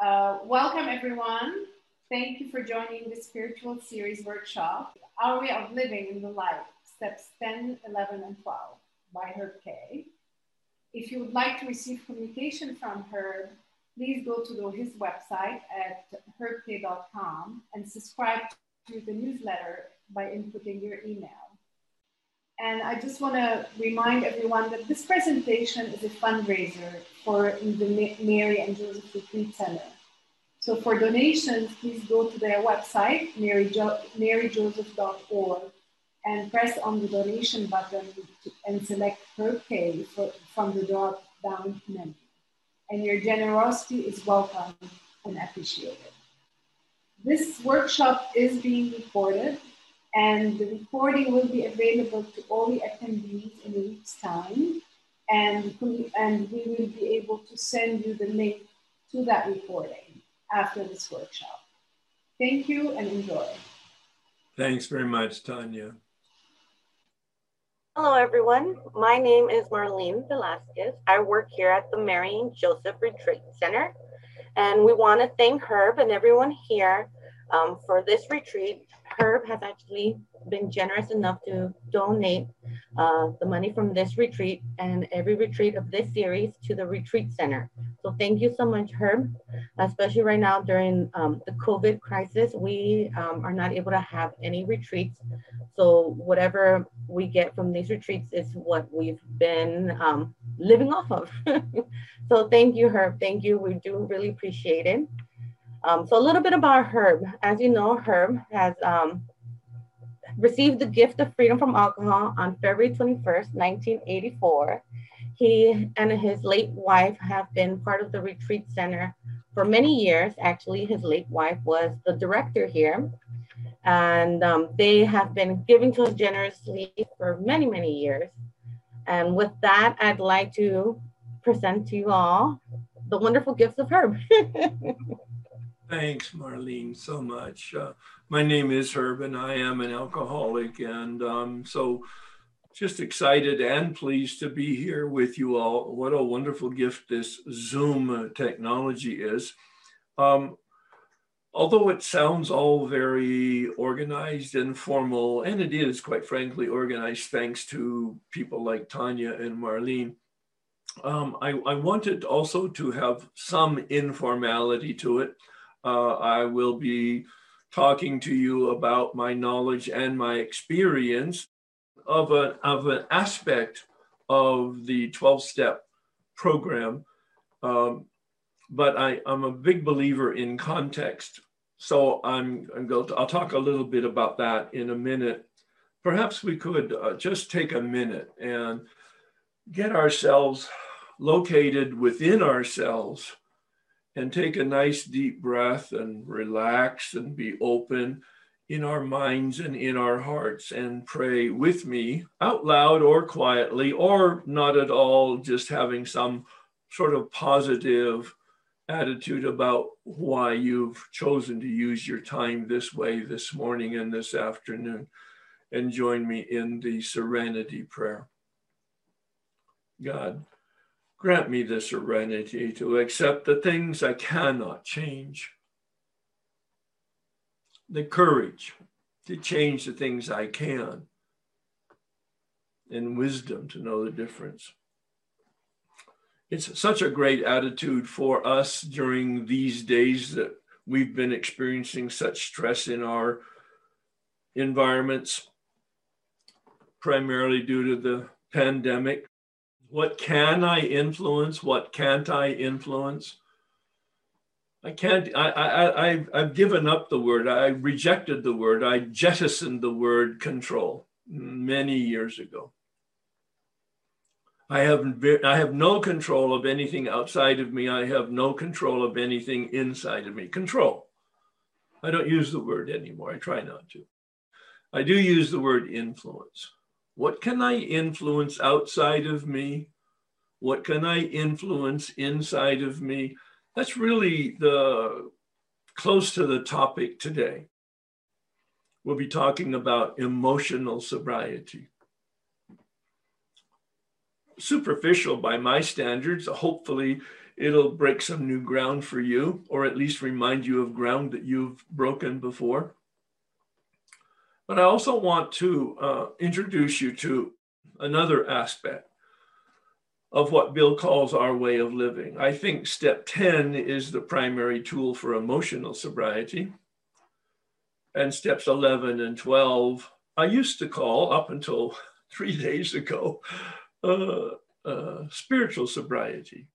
Uh, welcome, everyone. Thank you for joining the Spiritual Series workshop, Our Way of Living in the Light, steps 10, 11, and 12 by Herb Kay. If you would like to receive communication from Herb, please go to his website at herbkay.com and subscribe to the newsletter by inputting your email. And I just want to remind everyone that this presentation is a fundraiser for the Mary and Joseph Retreat Center. So for donations, please go to their website, maryjo- maryjoseph.org, and press on the donation button to, and select Herb Kay for, from the drop down menu. And your generosity is welcome and appreciated. This workshop is being recorded and the recording will be available to all the attendees in a week's time. And we, and we will be able to send you the link to that recording after this workshop. Thank you and enjoy. Thanks very much, Tanya. Hello, everyone. My name is Marlene Velasquez. I work here at the Mary and Joseph Retreat Center. And we want to thank Herb and everyone here um, for this retreat Herb has actually been generous enough to donate uh, the money from this retreat and every retreat of this series to the retreat center. So thank you so much, Herb, especially right now during um, the COVID crisis. We um, are not able to have any retreats. So whatever we get from these retreats is what we've been um, living off of. so thank you, Herb. Thank you. We do really appreciate it. Um, so a little bit about Herb. As you know, Herb has um, received the gift of freedom from alcohol on February 21st, 1984. He and his late wife have been part of the retreat center for many years. Actually, his late wife was the director here. And um, they have been giving to us generously for many, many years. And with that, I'd like to present to you all the wonderful gifts of Herb. Thanks, Marlene, so much. Uh, my name is Herb, and I am an alcoholic, and um, so just excited and pleased to be here with you all. What a wonderful gift this Zoom technology is. Um, although it sounds all very organized and formal, and it is, quite frankly, organized thanks to people like Tanya and Marlene. Um, I, I wanted also to have some informality to it uh, I will be talking to you about my knowledge and my experience of, a, of an aspect of the 12 step program. Um, but I, I'm a big believer in context. So I'm, I'm going to, I'll talk a little bit about that in a minute. Perhaps we could uh, just take a minute and get ourselves located within ourselves and take a nice deep breath and relax and be open in our minds and in our hearts and pray with me out loud or quietly or not at all, just having some sort of positive attitude about why you've chosen to use your time this way this morning and this afternoon. And join me in the serenity prayer. God, Grant me the serenity to accept the things I cannot change, the courage to change the things I can, and wisdom to know the difference. It's such a great attitude for us during these days that we've been experiencing such stress in our environments, primarily due to the pandemic what can I influence? What can't I influence? I can't, I, I, I, I've given up the word. I rejected the word. I jettisoned the word control many years ago. I have, I have no control of anything outside of me. I have no control of anything inside of me. Control. I don't use the word anymore. I try not to. I do use the word influence. What can I influence outside of me? What can I influence inside of me? That's really the close to the topic today. We'll be talking about emotional sobriety. Superficial by my standards, hopefully it'll break some new ground for you, or at least remind you of ground that you've broken before. But I also want to uh, introduce you to another aspect of what Bill calls our way of living. I think step 10 is the primary tool for emotional sobriety. And steps 11 and 12, I used to call up until three days ago, uh, uh, spiritual sobriety.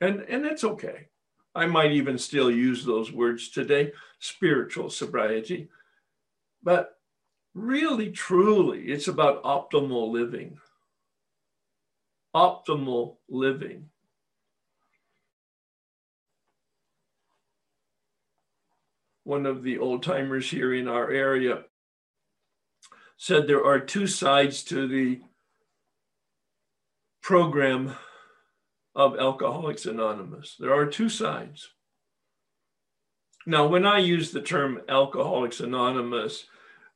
And, and that's okay. I might even still use those words today spiritual sobriety. But really, truly, it's about optimal living optimal living. One of the old timers here in our area said there are two sides to the program of Alcoholics Anonymous. There are two sides. Now, when I use the term Alcoholics Anonymous,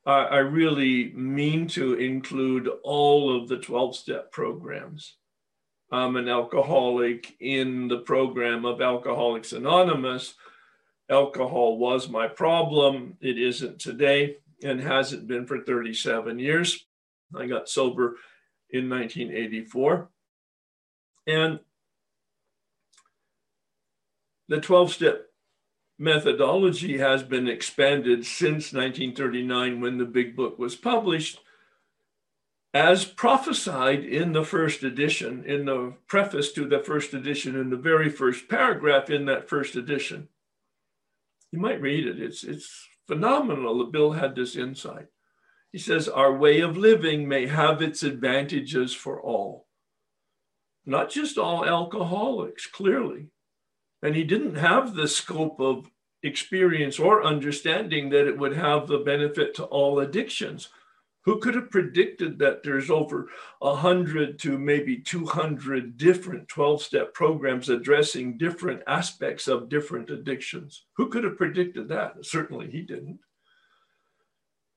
I, I really mean to include all of the 12 step programs. I'm an alcoholic in the program of Alcoholics Anonymous. Alcohol was my problem. It isn't today and hasn't been for 37 years. I got sober in 1984. And the 12 step methodology has been expanded since 1939 when the big book was published as prophesied in the first edition, in the preface to the first edition, in the very first paragraph in that first edition. You might read it. It's, it's phenomenal that Bill had this insight. He says, Our way of living may have its advantages for all, not just all alcoholics, clearly. And he didn't have the scope of experience or understanding that it would have the benefit to all addictions who could have predicted that there's over 100 to maybe 200 different 12 step programs addressing different aspects of different addictions? Who could have predicted that? Certainly he didn't.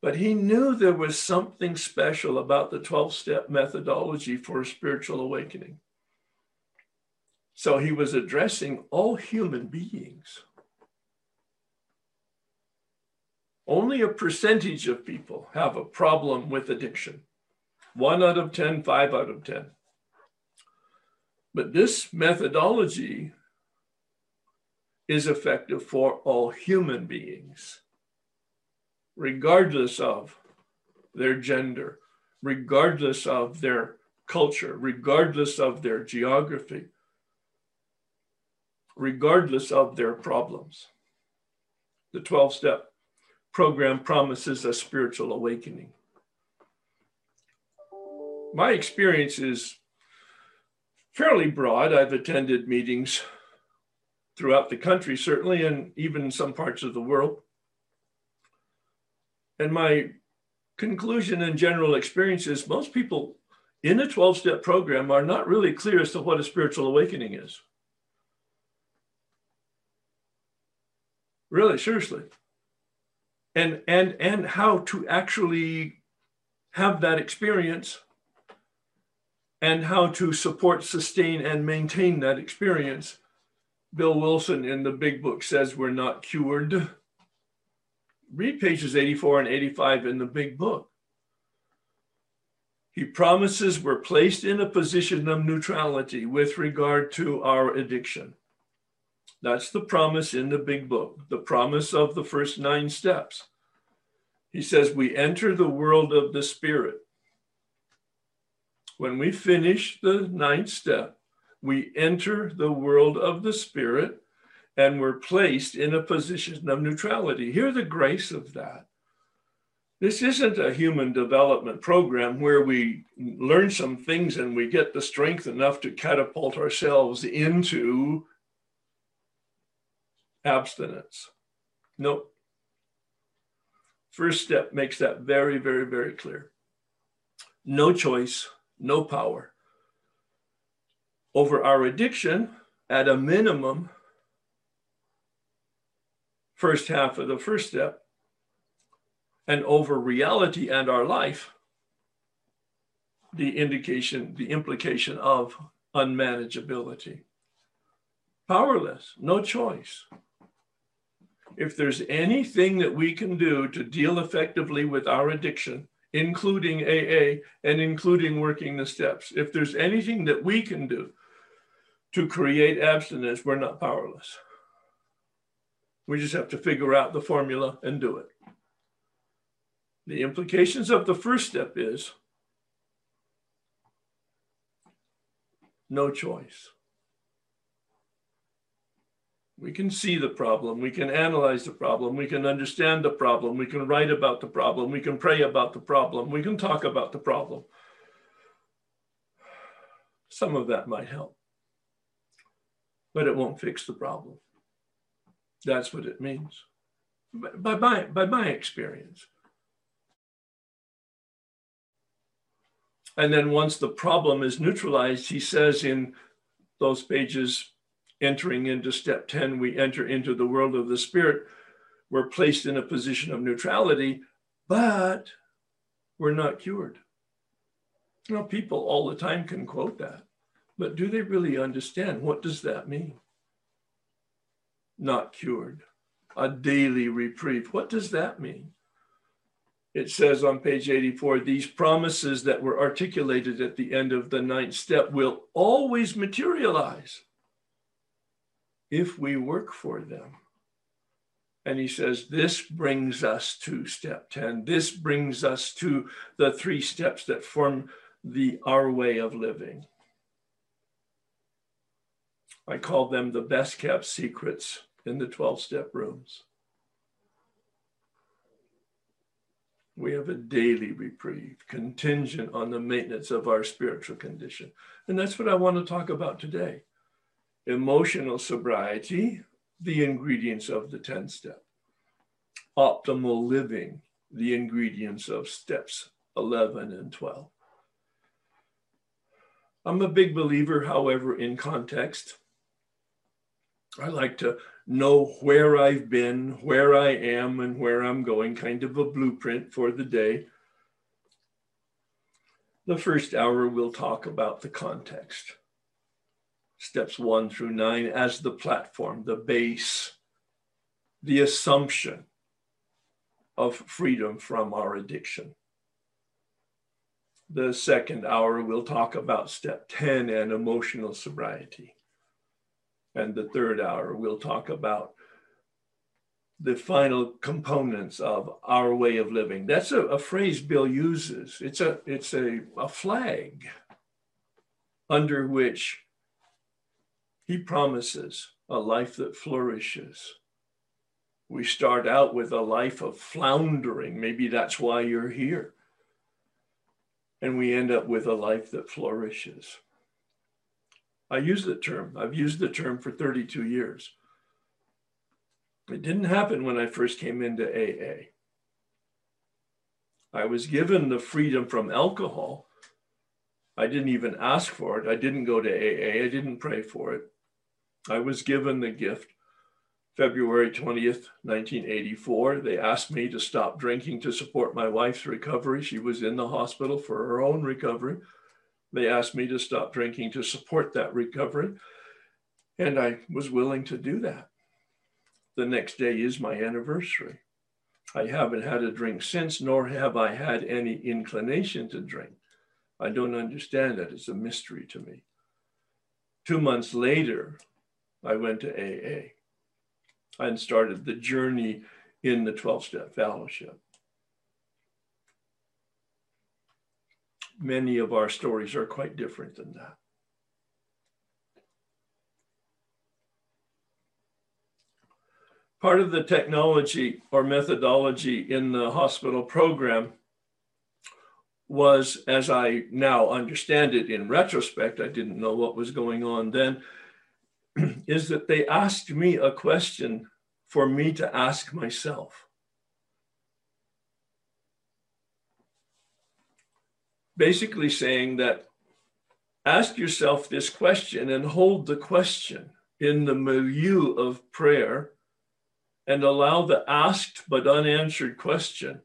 But he knew there was something special about the 12 step methodology for spiritual awakening. So he was addressing all human beings. Only a percentage of people have a problem with addiction. One out of 10, five out of 10. But this methodology is effective for all human beings, regardless of their gender, regardless of their culture, regardless of their geography, regardless of their problems. The 12 step program promises a spiritual awakening. My experience is fairly broad. I've attended meetings throughout the country, certainly, and even in some parts of the world. And my conclusion and general experience is most people in a 12 step program are not really clear as to what a spiritual awakening is. Really, seriously. And and and how to actually have that experience and how to support sustain and maintain that experience bill wilson in the big book says we're not cured. Read pages 84 and 85 in the big book. He promises we're placed in a position of neutrality with regard to our addiction that's the promise in the big book, the promise of the first nine steps. He says, We enter the world of the Spirit. When we finish the ninth step, we enter the world of the Spirit and we're placed in a position of neutrality. Hear the grace of that. This isn't a human development program where we learn some things and we get the strength enough to catapult ourselves into abstinence. Nope. First step makes that very, very, very clear. No choice, no power. Over our addiction, at a minimum, first half of the first step, and over reality and our life, the indication, the implication of unmanageability. Powerless, no choice. If there's anything that we can do to deal effectively with our addiction, including AA and including working the steps, if there's anything that we can do to create abstinence, we're not powerless. We just have to figure out the formula and do it. The implications of the first step is no choice. We can see the problem, we can analyze the problem, we can understand the problem, we can write about the problem, we can pray about the problem, we can talk about the problem. Some of that might help, but it won't fix the problem. That's what it means by my, by my experience. And then once the problem is neutralized, he says in those pages, entering into step 10, we enter into the world of the spirit. We're placed in a position of neutrality, but we're not cured. You know, people all the time can quote that, but do they really understand? What does that mean? Not cured, a daily reprieve. What does that mean? it says on page 84 these promises that were articulated at the end of the ninth step will always materialize if we work for them. And he says, This brings us to step 10. This brings us to the three steps that form the our way of living. I call them the best kept secrets in the 12 step rooms. We have a daily reprieve contingent on the maintenance of our spiritual condition. And that's what I want to talk about today emotional sobriety, the ingredients of the 10 step, optimal living, the ingredients of steps 11 and 12. I'm a big believer, however, in context. I like to know where I've been, where I am, and where I'm going, kind of a blueprint for the day. The first hour, we'll talk about the context. Steps one through nine as the platform, the base, the assumption of freedom from our addiction. The second hour, we'll talk about step 10 and emotional sobriety. And the third hour, we'll talk about the final components of our way of living. That's a, a phrase Bill uses. It's a it's a, a flag under which he promises a life that flourishes. We start out with a life of floundering. Maybe that's why you're here. And we end up with a life that flourishes. I use the term. I've used the term for 32 years. It didn't happen when I first came into AA. I was given the freedom from alcohol. I didn't even ask for it. I didn't go to AA. I didn't pray for it. I was given the gift February 20th, 1984. They asked me to stop drinking to support my wife's recovery. She was in the hospital for her own recovery. They asked me to stop drinking to support that recovery, and I was willing to do that. The next day is my anniversary. I haven't had a drink since, nor have I had any inclination to drink. I don't understand it. It's a mystery to me. Two months later, I went to AA and started the journey in the 12 step fellowship. many of our stories are quite different than that. Part of the technology or methodology in the hospital program was, as I now understand it in retrospect, I didn't know what was going on then, is that they asked me a question for me to ask myself. basically saying that ask yourself this question and hold the question in the milieu of prayer and allow the asked but unanswered question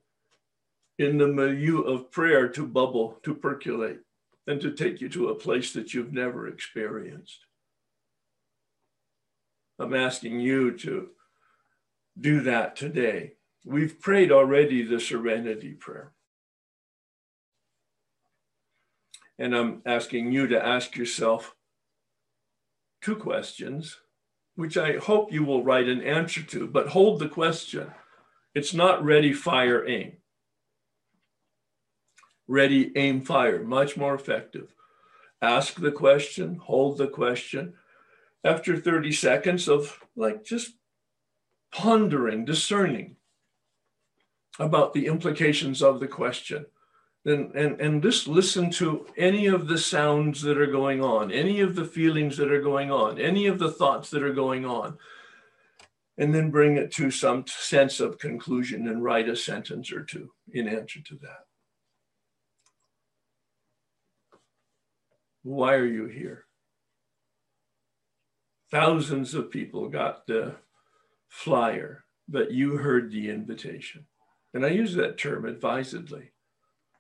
in the milieu of prayer to bubble, to percolate, and to take you to a place that you've never experienced. I'm asking you to do that today. We've prayed already the serenity prayer. And I'm asking you to ask yourself two questions, which I hope you will write an answer to, but hold the question. It's not ready, fire, aim. Ready, aim, fire, much more effective. Ask the question, hold the question. After 30 seconds of like just pondering, discerning about the implications of the question, and, and, and just listen to any of the sounds that are going on, any of the feelings that are going on, any of the thoughts that are going on, and then bring it to some sense of conclusion and write a sentence or two in answer to that. Why are you here? Thousands of people got the flyer, but you heard the invitation. And I use that term advisedly.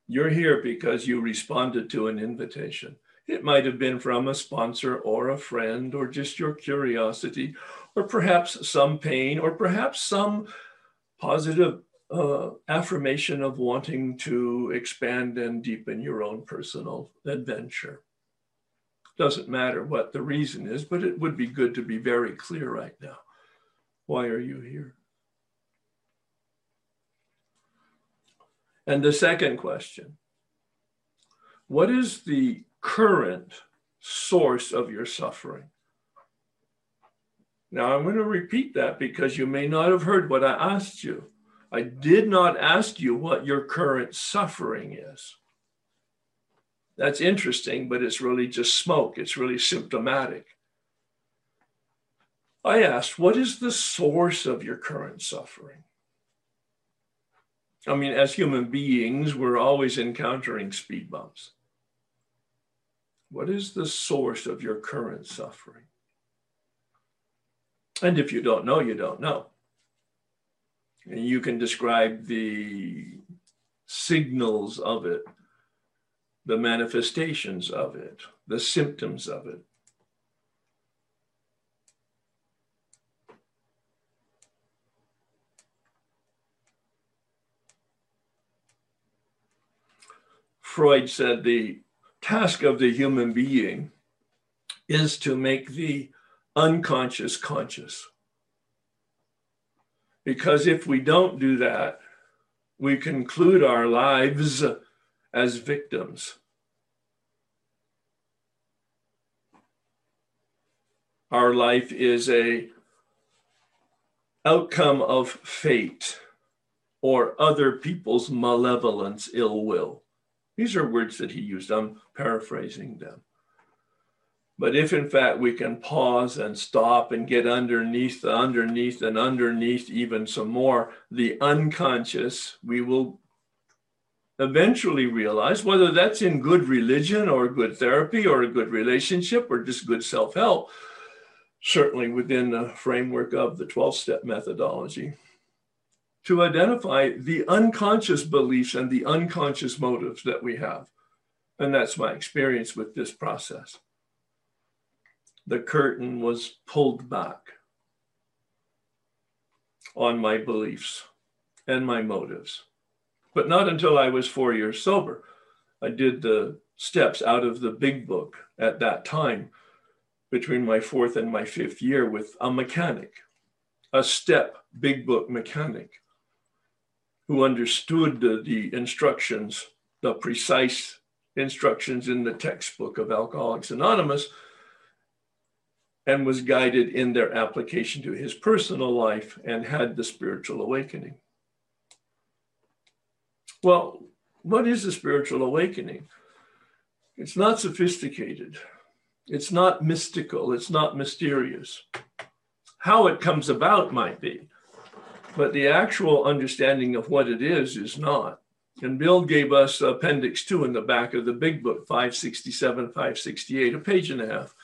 You're here because you responded to an invitation. It might have been from a sponsor or a friend, or just your curiosity, or perhaps some pain, or perhaps some positive uh, affirmation of wanting to expand and deepen your own personal adventure. Doesn't matter what the reason is, but it would be good to be very clear right now. Why are you here? And the second question What is the current source of your suffering? Now, I'm going to repeat that because you may not have heard what I asked you. I did not ask you what your current suffering is. That's interesting, but it's really just smoke. It's really symptomatic. I asked, what is the source of your current suffering? I mean, as human beings, we're always encountering speed bumps. What is the source of your current suffering? And if you don't know, you don't know. And you can describe the signals of it the manifestations of it, the symptoms of it. Freud said the task of the human being is to make the unconscious conscious. Because if we don't do that, we conclude our lives as victims. Our life is a outcome of fate or other people's malevolence, ill will. These are words that he used. I'm paraphrasing them. But if in fact we can pause and stop and get underneath, underneath, and underneath even some more, the unconscious, we will eventually realize whether that's in good religion or good therapy or a good relationship or just good self help, certainly within the framework of the 12 step methodology, to identify the unconscious beliefs and the unconscious motives that we have. And that's my experience with this process. The curtain was pulled back on my beliefs and my motives but not until I was four years sober. I did the steps out of the big book at that time between my fourth and my fifth year with a mechanic, a step big book mechanic who understood the, the instructions, the precise instructions in the textbook of Alcoholics Anonymous and was guided in their application to his personal life and had the spiritual awakening. Well, what is a spiritual awakening? It's not sophisticated. It's not mystical. It's not mysterious. How it comes about might be, but the actual understanding of what it is is not. And Bill gave us Appendix 2 in the back of the big book, 567, 568, a page and a half,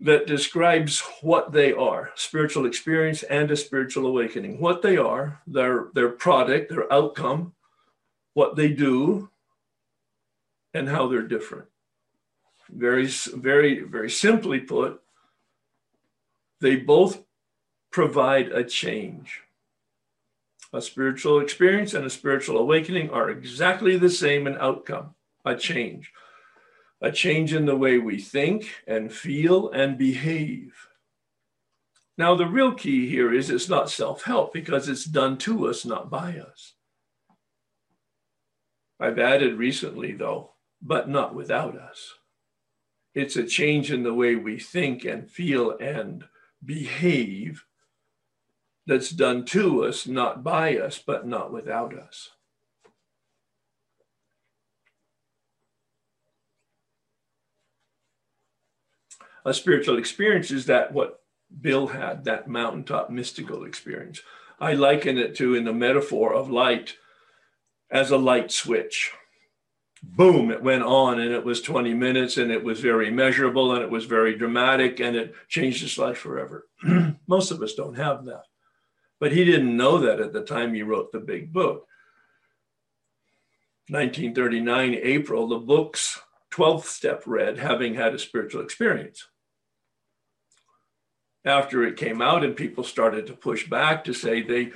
that describes what they are spiritual experience and a spiritual awakening. What they are, their, their product, their outcome, what they do, and how they're different. Very, very, very simply put, they both provide a change. A spiritual experience and a spiritual awakening are exactly the same in outcome a change. A change in the way we think and feel and behave. Now, the real key here is it's not self help because it's done to us, not by us. I've added recently, though, but not without us. It's a change in the way we think and feel and behave that's done to us, not by us, but not without us. A spiritual experience is that what Bill had, that mountaintop mystical experience. I liken it to, in the metaphor of light, as a light switch. Boom, it went on and it was 20 minutes and it was very measurable and it was very dramatic and it changed his life forever. Most of us don't have that. But he didn't know that at the time he wrote the big book. 1939, April, the book's 12th step read, having had a spiritual experience. After it came out and people started to push back to say they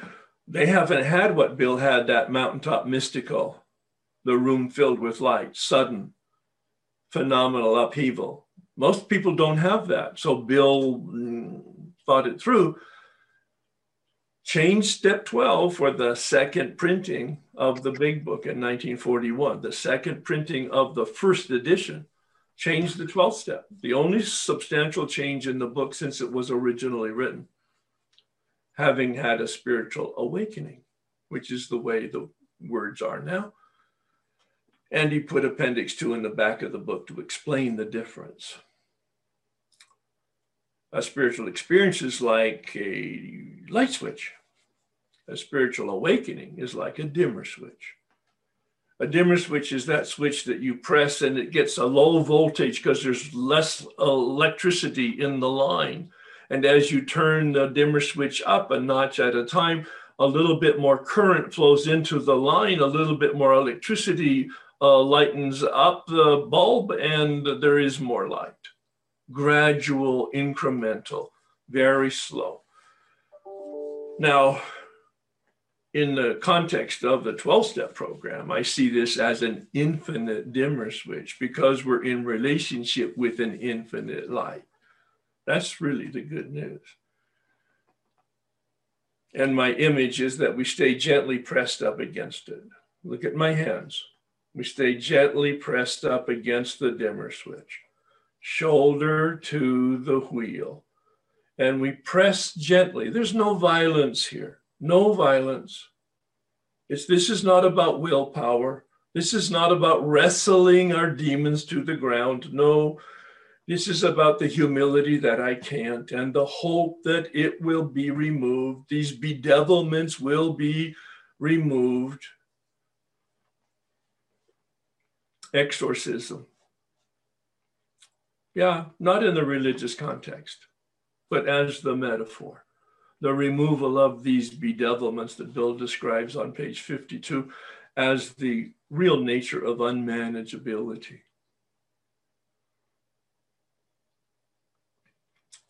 they haven't had what Bill had that mountaintop mystical, the room filled with light, sudden, phenomenal upheaval. Most people don't have that. So Bill mm, thought it through, changed step 12 for the second printing of the big book in 1941, the second printing of the first edition. Changed the 12th step, the only substantial change in the book since it was originally written having had a spiritual awakening, which is the way the words are now. And he put Appendix 2 in the back of the book to explain the difference. A spiritual experience is like a light switch. A spiritual awakening is like a dimmer switch. A dimmer switch is that switch that you press and it gets a low voltage because there's less electricity in the line and as you turn the dimmer switch up a notch at a time, a little bit more current flows into the line, a little bit more electricity uh, lightens up the bulb, and there is more light. Gradual, incremental, very slow. Now, in the context of the 12 step program, I see this as an infinite dimmer switch because we're in relationship with an infinite light. That's really the good news. And my image is that we stay gently pressed up against it. Look at my hands. We stay gently pressed up against the dimmer switch, shoulder to the wheel. And we press gently. There's no violence here, no violence. It's, this is not about willpower. This is not about wrestling our demons to the ground. No, this is about the humility that I can't and the hope that it will be removed. These bedevilments will be removed. Exorcism. Yeah, not in the religious context, but as the metaphor. The removal of these bedevilments that Bill describes on page 52 as the real nature of unmanageability.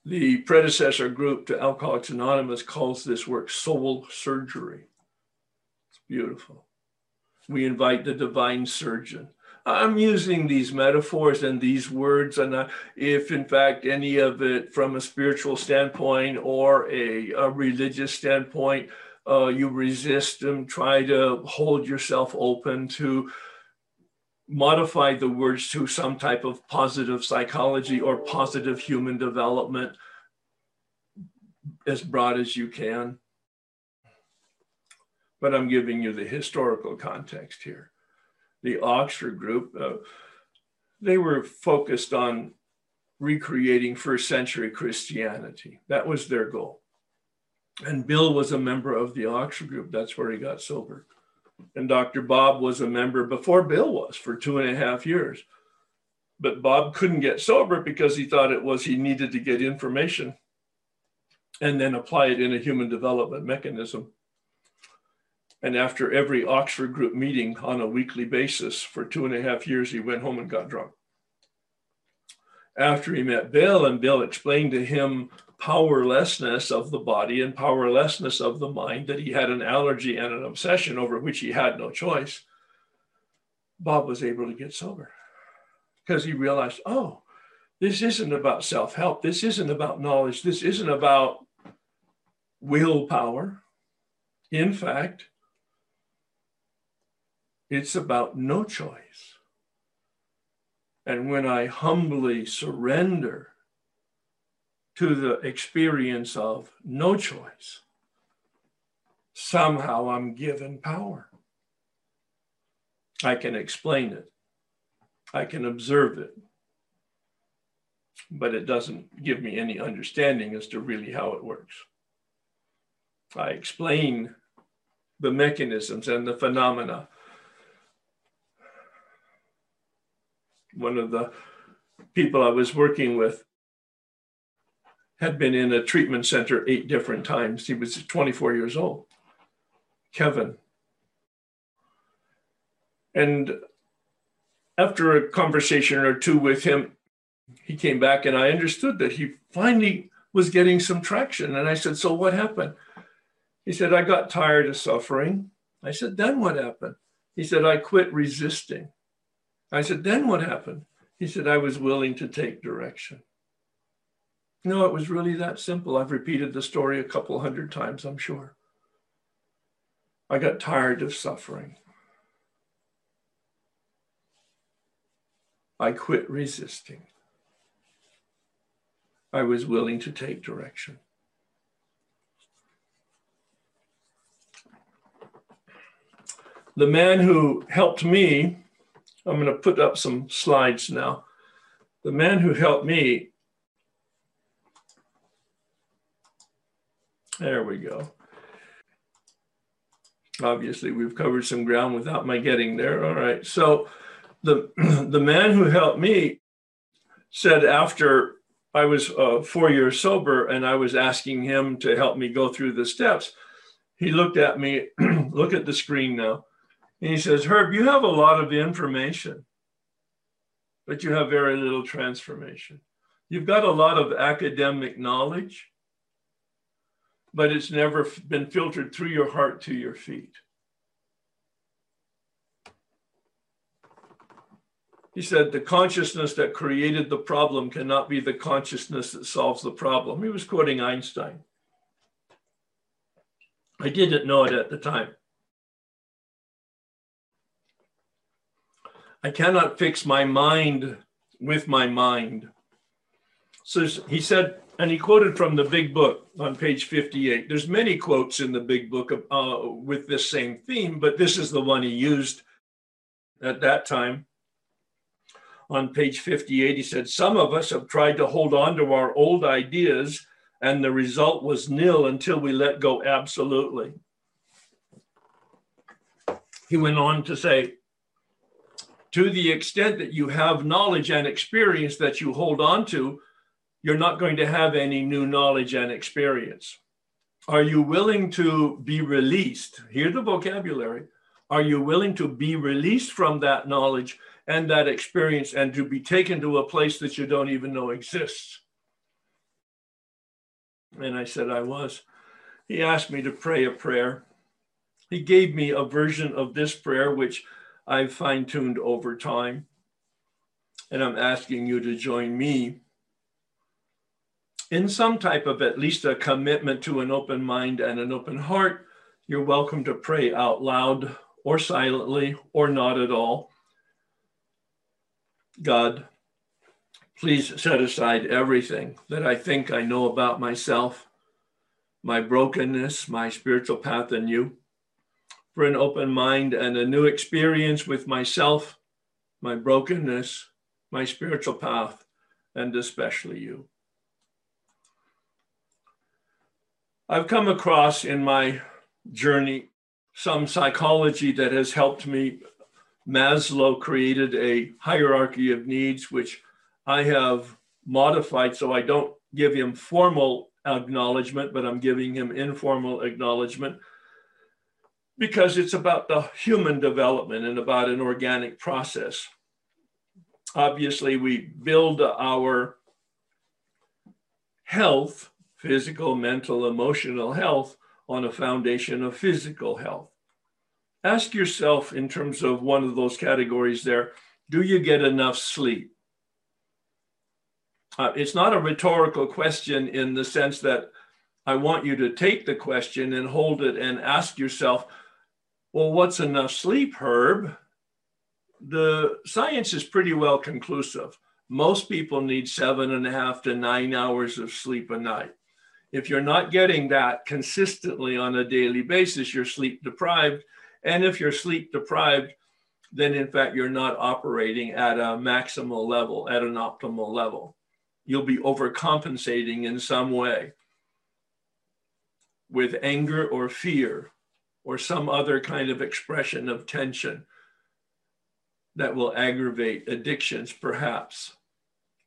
The predecessor group to Alcoholics Anonymous calls this work soul surgery. It's beautiful. We invite the divine surgeon. I'm using these metaphors and these words, and if in fact any of it from a spiritual standpoint or a, a religious standpoint, uh, you resist them, try to hold yourself open to modify the words to some type of positive psychology or positive human development as broad as you can. But I'm giving you the historical context here. The Oxford group, uh, they were focused on recreating first century Christianity. That was their goal. And Bill was a member of the Oxford group. That's where he got sober. And Dr. Bob was a member before Bill was for two and a half years. But Bob couldn't get sober because he thought it was he needed to get information and then apply it in a human development mechanism. And after every Oxford group meeting on a weekly basis for two and a half years, he went home and got drunk. After he met Bill, and Bill explained to him powerlessness of the body and powerlessness of the mind, that he had an allergy and an obsession over which he had no choice, Bob was able to get sober because he realized, oh, this isn't about self help. This isn't about knowledge. This isn't about willpower. In fact, it's about no choice. And when I humbly surrender to the experience of no choice, somehow I'm given power. I can explain it, I can observe it, but it doesn't give me any understanding as to really how it works. I explain the mechanisms and the phenomena. One of the people I was working with had been in a treatment center eight different times. He was 24 years old. Kevin. And after a conversation or two with him, he came back and I understood that he finally was getting some traction. And I said, So what happened? He said, I got tired of suffering. I said, Then what happened? He said, I quit resisting. I said, Then what happened? He said, I was willing to take direction. No, it was really that simple. I've repeated the story a couple hundred times, I'm sure. I got tired of suffering. I quit resisting. I was willing to take direction. The man who helped me, I'm going to put up some slides now. The man who helped me There we go. Obviously, we've covered some ground without my getting there. All right. So the the man who helped me said after I was uh, four years sober and I was asking him to help me go through the steps, he looked at me, look at the screen now, and he says, Herb, you have a lot of information, but you have very little transformation. You've got a lot of academic knowledge, but it's never been filtered through your heart to your feet. He said, the consciousness that created the problem cannot be the consciousness that solves the problem. He was quoting Einstein. I didn't know it at the time. I cannot fix my mind with my mind. So he said, and he quoted from the big book on page 58 there's many quotes in the big book uh, with this same theme but this is the one he used at that time. On page 58 he said some of us have tried to hold on to our old ideas and the result was nil until we let go absolutely. He went on to say to the extent that you have knowledge and experience that you hold on to you're not going to have any new knowledge and experience. Are you willing to be released? Hear the vocabulary. Are you willing to be released from that knowledge and that experience and to be taken to a place that you don't even know exists? And I said, I was. He asked me to pray a prayer. He gave me a version of this prayer, which I've fine tuned over time. And I'm asking you to join me in some type of at least a commitment to an open mind and an open heart, you're welcome to pray out loud or silently or not at all. God, please set aside everything that I think I know about myself, my brokenness, my spiritual path in you, for an open mind and a new experience with myself, my brokenness, my spiritual path, and especially you. I've come across in my journey some psychology that has helped me. Maslow created a hierarchy of needs, which I have modified so I don't give him formal acknowledgement, but I'm giving him informal acknowledgement because it's about the human development and about an organic process. Obviously, we build our health physical, mental, emotional health on a foundation of physical health. Ask yourself, in terms of one of those categories there, do you get enough sleep? Uh, it's not a rhetorical question in the sense that I want you to take the question and hold it and ask yourself, well, what's enough sleep, Herb? The science is pretty well conclusive. Most people need seven and a half to nine hours of sleep a night. If you're not getting that consistently on a daily basis, you're sleep deprived. And if you're sleep deprived, then in fact, you're not operating at a maximal level, at an optimal level. You'll be overcompensating in some way with anger or fear or some other kind of expression of tension that will aggravate addictions, perhaps,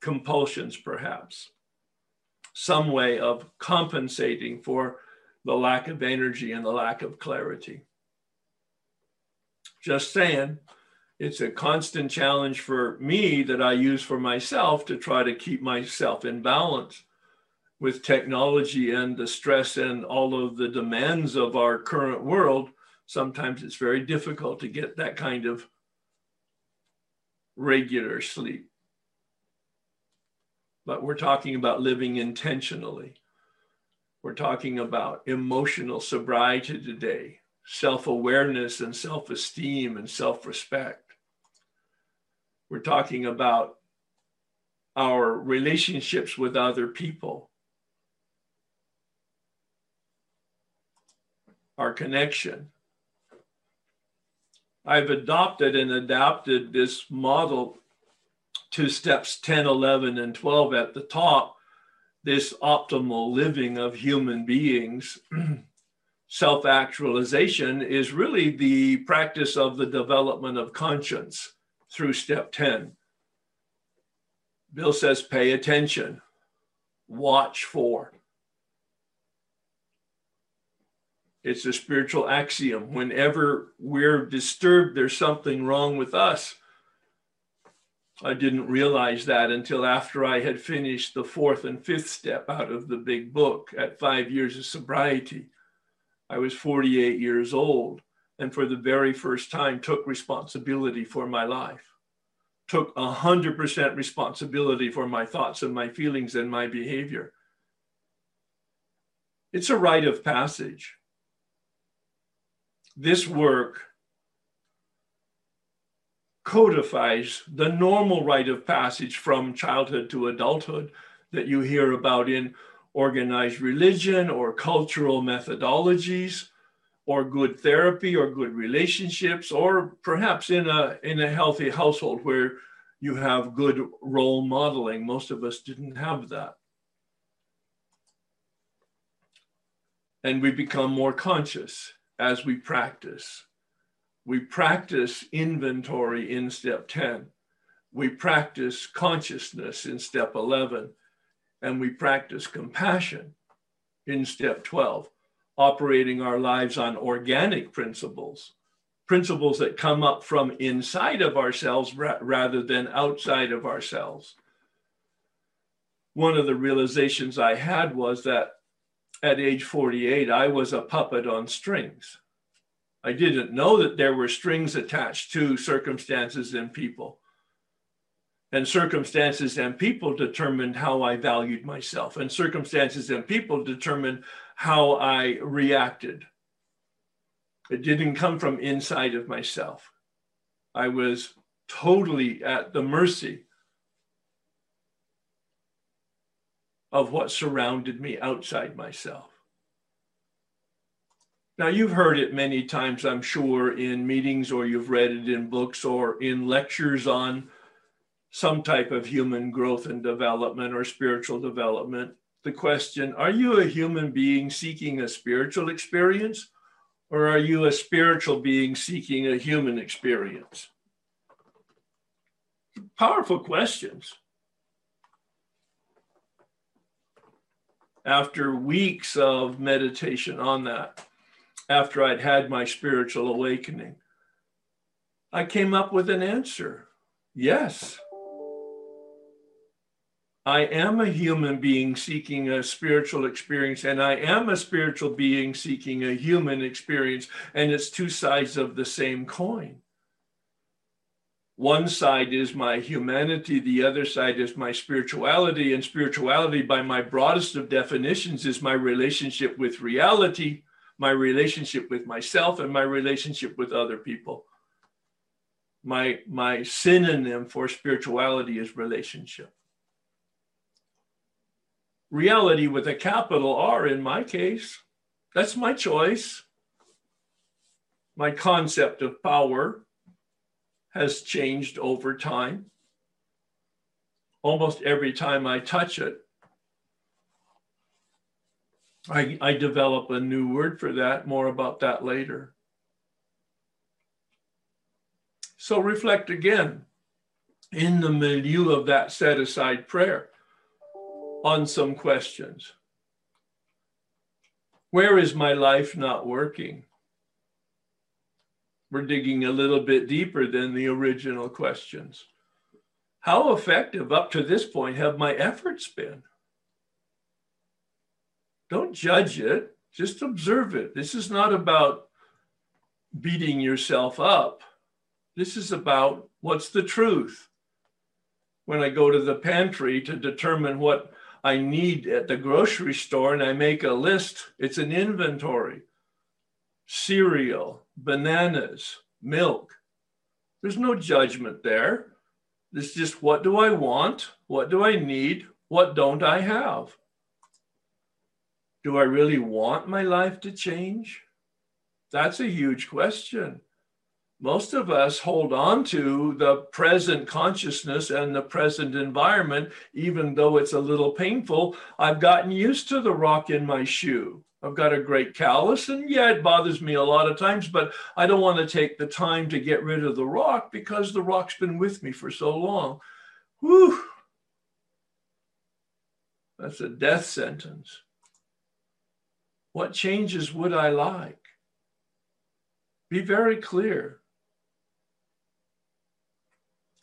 compulsions, perhaps, some way of compensating for the lack of energy and the lack of clarity. Just saying, it's a constant challenge for me that I use for myself to try to keep myself in balance with technology and the stress and all of the demands of our current world. Sometimes it's very difficult to get that kind of regular sleep. But we're talking about living intentionally. We're talking about emotional sobriety today, self awareness and self esteem and self respect. We're talking about our relationships with other people, our connection. I've adopted and adapted this model to steps 10, 11, and 12 at the top, this optimal living of human beings. Self actualization is really the practice of the development of conscience through step 10. Bill says, pay attention, watch for. It's a spiritual axiom. Whenever we're disturbed, there's something wrong with us. I didn't realize that until after I had finished the fourth and fifth step out of the big book at five years of sobriety. I was 48 years old and for the very first time took responsibility for my life, took 100% responsibility for my thoughts and my feelings and my behavior. It's a rite of passage. This work codifies the normal rite of passage from childhood to adulthood that you hear about in organized religion or cultural methodologies or good therapy or good relationships or perhaps in a in a healthy household where you have good role modeling. Most of us didn't have that. And we become more conscious as we practice we practice inventory in step 10 we practice consciousness in step 11 and we practice compassion in step 12 operating our lives on organic principles, principles that come up from inside of ourselves ra- rather than outside of ourselves. One of the realizations I had was that at age 48, I was a puppet on strings. I didn't know that there were strings attached to circumstances and people. And circumstances and people determined how I valued myself, and circumstances and people determined how I reacted. It didn't come from inside of myself. I was totally at the mercy of what surrounded me outside myself. Now, you've heard it many times, I'm sure, in meetings, or you've read it in books or in lectures on some type of human growth and development or spiritual development the question Are you a human being seeking a spiritual experience, or are you a spiritual being seeking a human experience? Powerful questions. After weeks of meditation on that, after I'd had my spiritual awakening, I came up with an answer yes. I am a human being seeking a spiritual experience, and I am a spiritual being seeking a human experience, and it's two sides of the same coin. One side is my humanity, the other side is my spirituality, and spirituality, by my broadest of definitions, is my relationship with reality, my relationship with myself, and my relationship with other people. My, my synonym for spirituality is relationship reality with a capital R in my case. That's my choice. My concept of power has changed over time. Almost every time I touch it, I, I develop a new word for that. More about that later. So reflect again in the milieu of that set aside prayer on some questions. Where is my life not working? We're digging a little bit deeper than the original questions. How effective up to this point have my efforts been? Don't judge it, just observe it. This is not about beating yourself up. This is about what's the truth. When I go to the pantry to determine what I need at the grocery store and I make a list. It's an inventory cereal, bananas, milk. There's no judgment there. It's just what do I want? What do I need? What don't I have? Do I really want my life to change? That's a huge question most of us hold on to the present consciousness and the present environment, even though it's a little painful. I've gotten used to the rock in my shoe. I've got a great callus, and yeah, it bothers me a lot of times, but I don't want to take the time to get rid of the rock because the rock's been with me for so long. Whew. That's a death sentence. What changes would I like? Be very clear.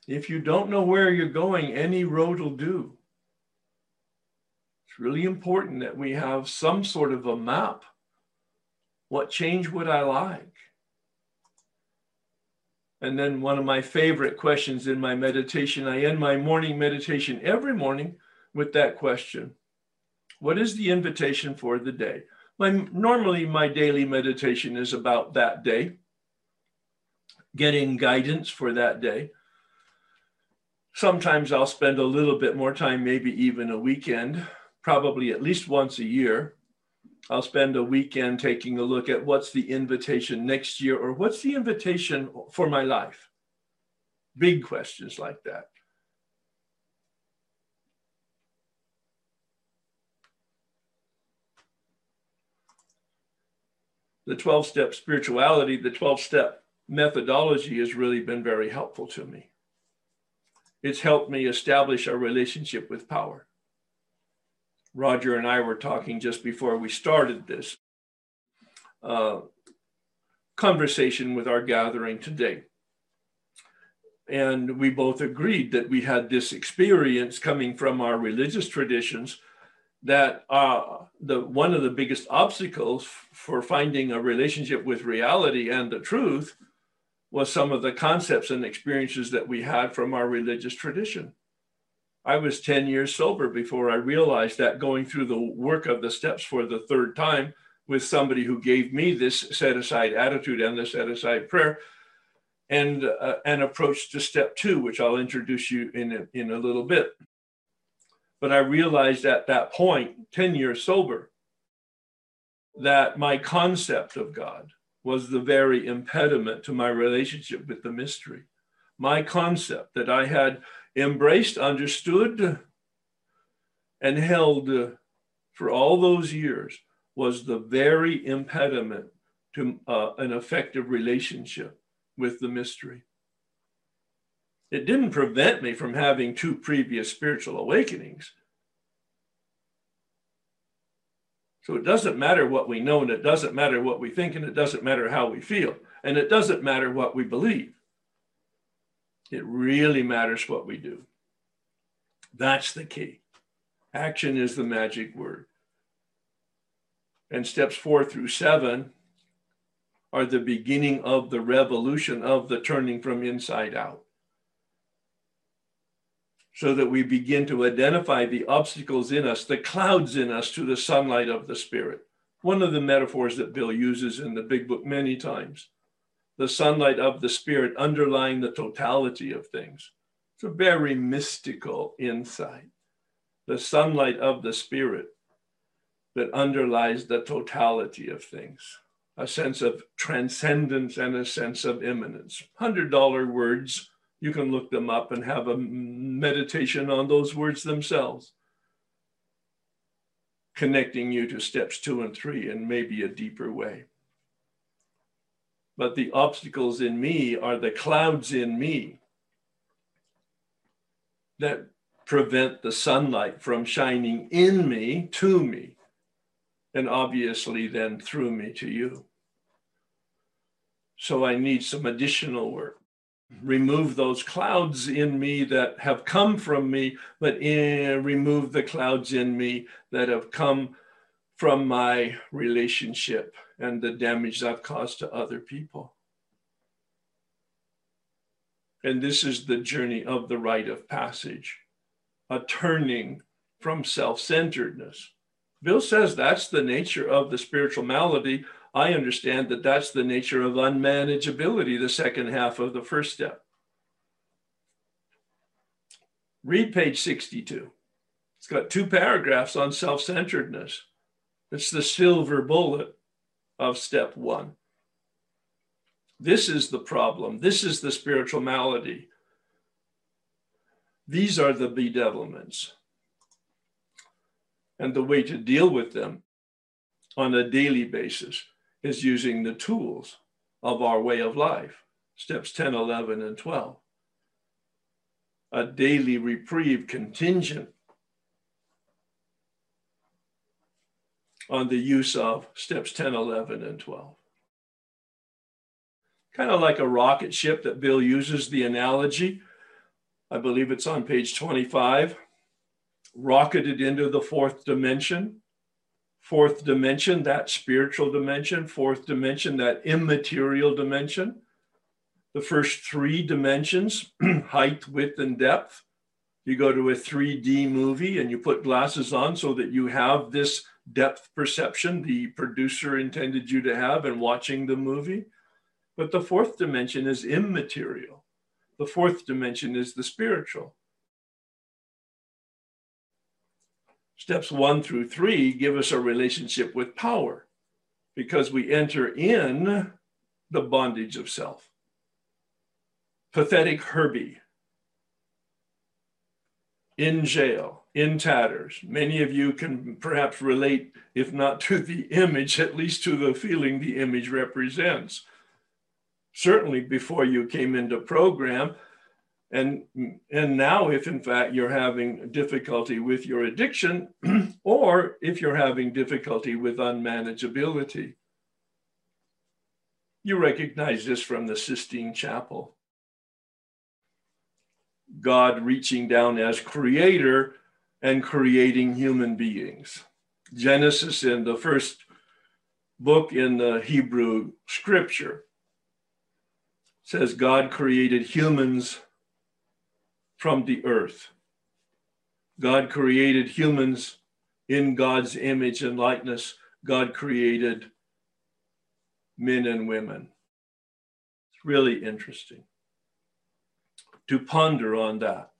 If you don't know where you're going, any road will do. It's really important that we have some sort of a map. What change would I like? And then one of my favorite questions in my meditation, I end my morning meditation every morning with that question. What is the invitation for the day? My, normally, my daily meditation is about that day, getting guidance for that day. Sometimes I'll spend a little bit more time, maybe even a weekend, probably at least once a year. I'll spend a weekend taking a look at what's the invitation next year or what's the invitation for my life. Big questions like that. The 12 step spirituality, the 12 step methodology has really been very helpful to me. It's helped me establish a relationship with power. Roger and I were talking just before we started this uh, conversation with our gathering today. And we both agreed that we had this experience coming from our religious traditions that uh, the one of the biggest obstacles for finding a relationship with reality and the truth was some of the concepts and experiences that we had from our religious tradition. I was 10 years sober before I realized that going through the work of the steps for the third time with somebody who gave me this set aside attitude and the set aside prayer and uh, an approach to step two, which I'll introduce you in a, in a little bit. But I realized at that point, 10 years sober, that my concept of God, was the very impediment to my relationship with the mystery. My concept that I had embraced, understood, and held for all those years was the very impediment to uh, an effective relationship with the mystery. It didn't prevent me from having two previous spiritual awakenings, So it doesn't matter what we know, and it doesn't matter what we think, and it doesn't matter how we feel, and it doesn't matter what we believe. It really matters what we do. That's the key. Action is the magic word. And steps four through seven are the beginning of the revolution of the turning from inside out. So that we begin to identify the obstacles in us, the clouds in us, to the sunlight of the Spirit. One of the metaphors that Bill uses in the big book many times the sunlight of the Spirit underlying the totality of things. It's a very mystical insight. The sunlight of the Spirit that underlies the totality of things a sense of transcendence and a sense of immanence. $100 words, you can look them up and have a meditation on those words themselves, connecting you to steps two and three in maybe a deeper way. But the obstacles in me are the clouds in me that prevent the sunlight from shining in me to me and obviously then through me to you. So I need some additional work. Remove those clouds in me that have come from me, but in, remove the clouds in me that have come from my relationship and the damage I've caused to other people. And this is the journey of the rite of passage, a turning from self centeredness Bill says that's the nature of the spiritual malady. I understand that that's the nature of unmanageability, the second half of the first step. Read page 62. It's got two paragraphs on self centeredness. It's the silver bullet of step one. This is the problem. This is the spiritual malady. These are the bedevilments and the way to deal with them on a daily basis is using the tools of our way of life steps 10, 11, and 12. A daily reprieve contingent on the use of steps 10, 11, and 12. Kind of like a rocket ship that Bill uses the analogy. I believe it's on page 25 rocketed into the fourth dimension. Fourth dimension, that spiritual dimension. Fourth dimension, that immaterial dimension. The first three dimensions height, width, and depth. You go to a 3D movie and you put glasses on so that you have this depth perception the producer intended you to have in watching the movie. But the fourth dimension is immaterial. The fourth dimension is the spiritual. Steps one through three give us a relationship with power because we enter in the bondage of self. Pathetic Herbie in jail, in tatters. Many of you can perhaps relate, if not to the image, at least to the feeling the image represents. Certainly, before you came into program, and, and now, if in fact you're having difficulty with your addiction, or if you're having difficulty with unmanageability, you recognize this from the Sistine Chapel. God reaching down as creator and creating human beings. Genesis in the first book in the Hebrew scripture says God created humans from the earth. God created humans in God's image and likeness. God created men and women. It's really interesting to ponder on that.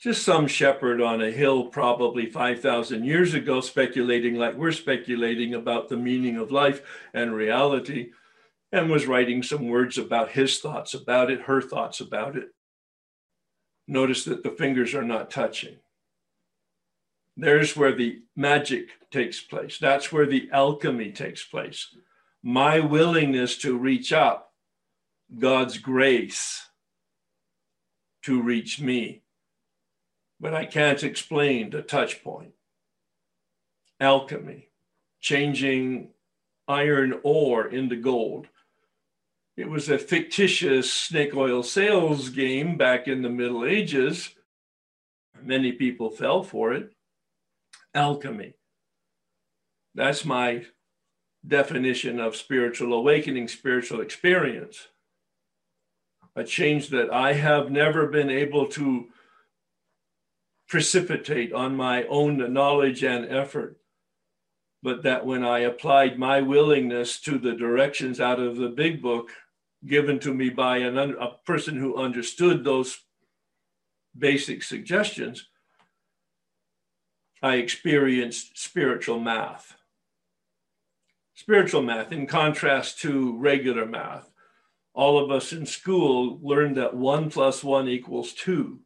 Just some shepherd on a hill, probably 5,000 years ago, speculating like we're speculating about the meaning of life and reality, and was writing some words about his thoughts about it, her thoughts about it notice that the fingers are not touching. There's where the magic takes place. That's where the alchemy takes place. My willingness to reach up, God's grace to reach me. But I can't explain the touch point. Alchemy, changing iron ore into gold it was a fictitious snake oil sales game back in the Middle Ages. Many people fell for it. alchemy. That's my definition of spiritual awakening, spiritual experience. A change that I have never been able to precipitate on my own knowledge and effort, but that when I applied my willingness to the directions out of the big book given to me by an, a person who understood those basic suggestions, I experienced spiritual math. Spiritual math, in contrast to regular math. All of us in school learned that one plus one equals two.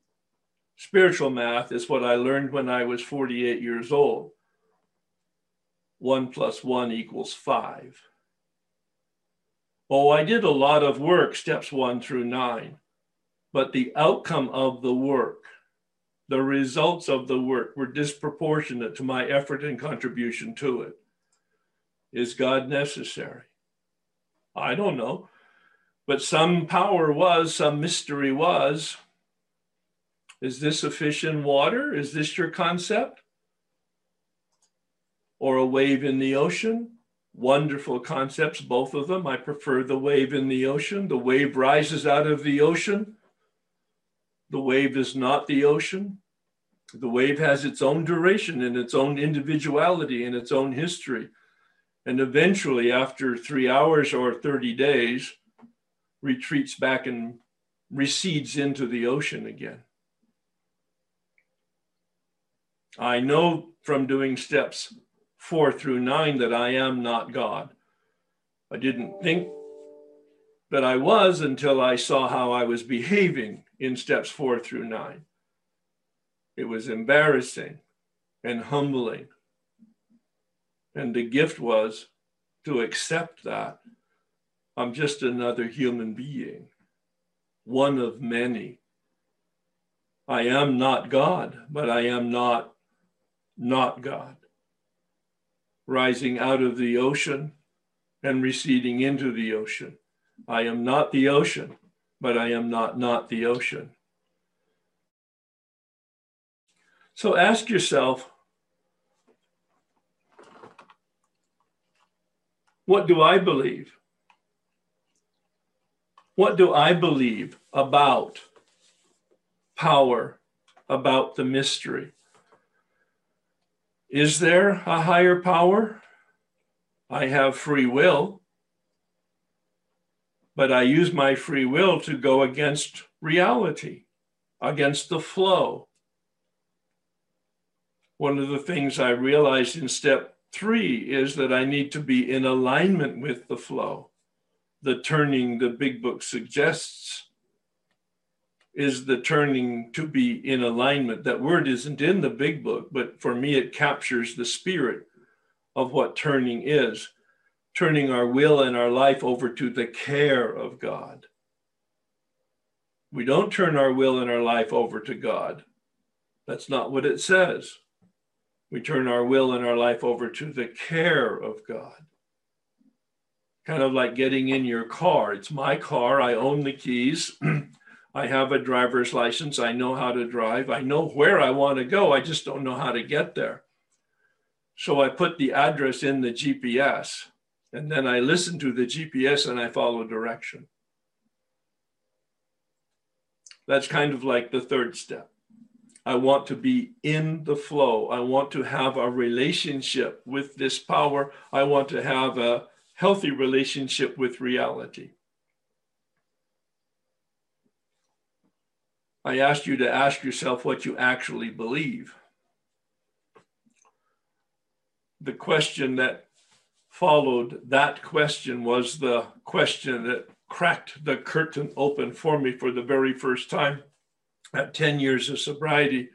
Spiritual math is what I learned when I was 48 years old. One plus one equals five. Oh, I did a lot of work, steps one through nine, but the outcome of the work the results of the work were disproportionate to my effort and contribution to it. Is God necessary? I don't know. But some power was, some mystery was. Is this a fish in water? Is this your concept? Or a wave in the ocean? Wonderful concepts, both of them. I prefer the wave in the ocean. The wave rises out of the ocean the wave is not the ocean. The wave has its own duration and its own individuality and its own history. And eventually, after three hours or 30 days, retreats back and recedes into the ocean again. I know from doing steps four through nine that I am not God. I didn't think that I was until I saw how I was behaving in steps four through nine. It was embarrassing and humbling. And the gift was to accept that I'm just another human being, one of many. I am not God, but I am not not God. Rising out of the ocean and receding into the ocean. I am not the ocean, but I am not not the ocean. So ask yourself, what do I believe? What do I believe about power, about the mystery? Is there a higher power? I have free will but I use my free will to go against reality, against the flow. One of the things I realized in step three is that I need to be in alignment with the flow. The turning the big book suggests is the turning to be in alignment. That word isn't in the big book, but for me, it captures the spirit of what turning is turning our will and our life over to the care of God. We don't turn our will and our life over to God. That's not what it says. We turn our will and our life over to the care of God. Kind of like getting in your car. It's my car. I own the keys. I have a driver's license. I know how to drive. I know where I want to go. I just don't know how to get there. So I put the address in the GPS and then I listen to the GPS and I follow direction. That's kind of like the third step. I want to be in the flow. I want to have a relationship with this power. I want to have a healthy relationship with reality. I asked you to ask yourself what you actually believe. The question that followed that question was the question that cracked the curtain open for me for the very first time at 10 years of sobriety.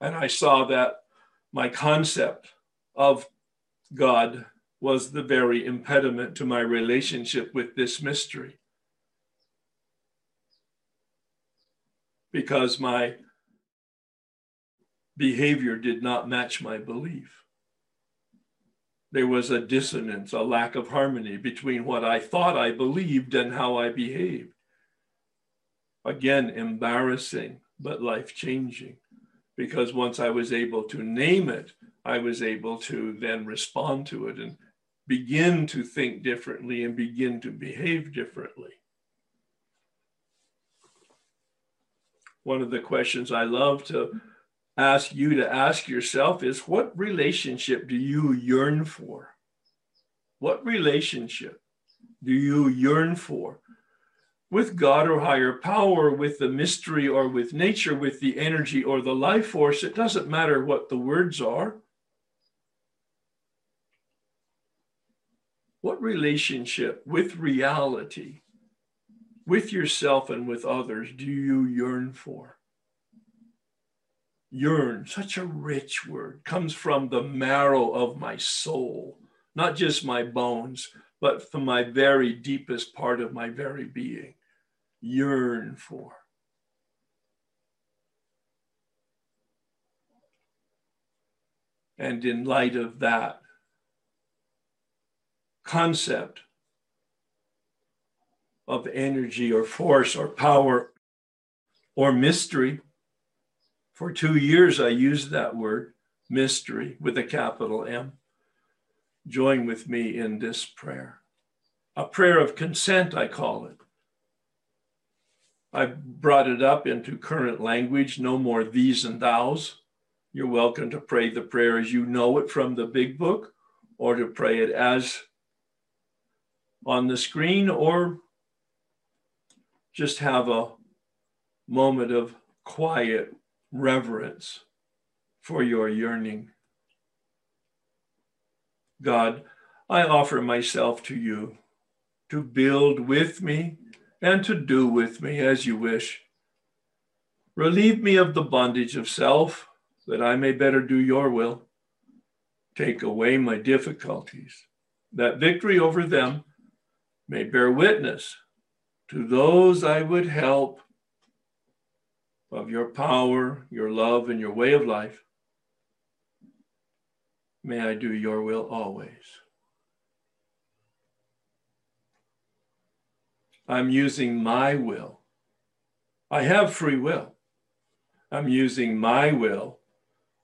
And I saw that my concept of God was the very impediment to my relationship with this mystery. Because my behavior did not match my belief there was a dissonance, a lack of harmony between what I thought I believed and how I behaved. Again, embarrassing, but life changing. Because once I was able to name it, I was able to then respond to it and begin to think differently and begin to behave differently. One of the questions I love to ask you to ask yourself is what relationship do you yearn for? What relationship do you yearn for? With God or higher power, with the mystery or with nature, with the energy or the life force, it doesn't matter what the words are. What relationship with reality, with yourself and with others, do you yearn for? Yearn, such a rich word, comes from the marrow of my soul, not just my bones, but from my very deepest part of my very being. Yearn for. And in light of that, concept of energy or force or power or mystery. For two years, I used that word, mystery, with a capital M. Join with me in this prayer. A prayer of consent, I call it. I've brought it up into current language, no more these and thous. You're welcome to pray the prayer as you know it from the big book or to pray it as on the screen or just have a moment of quiet reverence for your yearning. God, I offer myself to you to build with me and to do with me as you wish. Relieve me of the bondage of self that I may better do your will. Take away my difficulties, that victory over them may bear witness to those I would help of your power, your love, and your way of life. May I do your will always. I'm using my will. I have free will. I'm using my will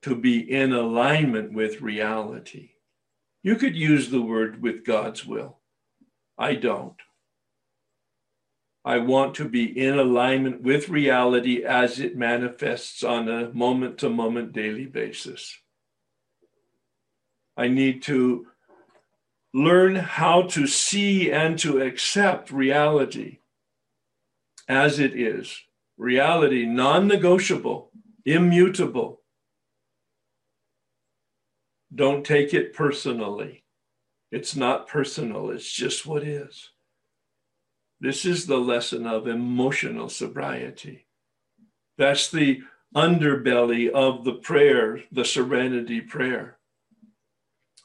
to be in alignment with reality. You could use the word with God's will. I don't. I want to be in alignment with reality as it manifests on a moment to moment daily basis. I need to learn how to see and to accept reality as it is. Reality, non negotiable, immutable. Don't take it personally. It's not personal, it's just what is. This is the lesson of emotional sobriety. That's the underbelly of the prayer, the serenity prayer.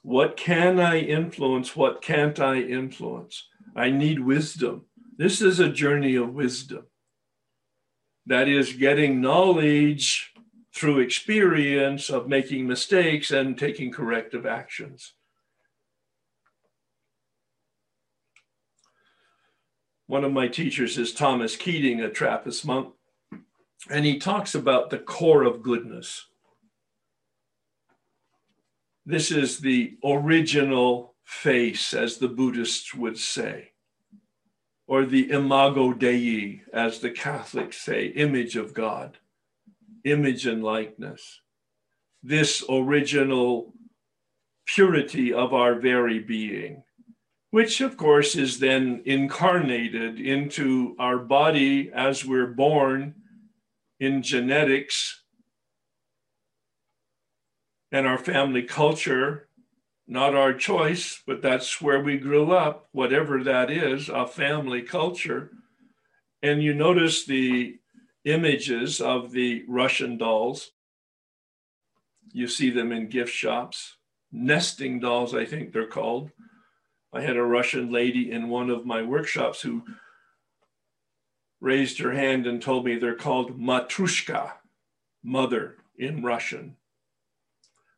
What can I influence? What can't I influence? I need wisdom. This is a journey of wisdom. That is getting knowledge through experience of making mistakes and taking corrective actions. One of my teachers is Thomas Keating, a Trappist monk, and he talks about the core of goodness. This is the original face, as the Buddhists would say, or the imago Dei, as the Catholics say, image of God, image and likeness. This original purity of our very being which of course is then incarnated into our body as we're born in genetics and our family culture, not our choice, but that's where we grew up, whatever that is, a family culture. And you notice the images of the Russian dolls. You see them in gift shops, nesting dolls, I think they're called I had a Russian lady in one of my workshops who raised her hand and told me they're called matrushka, mother in Russian.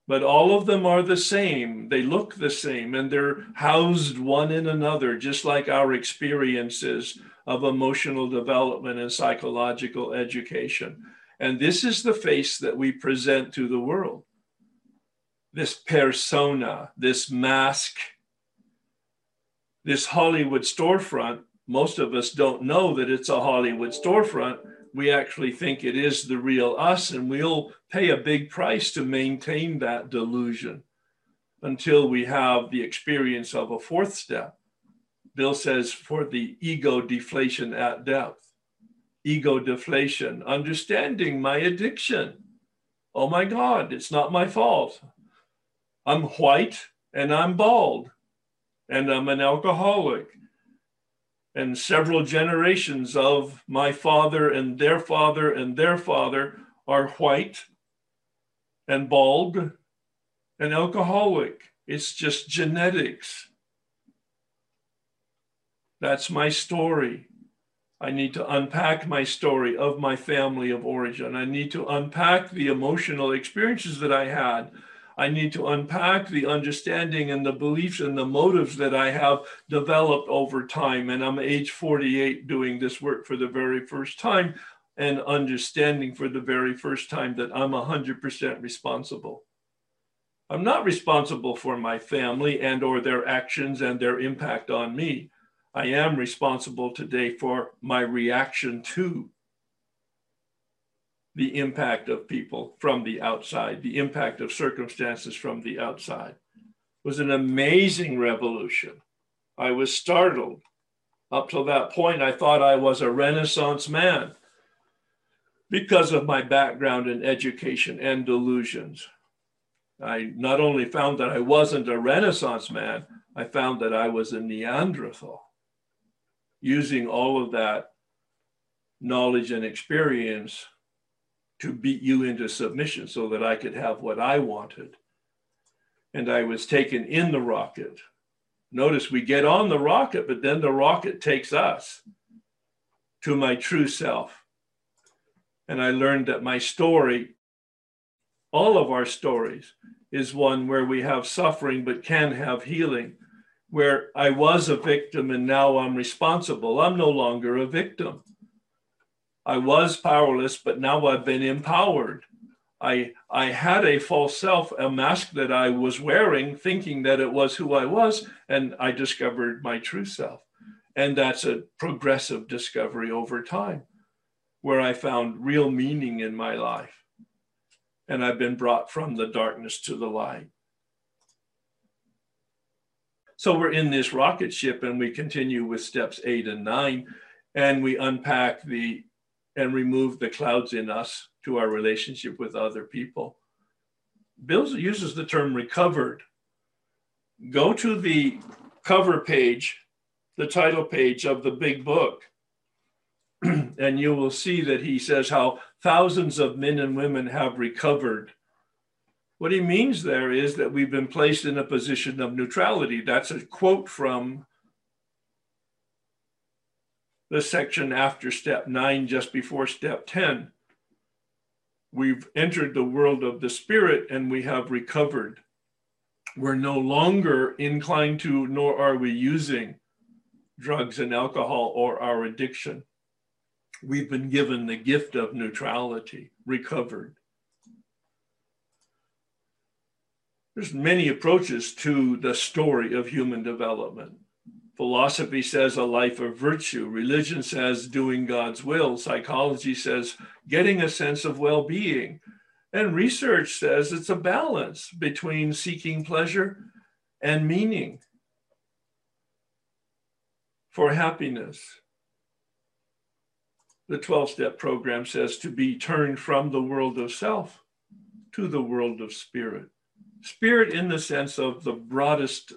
But all of them are the same. They look the same and they're housed one in another, just like our experiences of emotional development and psychological education. And this is the face that we present to the world. this persona, this mask, this Hollywood storefront. Most of us don't know that it's a Hollywood storefront. We actually think it is the real us, and we'll pay a big price to maintain that delusion until we have the experience of a fourth step. Bill says for the ego deflation at depth, ego deflation, understanding my addiction. Oh my God, it's not my fault. I'm white and I'm bald and I'm an alcoholic. And several generations of my father and their father and their father are white and bald and alcoholic. It's just genetics. That's my story. I need to unpack my story of my family of origin. I need to unpack the emotional experiences that I had I need to unpack the understanding and the beliefs and the motives that I have developed over time. And I'm age 48 doing this work for the very first time and understanding for the very first time that I'm 100% responsible. I'm not responsible for my family and or their actions and their impact on me. I am responsible today for my reaction to the impact of people from the outside, the impact of circumstances from the outside. It was an amazing revolution. I was startled. Up till that point, I thought I was a Renaissance man because of my background in education and delusions. I not only found that I wasn't a Renaissance man, I found that I was a Neanderthal, using all of that knowledge and experience to beat you into submission so that I could have what I wanted. And I was taken in the rocket. Notice we get on the rocket, but then the rocket takes us to my true self. And I learned that my story, all of our stories, is one where we have suffering but can have healing, where I was a victim and now I'm responsible. I'm no longer a victim. I was powerless, but now I've been empowered. I, I had a false self, a mask that I was wearing, thinking that it was who I was, and I discovered my true self. And that's a progressive discovery over time where I found real meaning in my life. And I've been brought from the darkness to the light. So we're in this rocket ship and we continue with steps eight and nine, and we unpack the and remove the clouds in us to our relationship with other people. Bill uses the term recovered. Go to the cover page, the title page of the big book, and you will see that he says how thousands of men and women have recovered. What he means there is that we've been placed in a position of neutrality. That's a quote from the section after step nine, just before step 10. We've entered the world of the spirit and we have recovered. We're no longer inclined to, nor are we using drugs and alcohol or our addiction. We've been given the gift of neutrality, recovered. There's many approaches to the story of human development. Philosophy says a life of virtue. Religion says doing God's will. Psychology says getting a sense of well being. And research says it's a balance between seeking pleasure and meaning for happiness. The 12 step program says to be turned from the world of self to the world of spirit. Spirit, in the sense of the broadest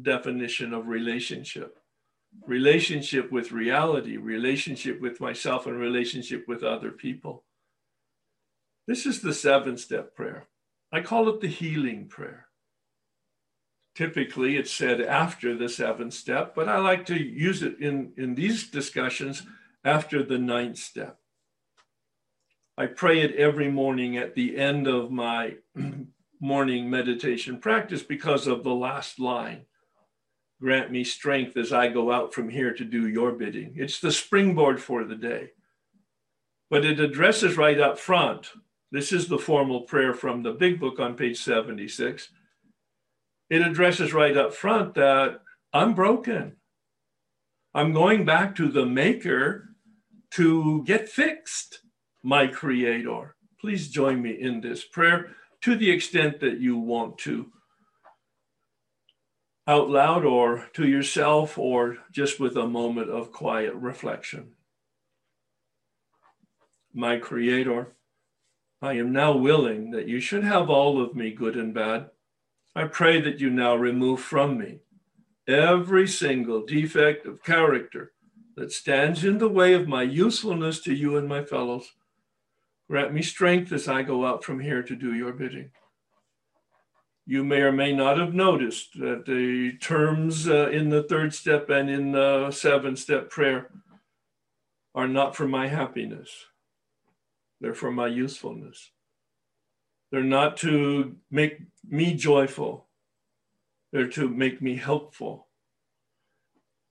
definition of relationship relationship with reality, relationship with myself, and relationship with other people. This is the seven step prayer. I call it the healing prayer. Typically, it's said after the seventh step, but I like to use it in, in these discussions after the ninth step. I pray it every morning at the end of my morning meditation practice because of the last line grant me strength as I go out from here to do your bidding. It's the springboard for the day. But it addresses right up front. This is the formal prayer from the big book on page 76. it addresses right up front that I'm broken. I'm going back to the maker to get fixed, my creator. Please join me in this prayer to the extent that you want to out loud or to yourself or just with a moment of quiet reflection. My Creator, I am now willing that you should have all of me, good and bad. I pray that you now remove from me every single defect of character that stands in the way of my usefulness to you and my fellows. Grant me strength as I go out from here to do your bidding. You may or may not have noticed that the terms uh, in the third step and in the seven step prayer are not for my happiness, they're for my usefulness. They're not to make me joyful, they're to make me helpful.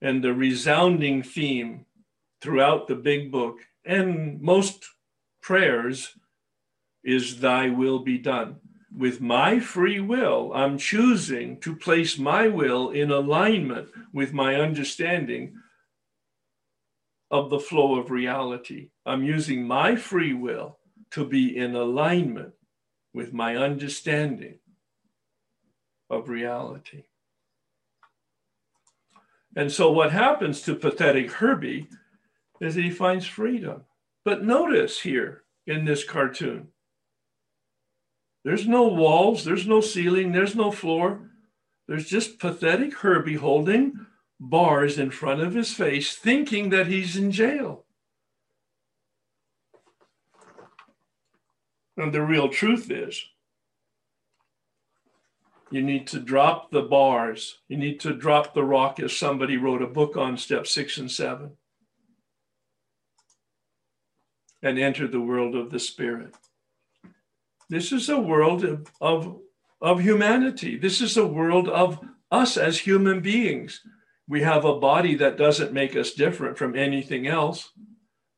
And the resounding theme throughout the big book and most prayers is, Thy will be done. With my free will, I'm choosing to place my will in alignment with my understanding of the flow of reality. I'm using my free will to be in alignment with my understanding of reality. And so, what happens to pathetic Herbie is that he finds freedom. But notice here in this cartoon, there's no walls, there's no ceiling, there's no floor. There's just pathetic Herbie holding bars in front of his face, thinking that he's in jail. And the real truth is, you need to drop the bars. You need to drop the rock, as somebody wrote a book on step six and seven, and enter the world of the spirit. This is a world of, of, of humanity. This is a world of us as human beings. We have a body that doesn't make us different from anything else,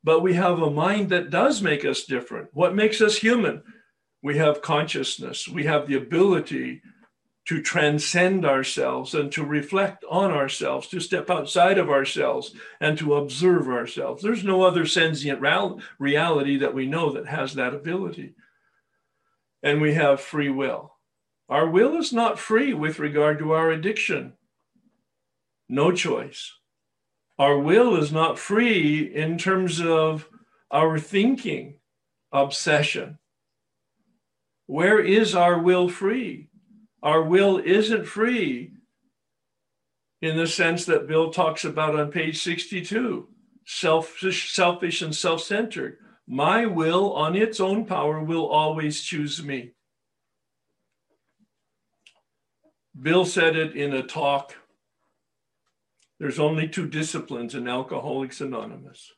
but we have a mind that does make us different. What makes us human? We have consciousness, we have the ability to transcend ourselves and to reflect on ourselves, to step outside of ourselves and to observe ourselves. There's no other sentient reality that we know that has that ability and we have free will. Our will is not free with regard to our addiction. No choice. Our will is not free in terms of our thinking, obsession. Where is our will free? Our will isn't free in the sense that Bill talks about on page 62 selfish, selfish and self centered. My will on its own power will always choose me. Bill said it in a talk. There's only two disciplines in Alcoholics Anonymous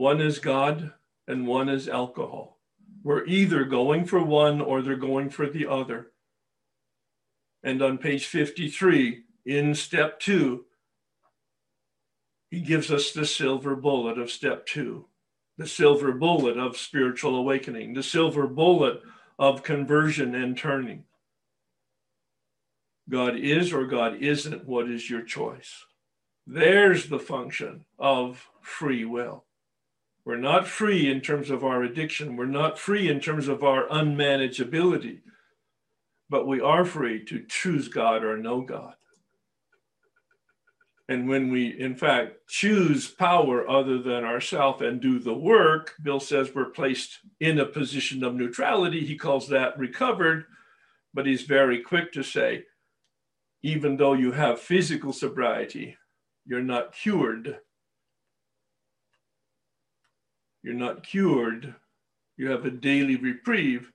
one is God, and one is alcohol. We're either going for one or they're going for the other. And on page 53, in step two, he gives us the silver bullet of step two the silver bullet of spiritual awakening, the silver bullet of conversion and turning. God is or God isn't, what is your choice? There's the function of free will. We're not free in terms of our addiction. We're not free in terms of our unmanageability, but we are free to choose God or no God. And when we, in fact, choose power other than ourself and do the work, Bill says we're placed in a position of neutrality. He calls that recovered, but he's very quick to say, even though you have physical sobriety, you're not cured. You're not cured. You have a daily reprieve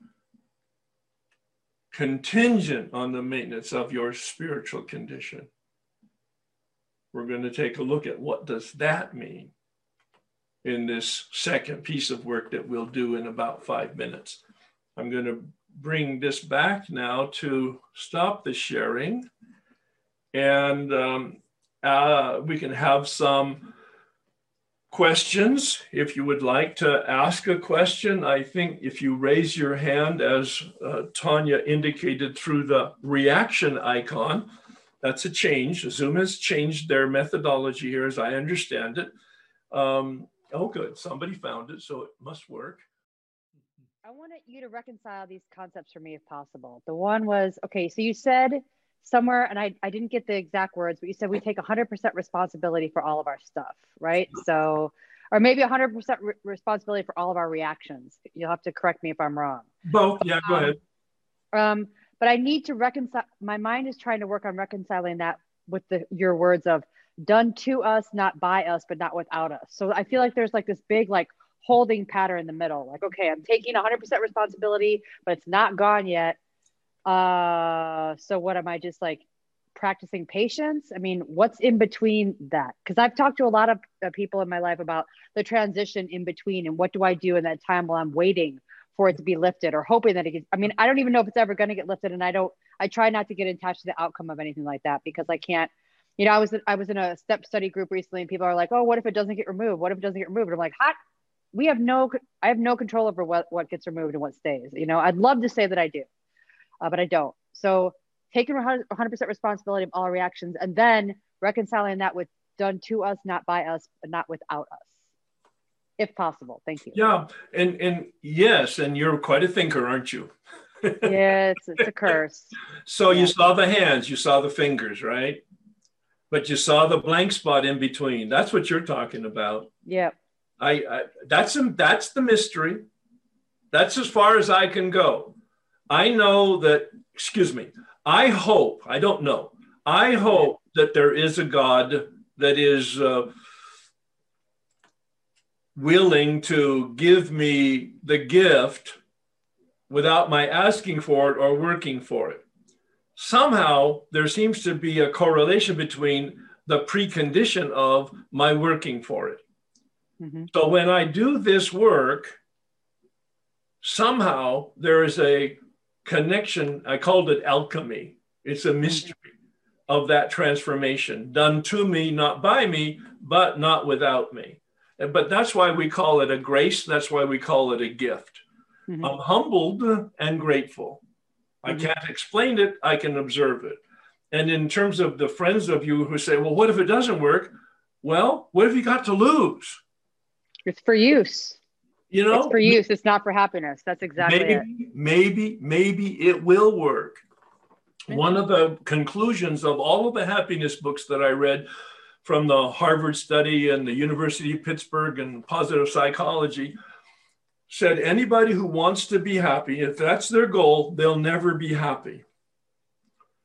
contingent on the maintenance of your spiritual condition we're going to take a look at what does that mean in this second piece of work that we'll do in about five minutes. I'm going to bring this back now to stop the sharing and um, uh, we can have some questions. If you would like to ask a question, I think if you raise your hand, as uh, Tanya indicated through the reaction icon, that's a change. Zoom has changed their methodology here, as I understand it. Um, oh, good. Somebody found it, so it must work. I wanted you to reconcile these concepts for me if possible. The one was okay, so you said somewhere, and I, I didn't get the exact words, but you said we take 100% responsibility for all of our stuff, right? So, or maybe 100% re- responsibility for all of our reactions. You'll have to correct me if I'm wrong. Both, yeah, go ahead. Um, but I need to reconcile. My mind is trying to work on reconciling that with the your words of done to us, not by us, but not without us. So I feel like there's like this big like holding pattern in the middle. Like, okay, I'm taking 100% responsibility, but it's not gone yet. Uh, so what am I just like practicing patience? I mean, what's in between that? Because I've talked to a lot of uh, people in my life about the transition in between and what do I do in that time while I'm waiting for it to be lifted or hoping that it gets, I mean, I don't even know if it's ever going to get lifted. And I don't, I try not to get attached to the outcome of anything like that because I can't, you know, I was, I was in a step study group recently and people are like, oh, what if it doesn't get removed? What if it doesn't get removed? And I'm like, hot. We have no, I have no control over what, what gets removed and what stays. You know, I'd love to say that I do uh, but I don't. So taking 100% responsibility of all reactions and then reconciling that with done to us, not by us, but not without us, if possible. Thank you. Yeah, and and yes, and you're quite a thinker, aren't you? yeah, it's, it's a curse. so yeah. you saw the hands, you saw the fingers, right? But you saw the blank spot in between. That's what you're talking about. Yeah. I, I that's that's the mystery. That's as far as I can go. I know that, excuse me, I hope, I don't know, I hope that there is a God that is uh, willing to give me the gift without my asking for it or working for it. Somehow there seems to be a correlation between the precondition of my working for it. Mm-hmm. So when I do this work, somehow there is a connection, I called it alchemy. It's a mystery of that transformation done to me, not by me, but not without me. But that's why we call it a grace. That's why we call it a gift. Mm-hmm. I'm humbled and grateful. Mm-hmm. I can't explain it, I can observe it. And in terms of the friends of you who say, well, what if it doesn't work? Well, what have you got to lose? It's for use. You know, it's for use. It's not for happiness. That's exactly maybe, it. Maybe, maybe it will work. One of the conclusions of all of the happiness books that I read from the Harvard study and the University of Pittsburgh and positive psychology said anybody who wants to be happy, if that's their goal, they'll never be happy.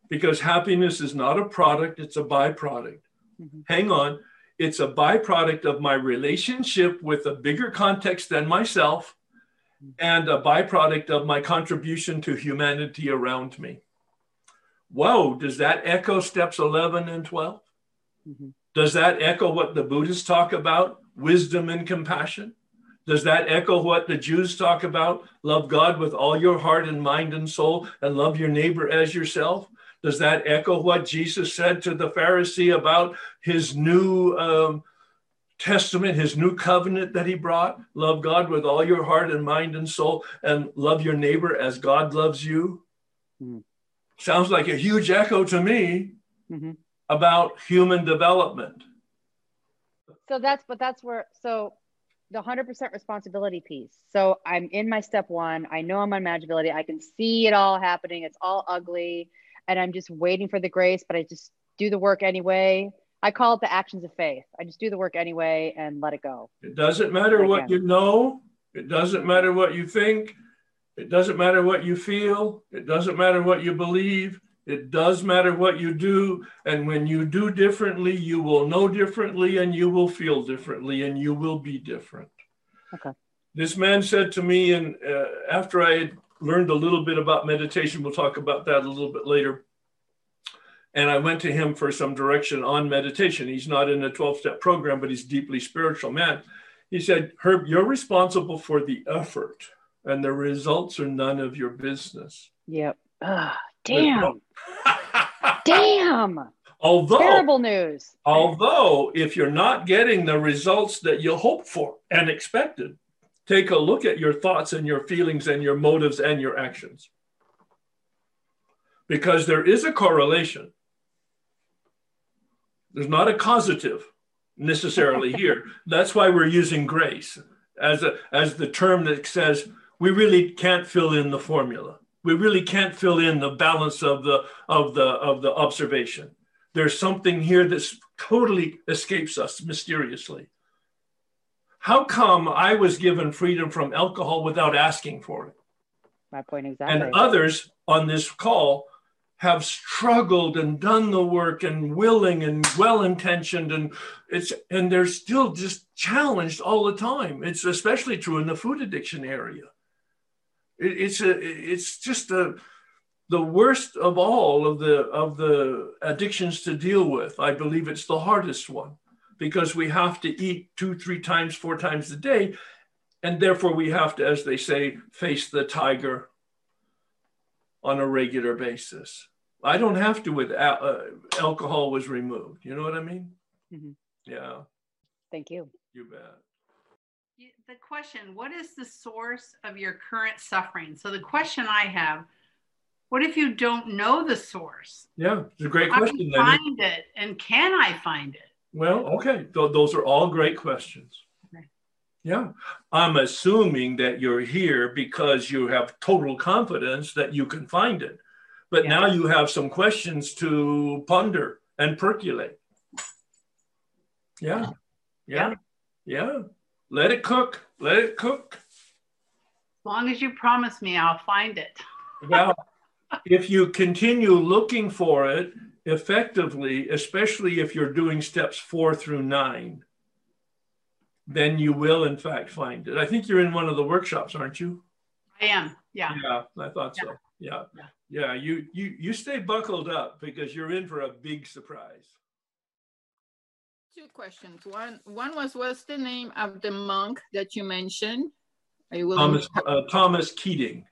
Because happiness is not a product, it's a byproduct. Mm-hmm. Hang on, it's a byproduct of my relationship with a bigger context than myself and a byproduct of my contribution to humanity around me. Whoa, does that echo steps 11 and 12? Mm-hmm. Does that echo what the Buddhists talk about, wisdom and compassion? Does that echo what the Jews talk about? Love God with all your heart and mind and soul, and love your neighbor as yourself. Does that echo what Jesus said to the Pharisee about his new um, testament, his new covenant that he brought? Love God with all your heart and mind and soul, and love your neighbor as God loves you. Mm-hmm. Sounds like a huge echo to me mm-hmm. About human development. So that's, but that's where, so the 100% responsibility piece. So I'm in my step one. I know I'm on manageability. I can see it all happening. It's all ugly and I'm just waiting for the grace, but I just do the work anyway. I call it the actions of faith. I just do the work anyway and let it go. It doesn't matter what you know. It doesn't matter what you think. It doesn't matter what you feel. It doesn't matter what you believe. It does matter what you do. And when you do differently, you will know differently and you will feel differently and you will be different. Okay. This man said to me, and uh, after I had learned a little bit about meditation. We'll talk about that a little bit later. And I went to him for some direction on meditation. He's not in a 12 step program, but he's deeply spiritual man. He said, Herb, you're responsible for the effort, and the results are none of your business. Yep. Oh, damn. damn. Although Terrible news. Although, if you're not getting the results that you hoped for and expected, take a look at your thoughts and your feelings and your motives and your actions. Because there is a correlation. There's not a causative necessarily here. That's why we're using grace as, a, as the term that says we really can't fill in the formula. We really can't fill in the balance of the, of the, of the observation there's something here that totally escapes us mysteriously. How come I was given freedom from alcohol without asking for it? My point exactly. And others on this call have struggled and done the work and willing and well intentioned and it's and they're still just challenged all the time. It's especially true in the food addiction area. It, it's a it's just a the worst of all of the of the addictions to deal with. I believe it's the hardest one because we have to eat two three times four times a day. And therefore we have to as they say face the tiger on a regular basis. I don't have to with uh, alcohol was removed. You know what i mean? Mm-hmm. yeah. Thank you. You bet the question what is the source of your current suffering so the question i have what if you don't know the source? Yeah, it's a great How question. Then. Find it, and can I find it? Well, okay, Th- those are all great questions. Okay. Yeah, I'm assuming that you're here because you have total confidence that you can find it, but yeah. now you have some questions to ponder and percolate. Yeah, yeah, yeah. Let it cook. Let it cook. As long as you promise me, I'll find it. well, if you continue looking for it effectively, especially if you're doing steps four through nine, then you will in fact find it. I think you're in one of the workshops, aren't you? I am. Yeah. Yeah, I thought so. Yeah. Yeah. yeah. You you you stay buckled up because you're in for a big surprise. Two questions. One one was what's the name of the monk that you mentioned? Thomas, uh, Thomas Keating.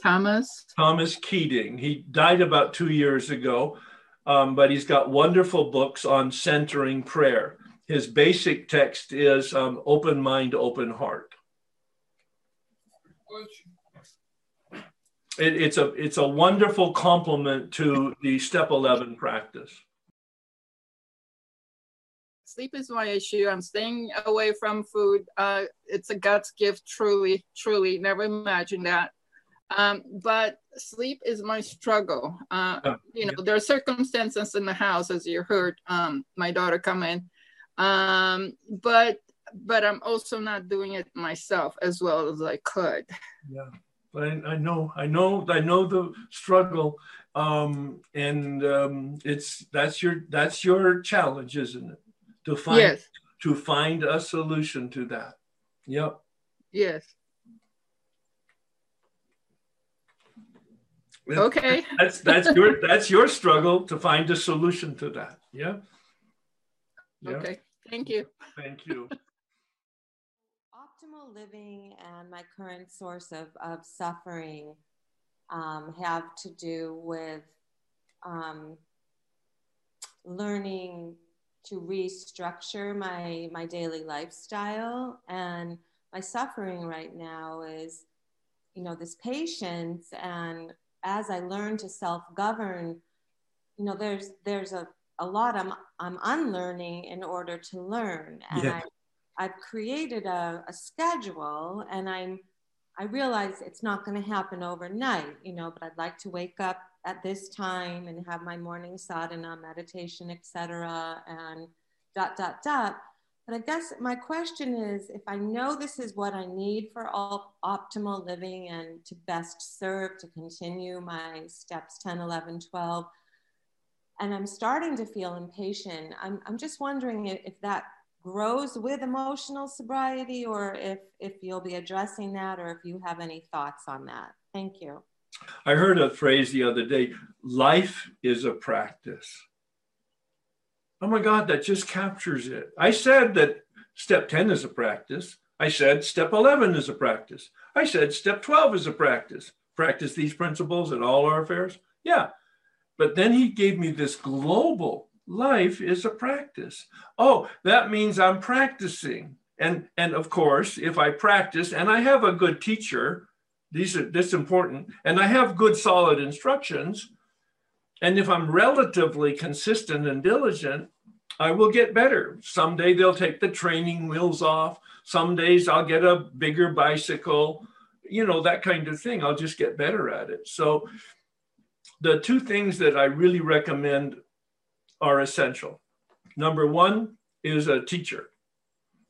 Thomas? Thomas Keating. He died about two years ago, um, but he's got wonderful books on centering prayer. His basic text is um, open mind, open heart. It, it's a it's a wonderful complement to the step 11 practice sleep is my issue i'm staying away from food uh, it's a god's gift truly truly never imagined that um, but sleep is my struggle. Uh, oh, you know, yeah. there are circumstances in the house, as you heard um, my daughter come in, um, but but I'm also not doing it myself as well as I could. Yeah, but I, I know, I know, I know the struggle, um, and um, it's that's your that's your challenge, isn't it? To find yes. to find a solution to that. Yep. Yes. Okay. that's that's your that's your struggle to find a solution to that. Yeah. yeah. Okay. Thank you. Thank you. Optimal living and my current source of, of suffering um, have to do with um, learning to restructure my my daily lifestyle and my suffering right now is you know this patience and as I learn to self-govern, you know, there's there's a, a lot I'm I'm unlearning in order to learn. And yeah. I, I've created a, a schedule and I'm I realize it's not going to happen overnight, you know, but I'd like to wake up at this time and have my morning sadhana, meditation, etc. and dot dot dot. But I guess my question is if I know this is what I need for all optimal living and to best serve to continue my steps 10, 11, 12, and I'm starting to feel impatient, I'm, I'm just wondering if, if that grows with emotional sobriety or if, if you'll be addressing that or if you have any thoughts on that. Thank you. I heard a phrase the other day life is a practice. Oh my God, that just captures it. I said that step 10 is a practice. I said step 11 is a practice. I said step 12 is a practice. Practice these principles in all our affairs. Yeah. But then he gave me this global life is a practice. Oh, that means I'm practicing. And, and of course, if I practice and I have a good teacher, these are this important, and I have good solid instructions, and if I'm relatively consistent and diligent, I will get better. Someday they'll take the training wheels off. Some days I'll get a bigger bicycle, you know, that kind of thing. I'll just get better at it. So, the two things that I really recommend are essential. Number one is a teacher.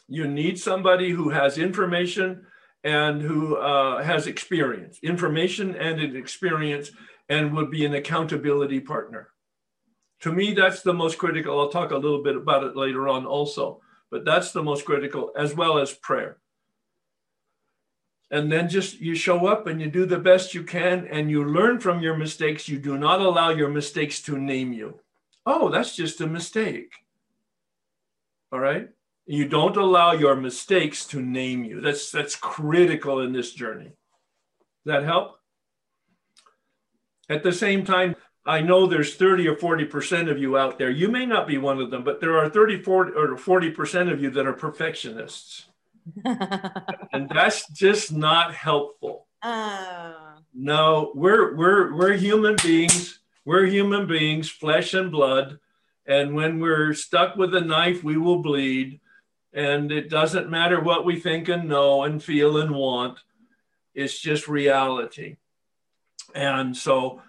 You need somebody who has information and who uh, has experience, information and an experience, and would be an accountability partner. To me, that's the most critical. I'll talk a little bit about it later on also, but that's the most critical, as well as prayer. And then just you show up and you do the best you can and you learn from your mistakes. You do not allow your mistakes to name you. Oh, that's just a mistake. All right? You don't allow your mistakes to name you. That's that's critical in this journey. Does that help? At the same time, I know there's 30 or 40% of you out there. You may not be one of them, but there are 30 40, or 40% of you that are perfectionists. and that's just not helpful. Uh. No, we're we're we're human beings. We're human beings, flesh and blood. And when we're stuck with a knife, we will bleed. And it doesn't matter what we think and know and feel and want. It's just reality. And so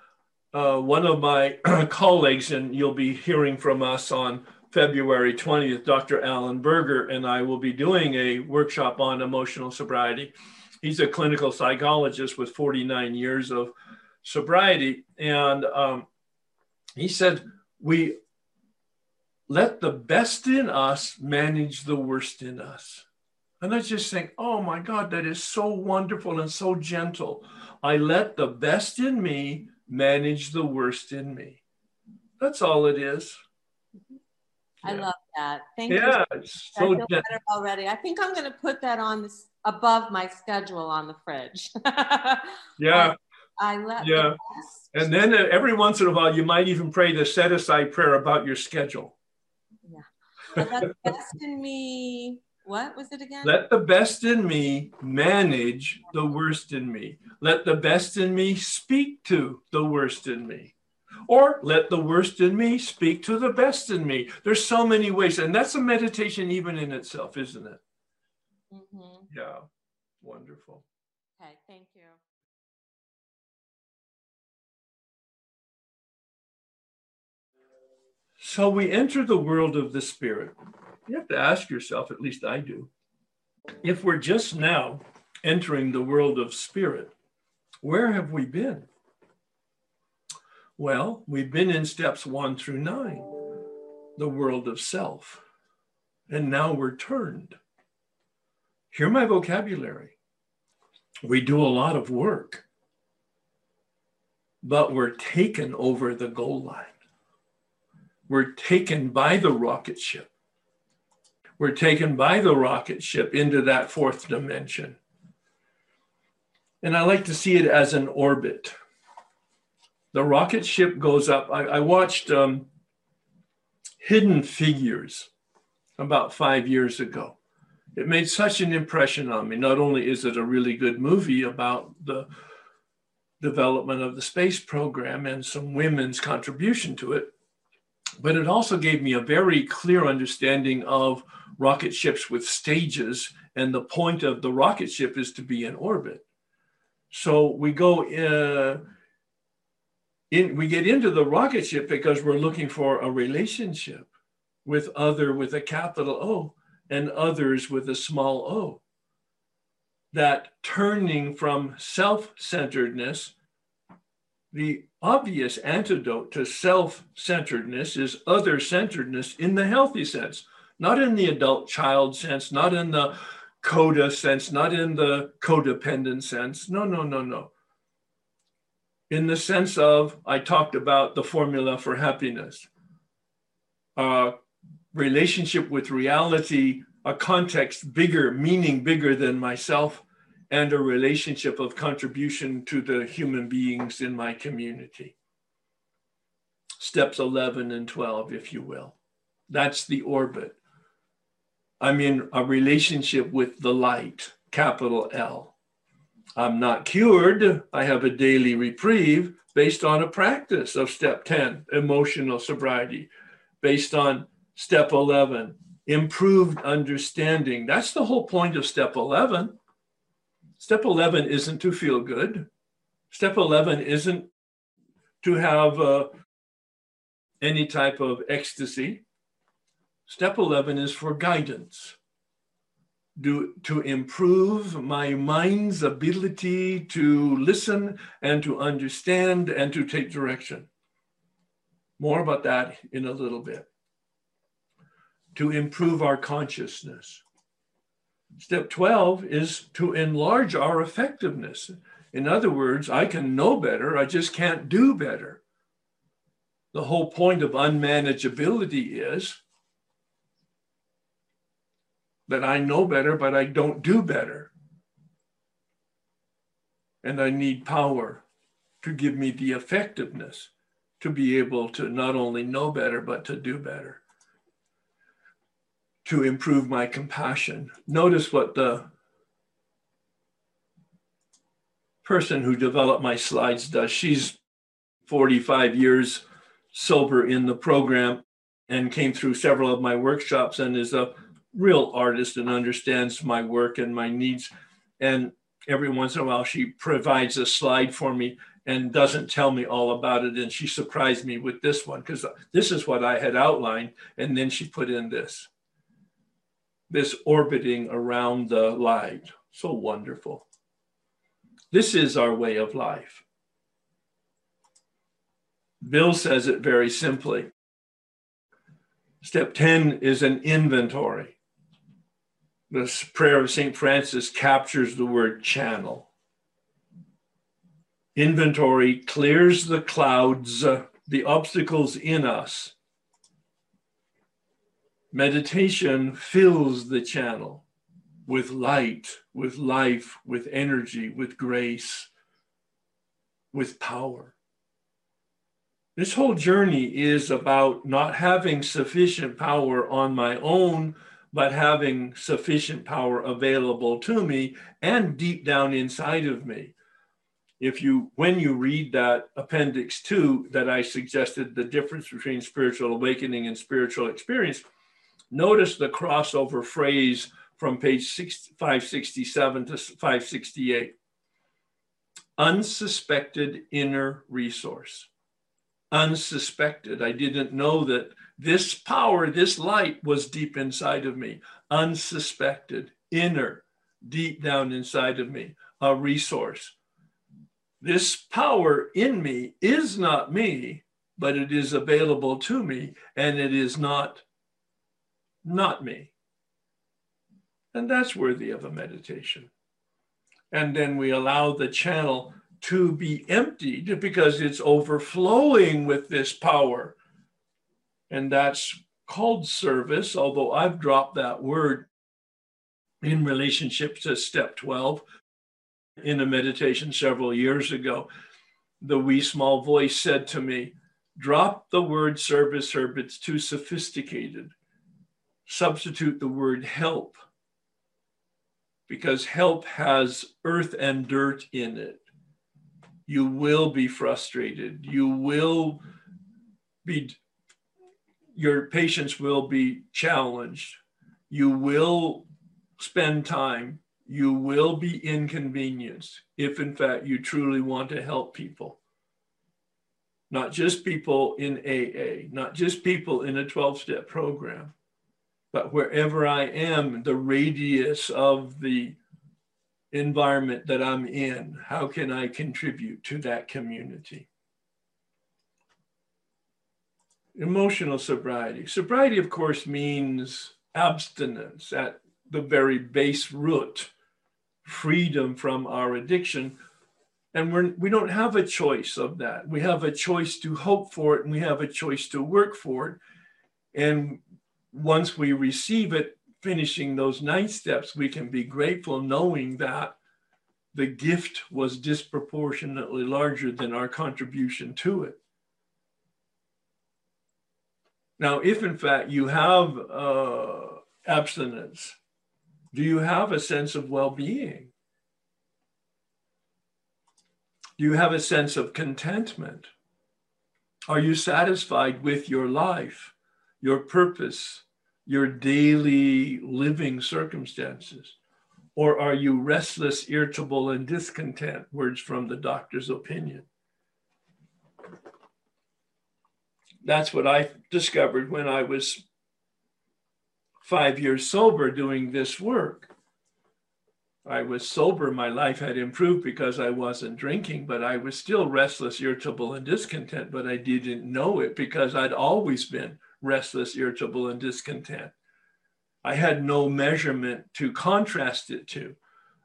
uh, one of my colleagues, and you'll be hearing from us on February 20th, Dr. Allen Berger and I will be doing a workshop on emotional sobriety. He's a clinical psychologist with 49 years of sobriety. And um, he said, We let the best in us manage the worst in us. And I just think, oh my God, that is so wonderful and so gentle. I let the best in me manage the worst in me. That's all it is. I yeah. love that. Thank yeah, you. It's so I feel better already. I think I'm going to put that on this above my schedule on the fridge. yeah. I, I let yeah. The and then uh, every once in a while, you might even pray the set aside prayer about your schedule. Let the best in me. What was it again? Let the best in me manage the worst in me. Let the best in me speak to the worst in me. Or let the worst in me speak to the best in me. There's so many ways. And that's a meditation even in itself, isn't it? Mm-hmm. Yeah. Wonderful. Okay. Thank you. So we enter the world of the spirit. You have to ask yourself, at least I do, if we're just now entering the world of spirit, where have we been? Well, we've been in steps one through nine, the world of self. And now we're turned. Hear my vocabulary. We do a lot of work, but we're taken over the goal line. We're taken by the rocket ship. We're taken by the rocket ship into that fourth dimension. And I like to see it as an orbit. The rocket ship goes up. I, I watched um, Hidden Figures about five years ago. It made such an impression on me. Not only is it a really good movie about the development of the space program and some women's contribution to it, but it also gave me a very clear understanding of rocket ships with stages, and the point of the rocket ship is to be in orbit. So we go uh, in, we get into the rocket ship because we're looking for a relationship with other with a capital O and others with a small o. That turning from self centeredness, the obvious antidote to self centeredness is other centeredness in the healthy sense, not in the adult child sense, not in the coda sense, not in the codependent sense. No, no, no, no. In the sense of, I talked about the formula for happiness a relationship with reality, a context bigger, meaning bigger than myself, and a relationship of contribution to the human beings in my community. steps 11 and 12, if you will. That's the orbit. I'm in a relationship with the light, capital L. I'm not cured. I have a daily reprieve based on a practice of step 10, emotional sobriety, based on step 11, improved understanding. That's the whole point of step 11. Step 11 isn't to feel good. Step 11 isn't to have uh, any type of ecstasy. Step 11 is for guidance, do, to improve my mind's ability to listen and to understand and to take direction. More about that in a little bit. To improve our consciousness. Step 12 is to enlarge our effectiveness. In other words, I can know better, I just can't do better. The whole point of unmanageability is that I know better, but I don't do better. And I need power to give me the effectiveness to be able to not only know better, but to do better, to improve my compassion. Notice what the person who developed my slides does. She's 45 years sober in the program and came through several of my workshops and is a real artist and understands my work and my needs. And every once in a while, she provides a slide for me and doesn't tell me all about it. And she surprised me with this one because this is what I had outlined. And then she put in this this orbiting around the light. So wonderful. This is our way of life. Bill says it very simply. Step 10 is an inventory the prayer of St. Francis captures the word channel. Inventory clears the clouds, uh, the obstacles in us. Meditation fills the channel with light, with life, with energy, with grace, with power. This whole journey is about not having sufficient power on my own but having sufficient power available to me and deep down inside of me. If you, when you read that appendix two that I suggested, the difference between spiritual awakening and spiritual experience, notice the crossover phrase from page 567 to 568 unsuspected inner resource. Unsuspected. I didn't know that this power, this light was deep inside of me, unsuspected, inner, deep down inside of me, a resource. This power in me is not me, but it is available to me, and it is not not me. And that's worthy of a meditation. And then we allow the channel to be emptied because it's overflowing with this power and that's called service, although I've dropped that word in relationship to step 12 in a meditation several years ago. The wee small voice said to me, Drop the word service, Herb, it's too sophisticated. Substitute the word help because help has earth and dirt in it. You will be frustrated. You will be your patience will be challenged. You will spend time. You will be inconvenienced if, in fact, you truly want to help people. Not just people in AA, not just people in a 12 step program, but wherever I am, the radius of the environment that I'm in, how can I contribute to that community? emotional sobriety. Sobriety, of course, means abstinence at the very base root, freedom from our addiction. And we're, we don't have a choice of that. We have a choice to hope for it and we have a choice to work for it. And once we receive it, finishing those nine steps, we can be grateful knowing that the gift was disproportionately larger than our contribution to it. Now, if in fact you have uh, abstinence, do you have a sense of well being? Do you have a sense of contentment? Are you satisfied with your life, your purpose, your daily living circumstances? Or are you restless, irritable, and discontent? Words from the doctor's opinion. That's what I discovered when I was five years sober doing this work. I was sober, my life had improved because I wasn't drinking, but I was still restless, irritable, and discontent, but I didn't know it because I'd always been restless, irritable, and discontent. I had no measurement to contrast it to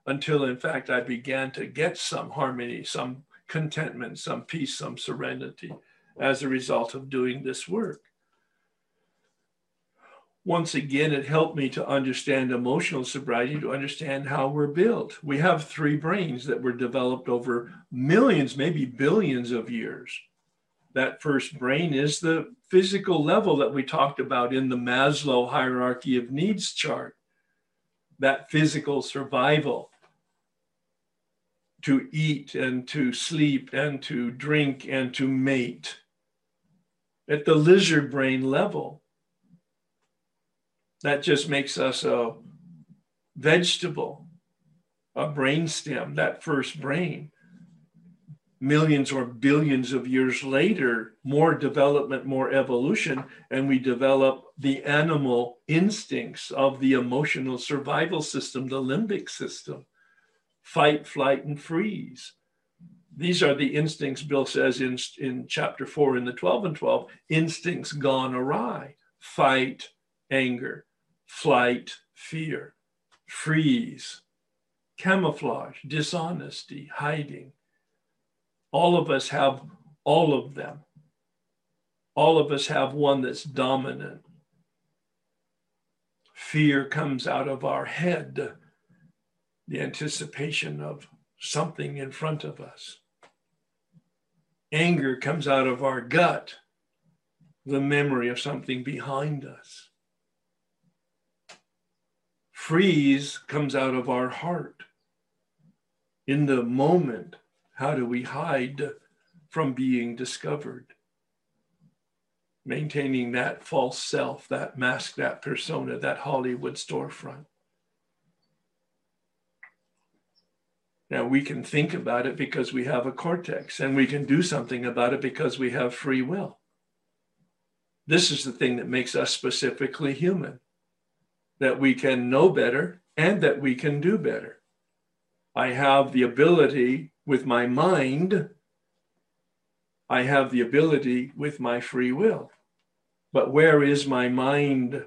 until, in fact, I began to get some harmony, some contentment, some peace, some serenity as a result of doing this work once again, it helped me to understand emotional sobriety, to understand how we're built. We have three brains that were developed over millions, maybe billions of years. That first brain is the physical level that we talked about in the Maslow hierarchy of needs chart, that physical survival to eat and to sleep and to drink and to mate. At the lizard brain level, that just makes us a vegetable, a brain stem, that first brain. Millions or billions of years later, more development, more evolution, and we develop the animal instincts of the emotional survival system, the limbic system. Fight, flight, and freeze. These are the instincts, Bill says in, in chapter four in the 12 and 12 instincts gone awry. Fight, anger, flight, fear, freeze, camouflage, dishonesty, hiding. All of us have all of them. All of us have one that's dominant. Fear comes out of our head, the anticipation of something in front of us. Anger comes out of our gut, the memory of something behind us freeze comes out of our heart. In the moment, how do we hide from being discovered? Maintaining that false self, that mask, that persona, that Hollywood storefront. Now, we can think about it because we have a cortex, and we can do something about it because we have free will. This is the thing that makes us specifically human that we can know better and that we can do better. I have the ability with my mind, I have the ability with my free will. But where is my mind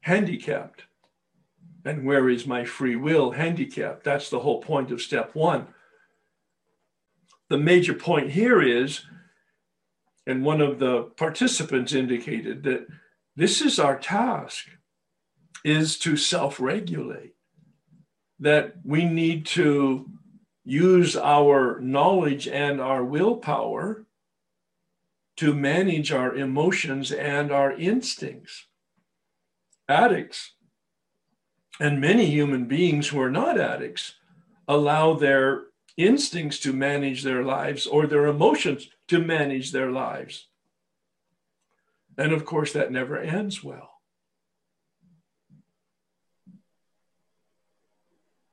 handicapped? And where is my free will handicapped? That's the whole point of step one. The major point here is, and one of the participants indicated that this is our task, is to self-regulate. That we need to use our knowledge and our willpower to manage our emotions and our instincts. Addicts and many human beings who are not addicts allow their instincts to manage their lives or their emotions to manage their lives. And of course, that never ends well.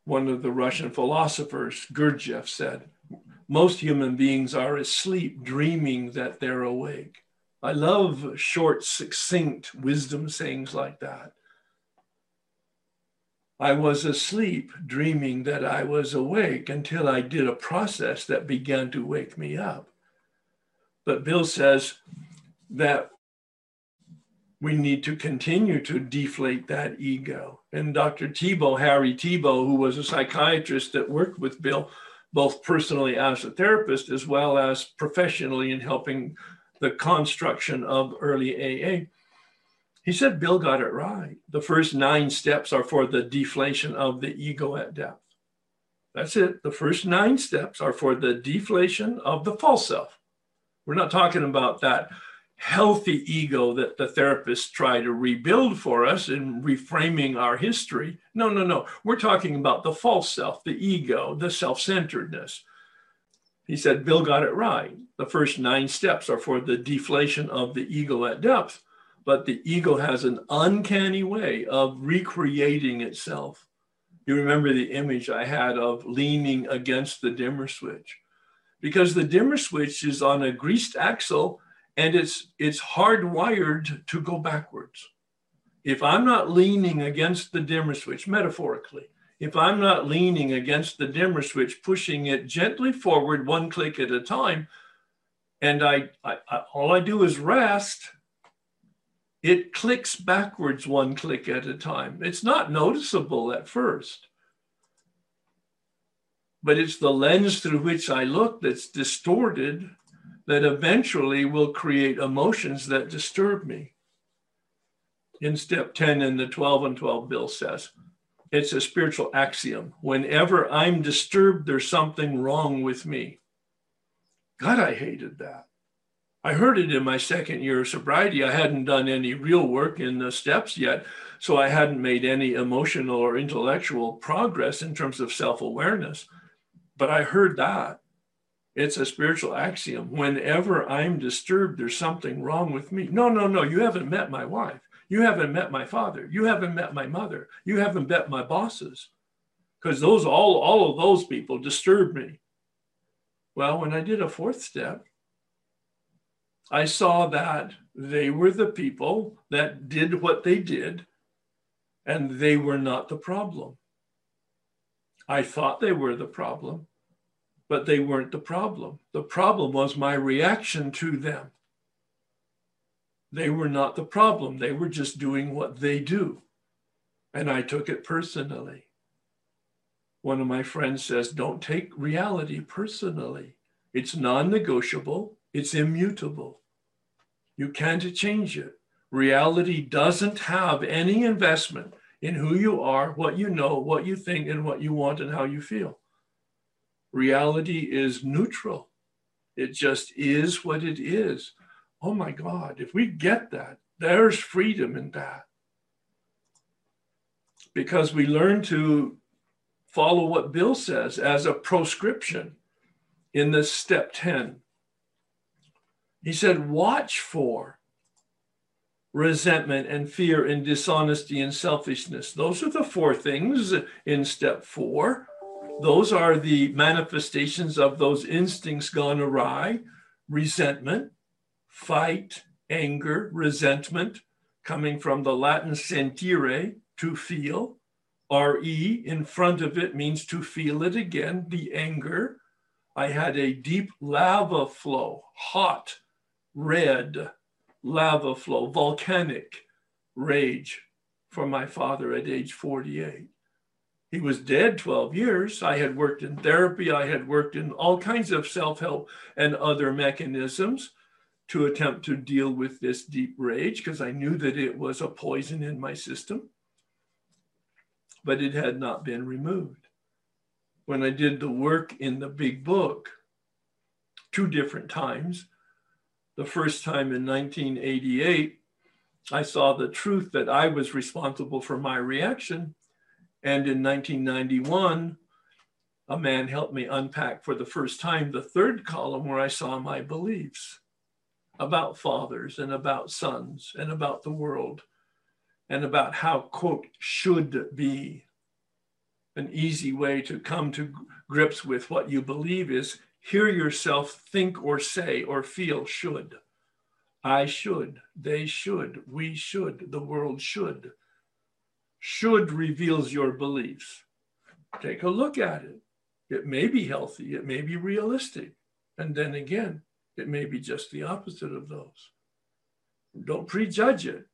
One of the Russian philosophers, Gurdjieff, said, Most human beings are asleep, dreaming that they're awake. I love short, succinct wisdom sayings like that. I was asleep, dreaming that I was awake until I did a process that began to wake me up. But Bill says that we need to continue to deflate that ego. And Dr. Tiebout, Harry Tiebout, who was a psychiatrist that worked with Bill, both personally as a therapist as well as professionally in helping the construction of early AA, he said Bill got it right. The first nine steps are for the deflation of the ego at depth. That's it. The first nine steps are for the deflation of the false self. We're not talking about that healthy ego that the therapists try to rebuild for us in reframing our history. No, no, no. We're talking about the false self, the ego, the self centeredness. He said, Bill got it right. The first nine steps are for the deflation of the ego at depth, but the ego has an uncanny way of recreating itself. You remember the image I had of leaning against the dimmer switch because the dimmer switch is on a greased axle and it's it's hardwired to go backwards. If I'm not leaning against the dimmer switch, metaphorically, if I'm not leaning against the dimmer switch, pushing it gently forward one click at a time, and I, I, I all I do is rest, it clicks backwards one click at a time. It's not noticeable at first but it's the lens through which I look that's distorted that eventually will create emotions that disturb me. In step 10 in the 12 and 12, Bill says, it's a spiritual axiom. Whenever I'm disturbed, there's something wrong with me. God, I hated that. I heard it in my second year of sobriety. I hadn't done any real work in the steps yet, so I hadn't made any emotional or intellectual progress in terms of self awareness. But I heard that. It's a spiritual axiom. Whenever I'm disturbed, there's something wrong with me. No, no, no. You haven't met my wife. You haven't met my father. You haven't met my mother. You haven't met my bosses. Because those all, all of those people disturb me. Well, when I did a fourth step, I saw that they were the people that did what they did, and they were not the problem. I thought they were the problem, but they weren't the problem. The problem was my reaction to them. They were not the problem. They were just doing what they do. And I took it personally. One of my friends says, Don't take reality personally. It's non negotiable, it's immutable. You can't change it. Reality doesn't have any investment in who you are, what you know, what you think, and what you want and how you feel. Reality is neutral. It just is what it is. Oh my God, if we get that, there's freedom in that. Because we learn to follow what Bill says as a proscription in this step 10. He said, watch for resentment and fear and dishonesty and selfishness. Those are the four things in step four. Those are the manifestations of those instincts gone awry resentment, fight, anger, resentment, coming from the Latin sentire, to feel. RE in front of it means to feel it again, the anger. I had a deep lava flow, hot, red, lava flow, volcanic rage for my father at age 48. He was dead 12 years. I had worked in therapy, I had worked in all kinds of self help and other mechanisms to attempt to deal with this deep rage because I knew that it was a poison in my system, but it had not been removed. When I did the work in the big book, two different times, the first time in 1988, I saw the truth that I was responsible for my reaction. And in 1991, a man helped me unpack for the first time the third column where I saw my beliefs about fathers and about sons and about the world and about how, quote, should be. An easy way to come to grips with what you believe is hear yourself think or say or feel should. I should, they should, we should, the world should. Should reveals your beliefs. Take a look at it. It may be healthy, it may be realistic. And then again, it may be just the opposite of those. Don't prejudge it.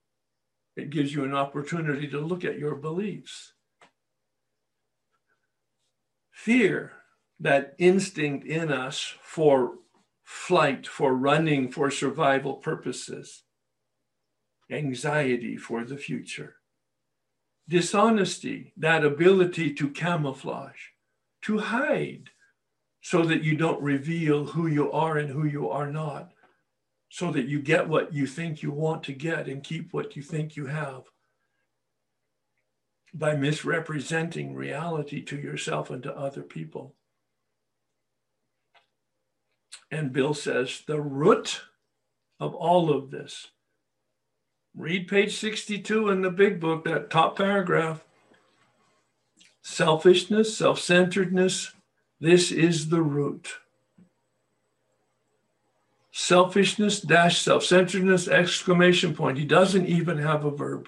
It gives you an opportunity to look at your beliefs. Fear that instinct in us for flight, for running for survival purposes, anxiety for the future, dishonesty, that ability to camouflage, to hide so that you don't reveal who you are and who you are not, so that you get what you think you want to get and keep what you think you have by misrepresenting reality to yourself and to other people. And Bill says the root of all of this. Read page 62 in the big book, that top paragraph. Selfishness, self centeredness, this is the root. Selfishness dash self centeredness exclamation point. He doesn't even have a verb.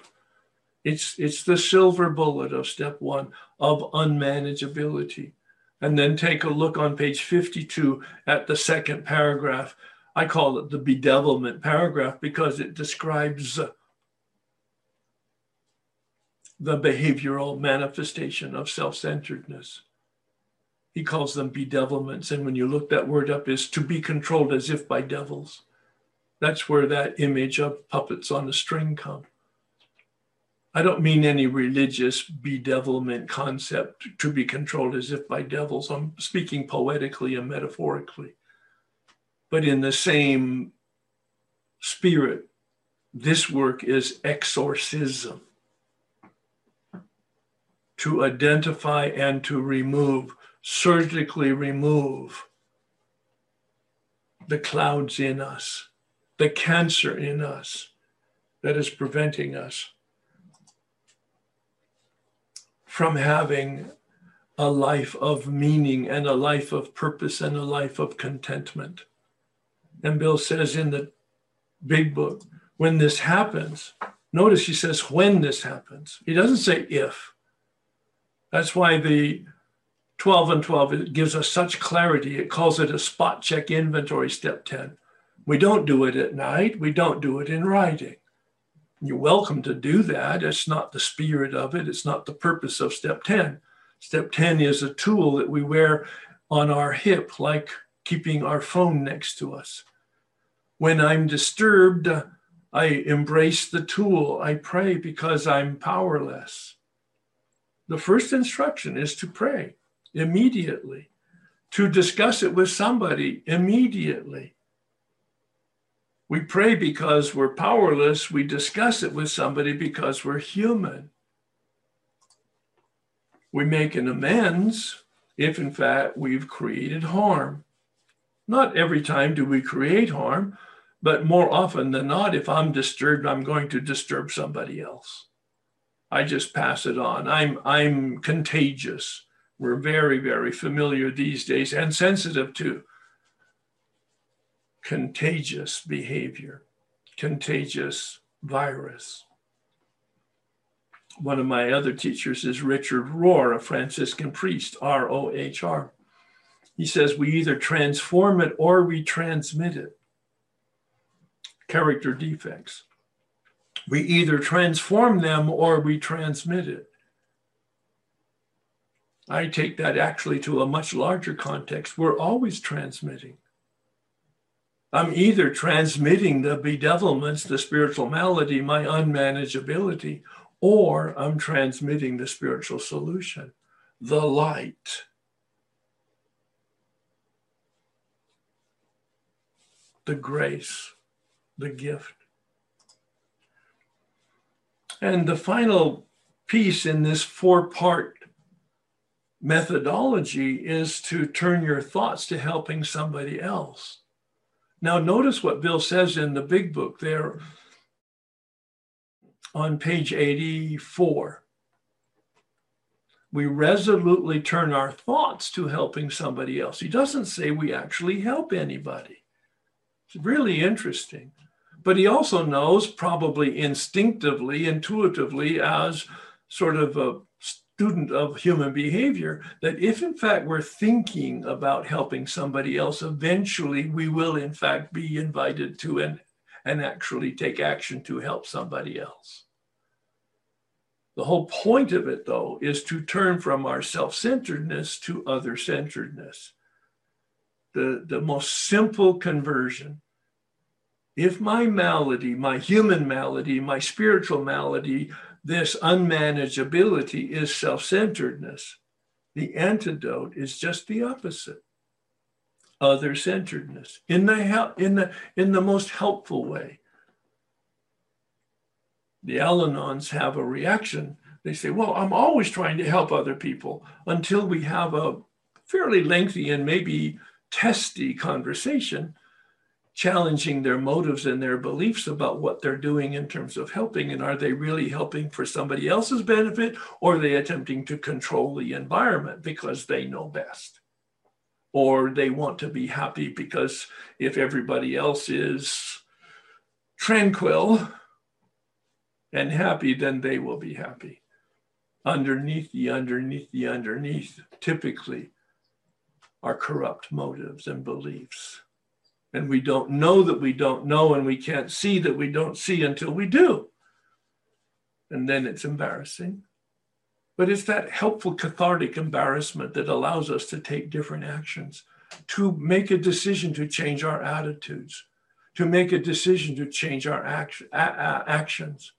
It's, it's the silver bullet of step one of unmanageability. And then take a look on page 52 at the second paragraph. I call it the bedevilment paragraph because it describes the behavioral manifestation of self centeredness. He calls them bedevilments. And when you look that word up, is to be controlled as if by devils. That's where that image of puppets on a string come. I don't mean any religious bedevilment concept to be controlled as if by devils. I'm speaking poetically and metaphorically. But in the same spirit, this work is exorcism to identify and to remove, surgically remove the clouds in us, the cancer in us that is preventing us from having a life of meaning and a life of purpose and a life of contentment. And Bill says in the big book, when this happens, notice he says when this happens. He doesn't say if. That's why the 12 and 12 it gives us such clarity. It calls it a spot check inventory, step 10. We don't do it at night, we don't do it in writing. You're welcome to do that. It's not the spirit of it, it's not the purpose of step 10. Step 10 is a tool that we wear on our hip, like keeping our phone next to us. When I'm disturbed, I embrace the tool. I pray because I'm powerless. The first instruction is to pray immediately, to discuss it with somebody immediately. We pray because we're powerless. We discuss it with somebody because we're human. We make an amends if, in fact, we've created harm. Not every time do we create harm, but more often than not, if I'm disturbed, I'm going to disturb somebody else. I just pass it on. I'm, I'm contagious. We're very, very familiar these days and sensitive to contagious behavior, contagious virus. One of my other teachers is Richard Rohr, a Franciscan priest, R O H R. He says we either transform it or we transmit it. Character defects. We either transform them or we transmit it. I take that actually to a much larger context. We're always transmitting. I'm either transmitting the bedevilments, the spiritual malady, my unmanageability, or I'm transmitting the spiritual solution, the light. The grace, the gift. And the final piece in this four part methodology is to turn your thoughts to helping somebody else. Now, notice what Bill says in the big book there on page 84. We resolutely turn our thoughts to helping somebody else. He doesn't say we actually help anybody. It's really interesting. But he also knows, probably instinctively, intuitively, as sort of a student of human behavior that if in fact we're thinking about helping somebody else, eventually we will in fact be invited to and, and actually take action to help somebody else. The whole point of it, though, is to turn from our self centeredness to other centeredness. The, the most simple conversion. If my malady, my human malady, my spiritual malady this unmanageability is self centeredness. The antidote is just the opposite other-centeredness in the in the in the most helpful way. The Al-Anons have a reaction. They say, "Well, I'm always trying to help other people," until we have a fairly lengthy and maybe testy conversation challenging their motives and their beliefs about what they're doing in terms of helping. And are they really helping for somebody else's benefit or are they attempting to control the environment because they know best? Or they want to be happy because if everybody else is tranquil and happy, then they will be happy. Underneath the underneath the underneath, typically, are corrupt motives and beliefs and we don't know that we don't know, and we can't see that we don't see until we do. And then it's embarrassing. But it's that helpful cathartic embarrassment that allows us to take different actions, to make a decision to change our attitudes, to make a decision to change our action, a- a- actions.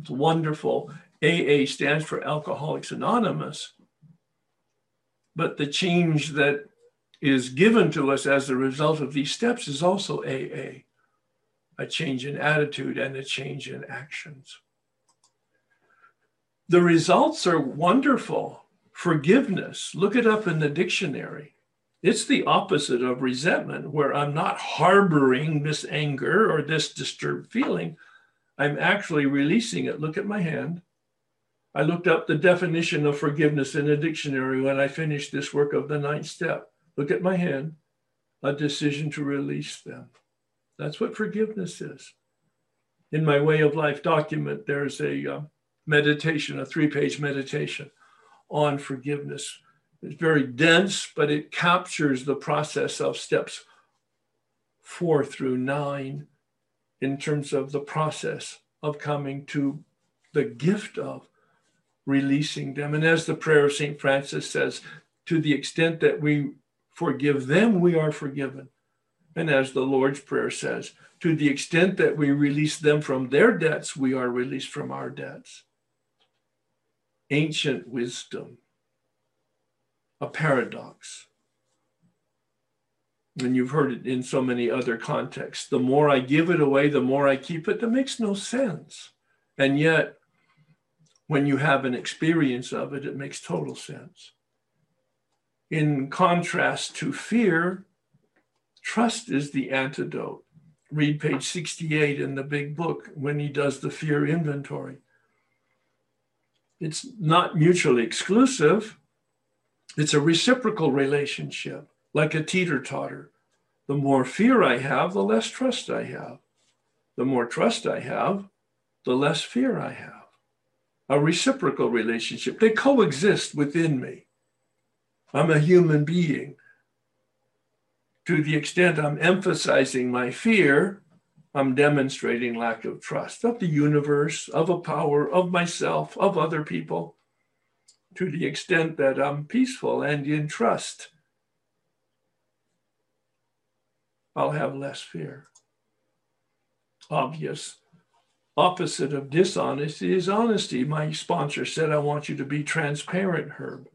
It's wonderful. AA stands for Alcoholics Anonymous. But the change that is given to us as a result of these steps is also AA a change in attitude and a change in actions. The results are wonderful. Forgiveness, look it up in the dictionary. It's the opposite of resentment, where I'm not harboring this anger or this disturbed feeling. I'm actually releasing it. Look at my hand. I looked up the definition of forgiveness in a dictionary when I finished this work of the ninth step. Look at my hand, a decision to release them. That's what forgiveness is. In my way of life document, there's a uh, meditation, a three page meditation on forgiveness. It's very dense, but it captures the process of steps four through nine in terms of the process of coming to the gift of releasing them. And as the prayer of St. Francis says, to the extent that we forgive them, we are forgiven. And as the Lord's Prayer says, to the extent that we release them from their debts, we are released from our debts. Ancient wisdom, a paradox. And you've heard it in so many other contexts. The more I give it away, the more I keep it. That makes no sense. And yet, when you have an experience of it, it makes total sense. In contrast to fear, trust is the antidote. Read page 68 in the big book when he does the fear inventory. It's not mutually exclusive, it's a reciprocal relationship, like a teeter totter. The more fear I have, the less trust I have. The more trust I have, the less fear I have. A reciprocal relationship. They coexist within me. I'm a human being. To the extent I'm emphasizing my fear, I'm demonstrating lack of trust of the universe, of a power, of myself, of other people. To the extent that I'm peaceful and in trust, I'll have less fear. Obvious. Opposite of dishonesty is honesty. My sponsor said, I want you to be transparent, Herb.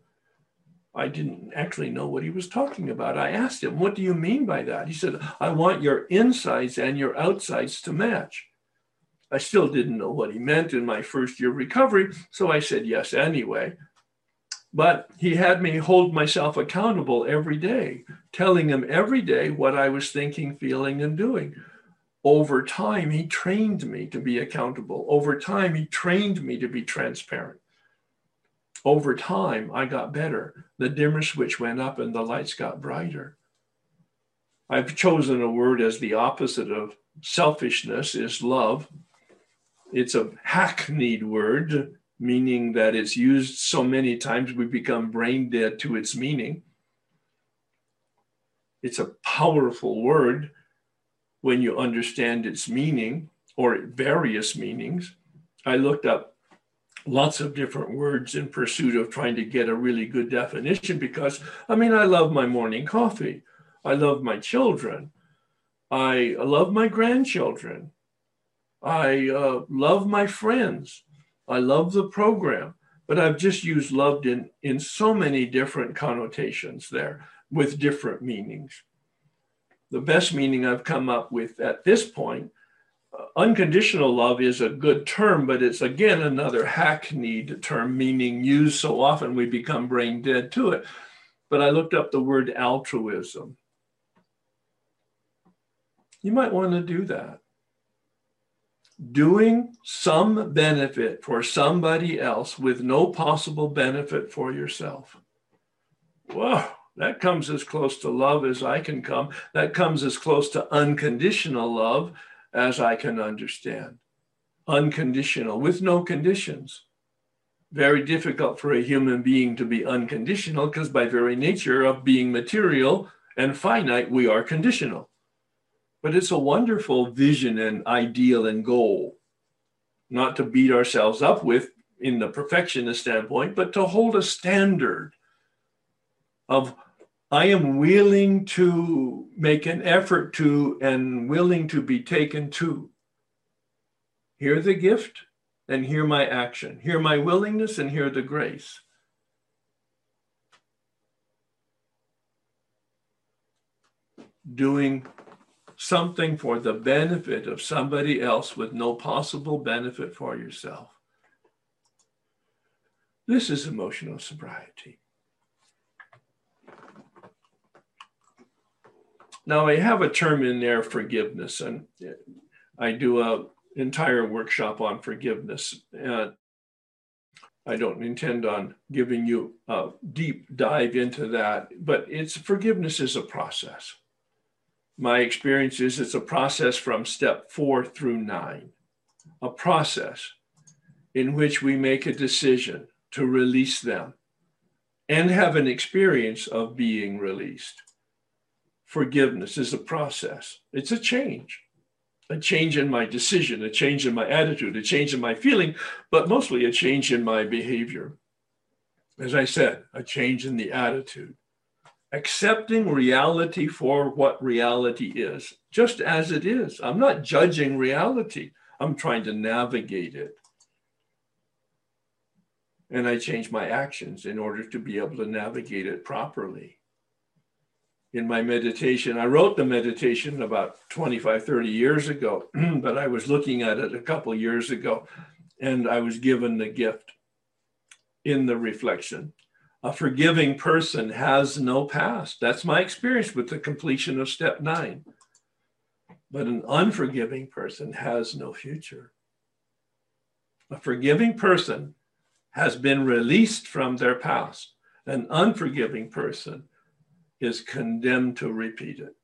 I didn't actually know what he was talking about. I asked him, What do you mean by that? He said, I want your insides and your outsides to match. I still didn't know what he meant in my first year of recovery, so I said yes anyway. But he had me hold myself accountable every day, telling him every day what I was thinking, feeling, and doing. Over time, he trained me to be accountable. Over time, he trained me to be transparent over time, I got better. The dimmer switch went up and the lights got brighter. I've chosen a word as the opposite of selfishness is love. It's a hackneyed word, meaning that it's used so many times we become brain dead to its meaning. It's a powerful word when you understand its meaning or various meanings. I looked up lots of different words in pursuit of trying to get a really good definition because I mean, I love my morning coffee. I love my children. I love my grandchildren. I uh, love my friends. I love the program. But I've just used loved in, in so many different connotations there. with different meanings. The best meaning I've come up with at this point unconditional love is a good term, but it's again another hackneyed term, meaning used so often we become brain dead to it. But I looked up the word altruism. You might want to do that. Doing some benefit for somebody else with no possible benefit for yourself. Whoa, that comes as close to love as I can come. That comes as close to unconditional love as I can understand. Unconditional, with no conditions. Very difficult for a human being to be unconditional because, by very nature of being material and finite, we are conditional. But it's a wonderful vision and ideal and goal, not to beat ourselves up with in the perfectionist standpoint, but to hold a standard of I am willing to make an effort to and willing to be taken to. Hear the gift and hear my action. Hear my willingness and hear the grace. Doing something for the benefit of somebody else with no possible benefit for yourself. This is emotional sobriety. Now I have a term in there, forgiveness, and I do a entire workshop on forgiveness. And I don't intend on giving you a deep dive into that, but it's forgiveness is a process. My experience is it's a process from step four through nine, a process in which we make a decision to release them and have an experience of being released forgiveness is a process, it's a change. A change in my decision, a change in my attitude, a change in my feeling, but mostly a change in my behavior. As I said, a change in the attitude. Accepting reality for what reality is, just as it is. I'm not judging reality, I'm trying to navigate it. And I change my actions in order to be able to navigate it properly in my meditation. I wrote the meditation about 25, 30 years ago, but I was looking at it a couple years ago and I was given the gift in the reflection. A forgiving person has no past. That's my experience with the completion of step nine. But an unforgiving person has no future. A forgiving person has been released from their past. An unforgiving person is condemned to repeat it.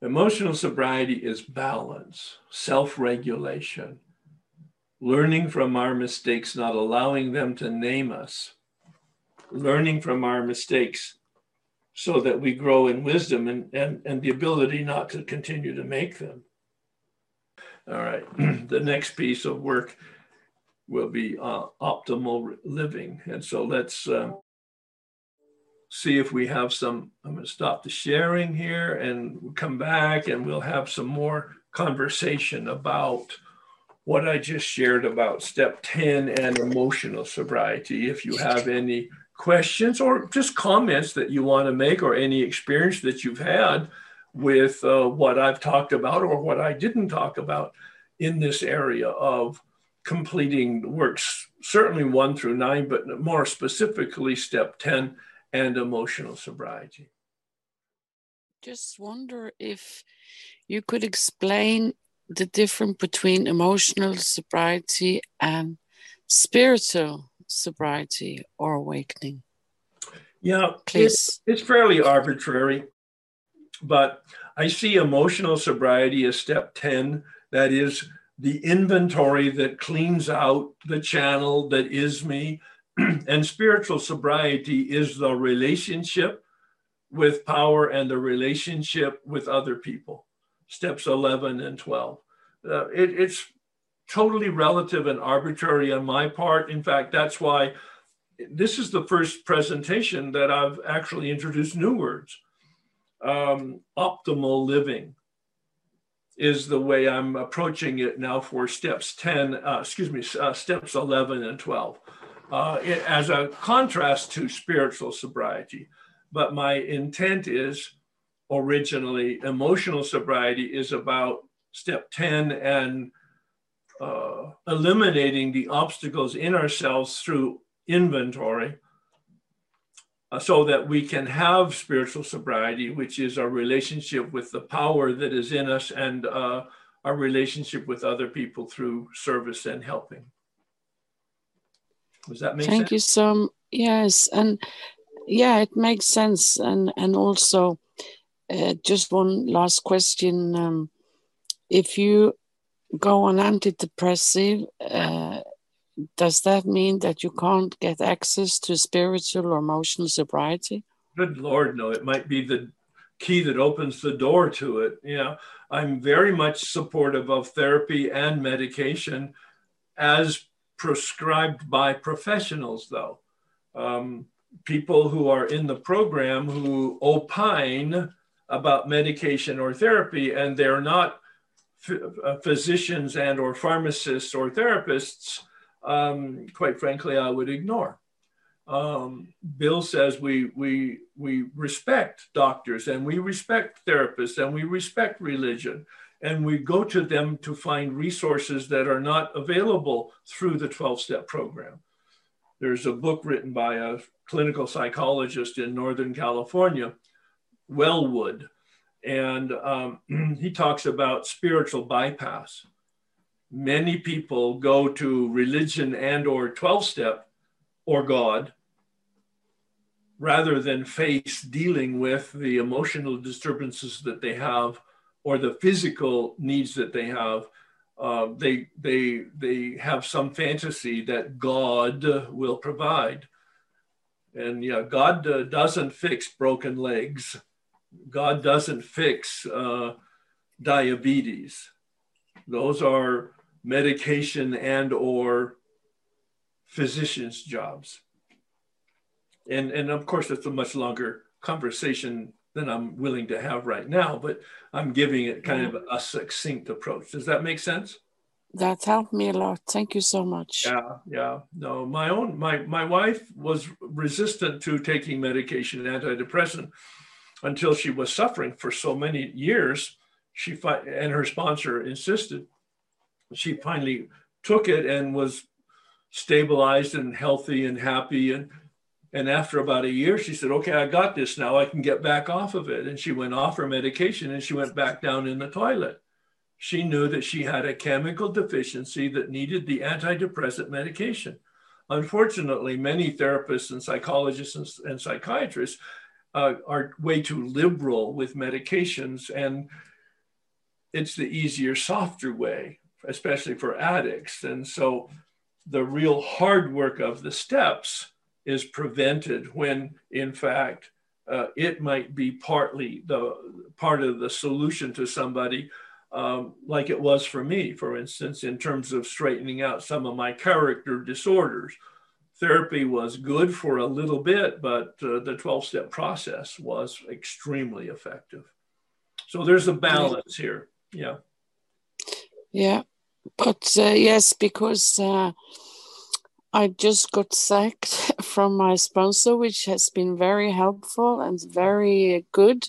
Emotional sobriety is balance, self regulation, learning from our mistakes, not allowing them to name us, learning from our mistakes so that we grow in wisdom and, and, and the ability not to continue to make them. All right, the next piece of work will be uh, optimal living. And so let's. Uh, see if we have some. I'm going to stop the sharing here and come back and we'll have some more conversation about what I just shared about step 10 and emotional sobriety. If you have any questions or just comments that you want to make or any experience that you've had with uh, what I've talked about or what I didn't talk about in this area of completing works, certainly one through nine, but more specifically, step 10 and emotional sobriety. Just wonder if you could explain the difference between emotional sobriety and spiritual sobriety or awakening. Yeah, please. It's, it's fairly arbitrary, but I see emotional sobriety as step 10. That is the inventory that cleans out the channel that is me, and spiritual sobriety is the relationship with power and the relationship with other people. Steps 11 and 12. Uh, it, it's totally relative and arbitrary on my part. In fact, that's why this is the first presentation that I've actually introduced new words. Um, optimal living is the way I'm approaching it now for steps 10, uh, excuse me, uh, steps 11 and 12 uh, as a contrast to spiritual sobriety. But my intent is originally emotional sobriety is about step 10 and uh, eliminating the obstacles in ourselves through inventory uh, so that we can have spiritual sobriety, which is our relationship with the power that is in us and uh, our relationship with other people through service and helping. Does that make Thank sense? you so yes, and yeah, it makes sense, and and also uh, just one last question: um, if you go on antidepressive, uh, does that mean that you can't get access to spiritual or emotional sobriety? Good Lord, no. It might be the key that opens the door to it. You know, I'm very much supportive of therapy and medication as prescribed by professionals, though. Um, people who are in the program who opine about medication or therapy, and they're not uh, physicians and or pharmacists or therapists, um, quite frankly, I would ignore. Um, Bill says we we we respect doctors and we respect therapists and we respect religion and we go to them to find resources that are not available through the 12-step program. There's a book written by a clinical psychologist in Northern California, Welwood, and um, he talks about spiritual bypass many people go to religion and or 12 step or god rather than face dealing with the emotional disturbances that they have or the physical needs that they have uh, they they they have some fantasy that god will provide. And yeah god uh, doesn't fix broken legs. God doesn't fix uh, diabetes. Those are medication and or physicians jobs. And and of course it's a much longer conversation than i'm willing to have right now but i'm giving it kind of a succinct approach. Does that make sense? That helped me a lot. Thank you so much. Yeah yeah. No my own my my wife was resistant to taking medication antidepressant until she was suffering for so many years. She and her sponsor insisted. She finally took it and was stabilized and healthy and happy and and after about a year she said okay i got this. Now i can get back off of it. And she went off her medication and she went back down in the toilet. She knew that she had a chemical deficiency that needed the antidepressant medication. Unfortunately many therapists and psychologists and, and psychiatrists uh, are way too liberal with medications and it's the easier softer way especially for addicts. And so the real hard work of the steps is prevented when, in fact, uh, it might be partly the part of the solution to somebody, um, like it was for me, for instance, in terms of straightening out some of my character disorders. Therapy was good for a little bit, but uh, the 12 step process was extremely effective. So there's a balance here. Yeah. Yeah, but uh, yes, because uh, I just got sacked from my sponsor, which has been very helpful and very good.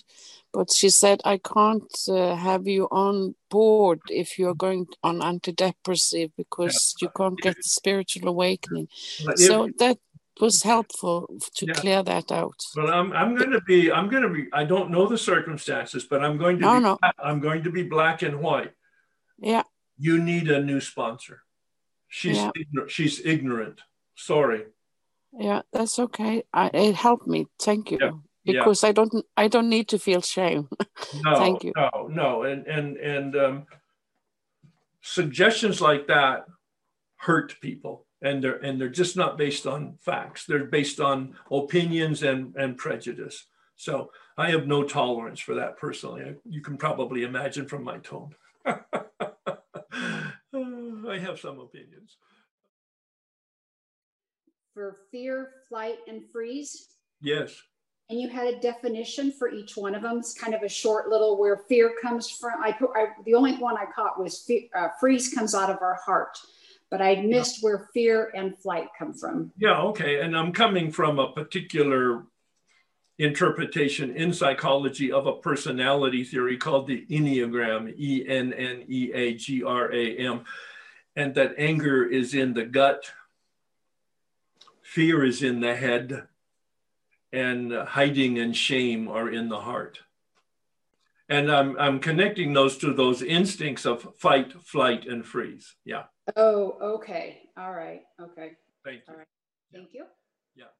But she said, I can't uh, have you on board if you're going on antidepressive because yeah. you can't get the spiritual awakening. If, so that was helpful to yeah. clear that out. Well, I'm, I'm going to be, I'm going to be, I don't know the circumstances, but I'm going to no, be, no. I'm going to be black and white. Yeah you need a new sponsor. She's yeah. ignorant. she's ignorant. Sorry. Yeah, that's okay. I, it helped me. Thank you. Yeah. Because yeah. I don't I don't need to feel shame. No, Thank you. No, no, and and and um, suggestions like that hurt people, and they're and they're just not based on facts. They're based on opinions and and prejudice. So I have no tolerance for that personally. You can probably imagine from my tone. I have some opinions. For fear, flight, and freeze? Yes. And you had a definition for each one of them. It's kind of a short little where fear comes from. I, I the only one I caught was fear, uh, freeze comes out of our heart, but I missed where fear and flight come from. Yeah, okay. And I'm coming from a particular interpretation in psychology of a personality theory called the Enneagram, E N N E A G R A M, and that anger is in the gut, fear is in the head, and hiding and shame are in the heart. And I'm, I'm connecting those to those instincts of fight, flight, and freeze. Yeah. Oh, okay. All right. Okay. Thank you. All right. Thank you. Yeah.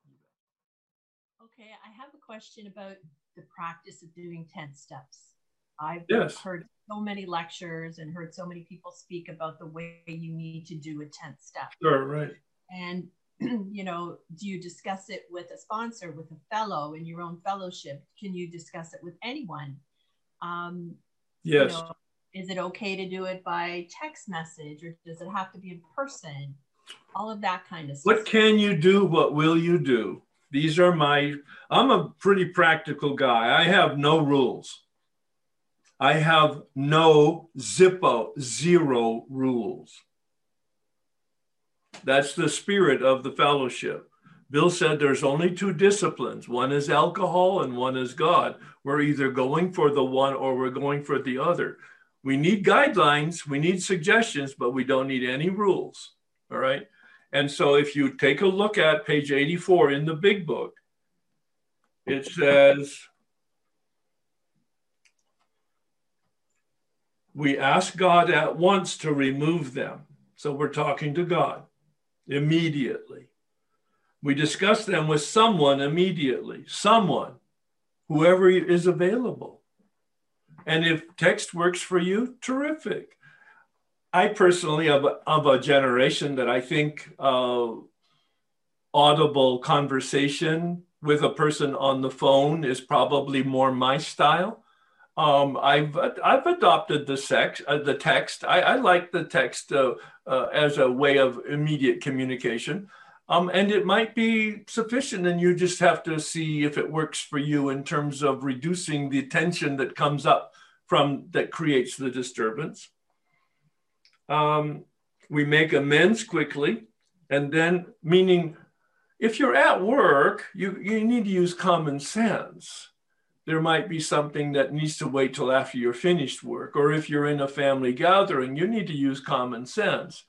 Okay, I have a question about the practice of doing 10 steps. I've Yes. heard so many lectures and heard so many people speak about the way you need to do a 10th step. Sure, right. And, you know, do you discuss it with a sponsor, with a fellow in your own fellowship? Can you discuss it with anyone? Um, you Yes. know, is it okay to do it by text message or does it have to be in person? All of that kind of stuff. What can you do? What will you do? These are my, I'm a pretty practical guy. I have no rules. I have no Zippo, zero rules. That's the spirit of the fellowship. Bill said there's only two disciplines one is alcohol and one is God. We're either going for the one or we're going for the other. We need guidelines, we need suggestions, but we don't need any rules. All right. And so if you take a look at page 84 in the big book, it says, we ask God at once to remove them. So we're talking to God immediately. We discuss them with someone immediately, someone, whoever is available. And if text works for you, terrific. I personally of, of a generation that I think uh, audible conversation with a person on the phone is probably more my style. Um, I've I've adopted the sex uh, the text. I, I like the text uh, uh, as a way of immediate communication, um, and it might be sufficient. And you just have to see if it works for you in terms of reducing the tension that comes up from that creates the disturbance. Um, we make amends quickly, and then meaning if you're at work, you, you need to use common sense. There might be something that needs to wait till after you're finished work, or if you're in a family gathering, you need to use common sense.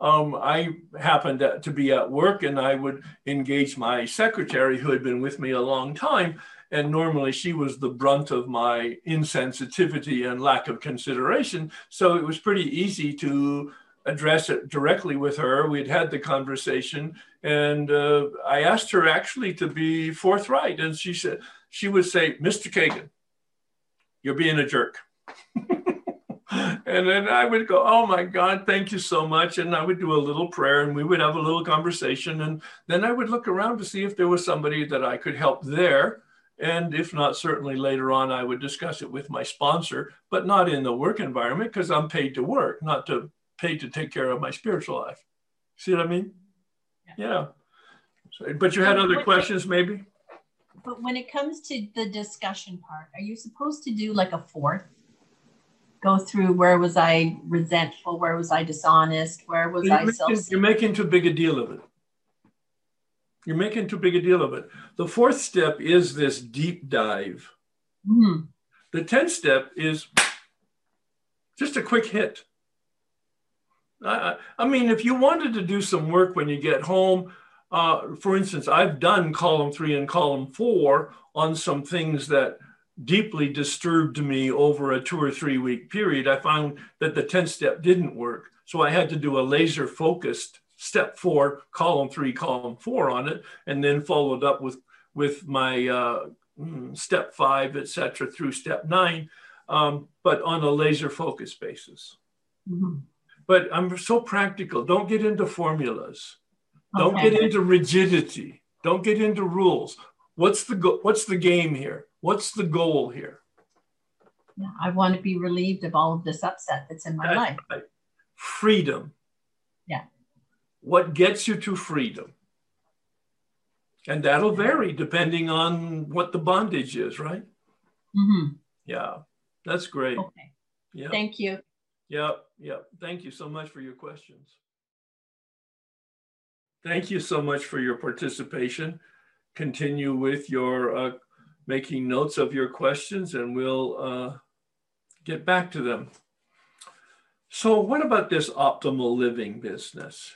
Um, I happened to, to be at work and I would engage my secretary who had been with me a long time. And normally she was the brunt of my insensitivity and lack of consideration. So it was pretty easy to address it directly with her. We'd had the conversation, and uh, I asked her actually to be forthright. And she said, she would say, Mr. Kagan, you're being a jerk. and then I would go, Oh my God, thank you so much. And I would do a little prayer and we would have a little conversation. And then I would look around to see if there was somebody that I could help there. And if not, certainly later on, I would discuss it with my sponsor, but not in the work environment because I'm paid to work, not to pay to take care of my spiritual life. See what I mean? Yeah. yeah. So, but you had other questions, maybe? But when it comes to the discussion part, are you supposed to do like a fourth? Go through where was I resentful? Where was I dishonest? Where was you're I making, self? You're making too big a deal of it. You're making too big a deal of it. The fourth step is this deep dive. Mm-hmm. The 10th step is just a quick hit. I, I mean, if you wanted to do some work when you get home, uh, for instance, I've done column three and column four on some things that deeply disturbed me over a two or three week period. I found that the 10 step didn't work. So I had to do a laser focused step four, column three, column four on it, and then followed up with, with my uh, step five, et cetera, through step nine, um, but on a laser focused basis. Mm-hmm. But I'm so practical. Don't get into formulas. Don't okay. get into rigidity. Don't get into rules. What's the go- what's the game here? What's the goal here? Yeah, I want to be relieved of all of this upset that's in my That's life. Right. Freedom. Yeah. What gets you to freedom? And that'll vary depending on what the bondage is, right? Mm-hmm. Yeah, that's great. Okay. Yeah. Thank you. Yep. Yep. Thank you so much for your questions. Thank you so much for your participation. Continue with your uh, making notes of your questions and we'll uh, get back to them. So, what about this optimal living business?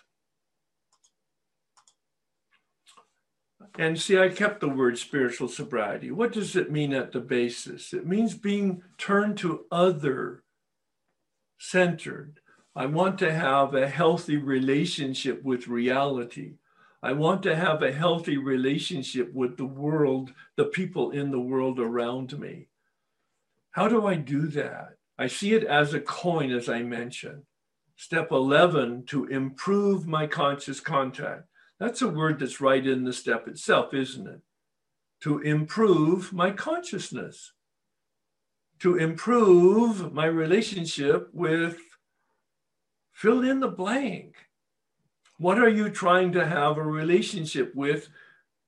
And see, I kept the word spiritual sobriety. What does it mean at the basis? It means being turned to other centered. I want to have a healthy relationship with reality. I want to have a healthy relationship with the world, the people in the world around me. How do I do that? I see it as a coin, as I mentioned. Step 11 to improve my conscious contact. That's a word that's right in the step itself, isn't it? To improve my consciousness, to improve my relationship with fill in the blank. What are you trying to have a relationship with?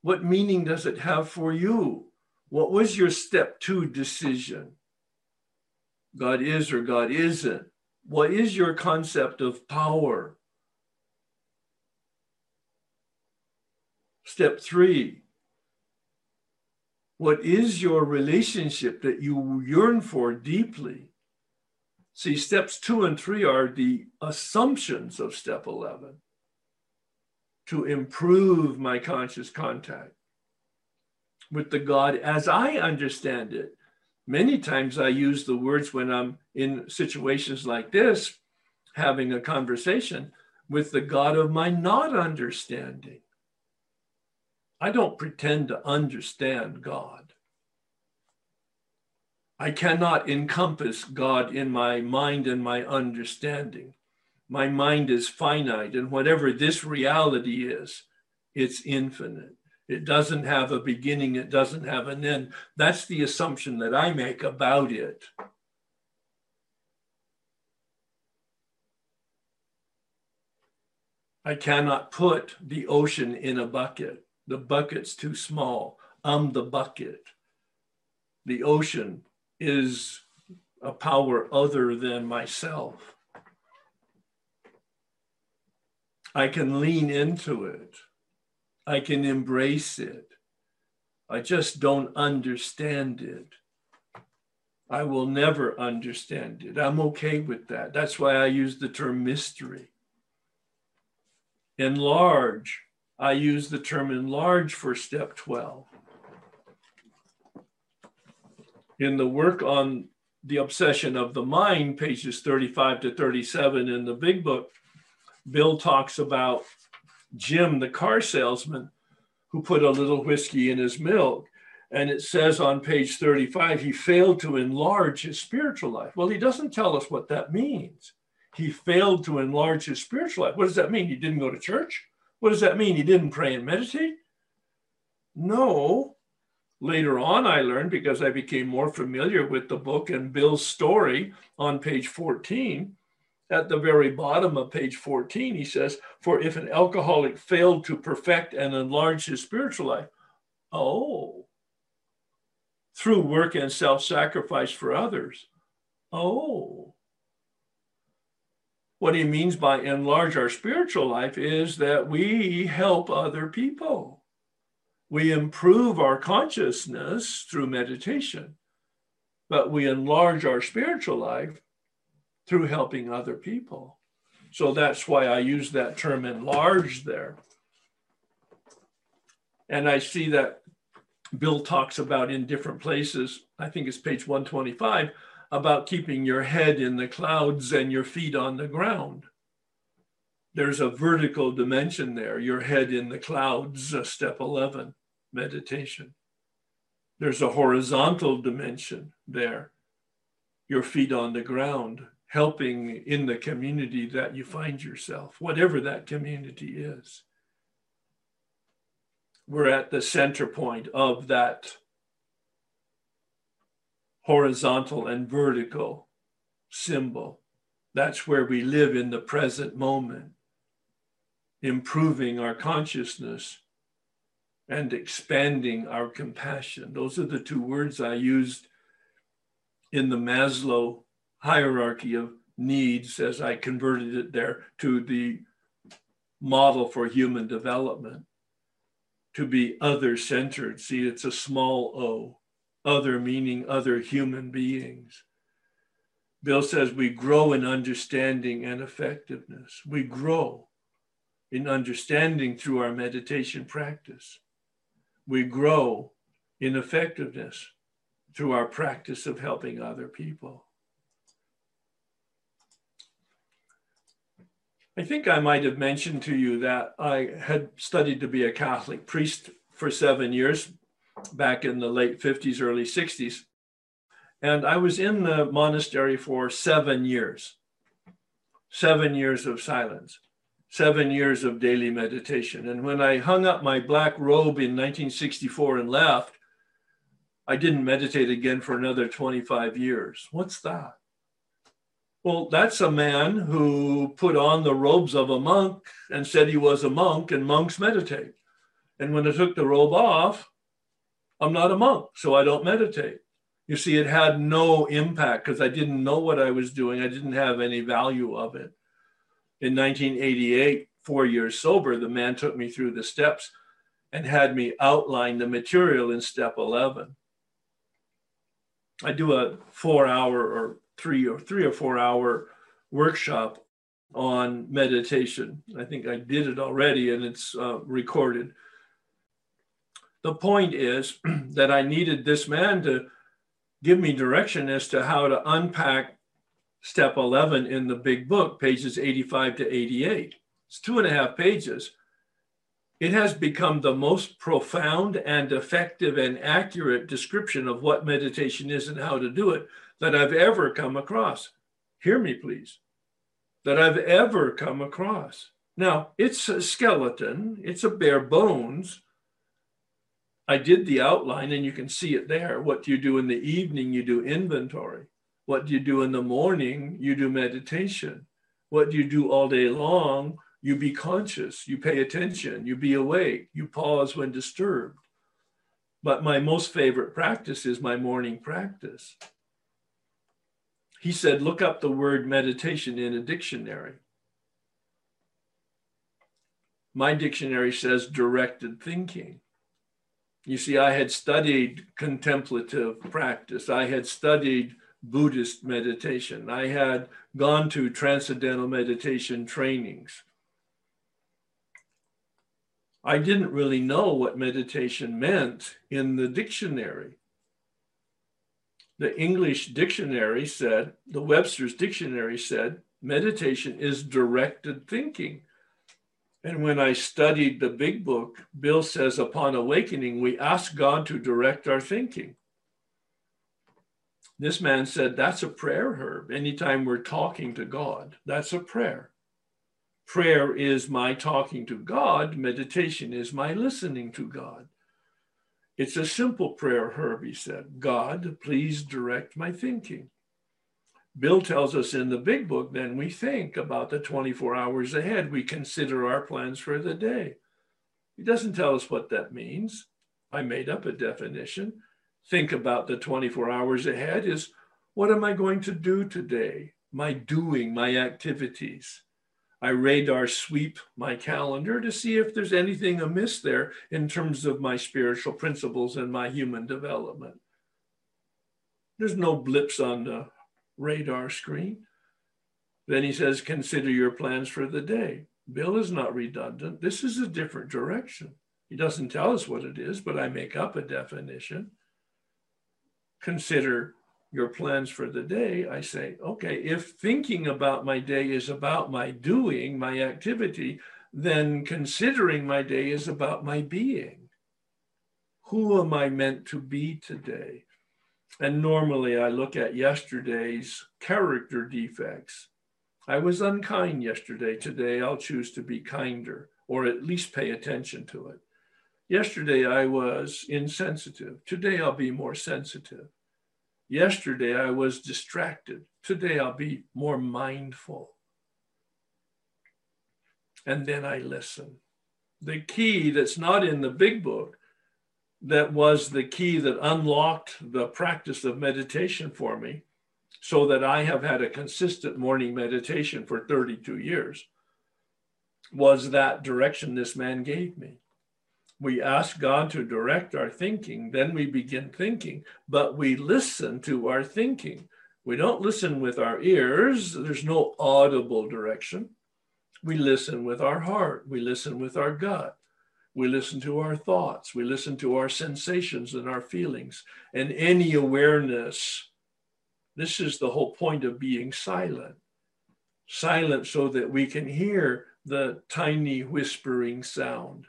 What meaning does it have for you? What was your step two decision? God is or God isn't? What is your concept of power? Step three, what is your relationship that you yearn for deeply? See, steps two and three are the assumptions of step 11 to improve my conscious contact with the God as I understand it many times I use the words when I'm in situations like this, having a conversation with the God of my not understanding. I don't pretend to understand God. I cannot encompass God in my mind and my understanding. My mind is finite, and whatever this reality is, it's infinite. It doesn't have a beginning, it doesn't have an end. That's the assumption that I make about it. I cannot put the ocean in a bucket. The bucket's too small. I'm the bucket. The ocean is a power other than myself. I can lean into it. I can embrace it. I just don't understand it. I will never understand it. I'm okay with that. That's why I use the term mystery. Enlarge, I use the term enlarge for step 12. In the work on the obsession of the mind, pages 35 to 37 in the big book, Bill talks about Jim, the car salesman, who put a little whiskey in his milk. And it says on page 35, he failed to enlarge his spiritual life. Well, he doesn't tell us what that means. He failed to enlarge his spiritual life. What does that mean? He didn't go to church? What does that mean? He didn't pray and meditate? No. Later on, I learned because I became more familiar with the book and Bill's story on page 14 at the very bottom of page 14, he says, For if an alcoholic failed to perfect and enlarge his spiritual life, oh, through work and self sacrifice for others, oh. What he means by enlarge our spiritual life is that we help other people. We improve our consciousness through meditation, but we enlarge our spiritual life through helping other people. So that's why I use that term enlarge there. And I see that Bill talks about in different places, I think it's page 125, about keeping your head in the clouds and your feet on the ground. There's a vertical dimension there, your head in the clouds, uh, step 11, meditation. There's a horizontal dimension there, your feet on the ground, helping in the community that you find yourself, whatever that community is. We're at the center point of that horizontal and vertical symbol. That's where we live in the present moment, improving our consciousness and expanding our compassion. Those are the two words I used in the Maslow hierarchy of needs as I converted it there to the model for human development to be other centered. See, it's a small o, other meaning other human beings. Bill says we grow in understanding and effectiveness. We grow in understanding through our meditation practice. We grow in effectiveness through our practice of helping other people. I think I might have mentioned to you that I had studied to be a Catholic priest for seven years back in the late 50s, early 60s. And I was in the monastery for seven years, seven years of silence, seven years of daily meditation. And when I hung up my black robe in 1964 and left, I didn't meditate again for another 25 years. What's that? Well, that's a man who put on the robes of a monk and said he was a monk, and monks meditate. And when I took the robe off, I'm not a monk, so I don't meditate. You see, it had no impact because I didn't know what I was doing. I didn't have any value of it. In 1988, four years sober, the man took me through the steps and had me outline the material in step 11. I do a four hour or three or three or four hour workshop on meditation. I think I did it already and it's uh, recorded. The point is that I needed this man to give me direction as to how to unpack step 11 in the big book, pages 85 to 88. It's two and a half pages. It has become the most profound and effective and accurate description of what meditation is and how to do it that I've ever come across. Hear me, please. That I've ever come across. Now, it's a skeleton, it's a bare bones. I did the outline and you can see it there. What do you do in the evening? You do inventory. What do you do in the morning? You do meditation. What do you do all day long? You be conscious, you pay attention, you be awake, you pause when disturbed. But my most favorite practice is my morning practice he said, look up the word meditation in a dictionary. My dictionary says directed thinking. You see, I had studied contemplative practice, I had studied Buddhist meditation, I had gone to transcendental meditation trainings. I didn't really know what meditation meant in the dictionary the English dictionary said, the Webster's dictionary said, meditation is directed thinking. And when I studied the big book, Bill says, upon awakening, we ask God to direct our thinking. This man said, that's a prayer, Herb. Anytime we're talking to God, that's a prayer. Prayer is my talking to God, meditation is my listening to God. It's a simple prayer, Herb, he said God, please direct my thinking. Bill tells us in the big book, then we think about the 24 hours ahead. We consider our plans for the day. He doesn't tell us what that means. I made up a definition. Think about the 24 hours ahead is what am I going to do today? My doing, my activities. I radar sweep my calendar to see if there's anything amiss there in terms of my spiritual principles and my human development. There's no blips on the radar screen. Then he says, consider your plans for the day. Bill is not redundant. This is a different direction. He doesn't tell us what it is, but I make up a definition. Consider your plans for the day, I say, okay, if thinking about my day is about my doing, my activity, then considering my day is about my being. Who am I meant to be today? And normally I look at yesterday's character defects. I was unkind yesterday. Today I'll choose to be kinder or at least pay attention to it. Yesterday I was insensitive. Today I'll be more sensitive. Yesterday I was distracted. Today I'll be more mindful. And then I listen. The key that's not in the big book, that was the key that unlocked the practice of meditation for me, so that I have had a consistent morning meditation for 32 years, was that direction this man gave me. We ask God to direct our thinking, then we begin thinking, but we listen to our thinking. We don't listen with our ears, there's no audible direction. We listen with our heart, we listen with our gut. We listen to our thoughts, we listen to our sensations and our feelings, and any awareness. This is the whole point of being silent. Silent so that we can hear the tiny whispering sound.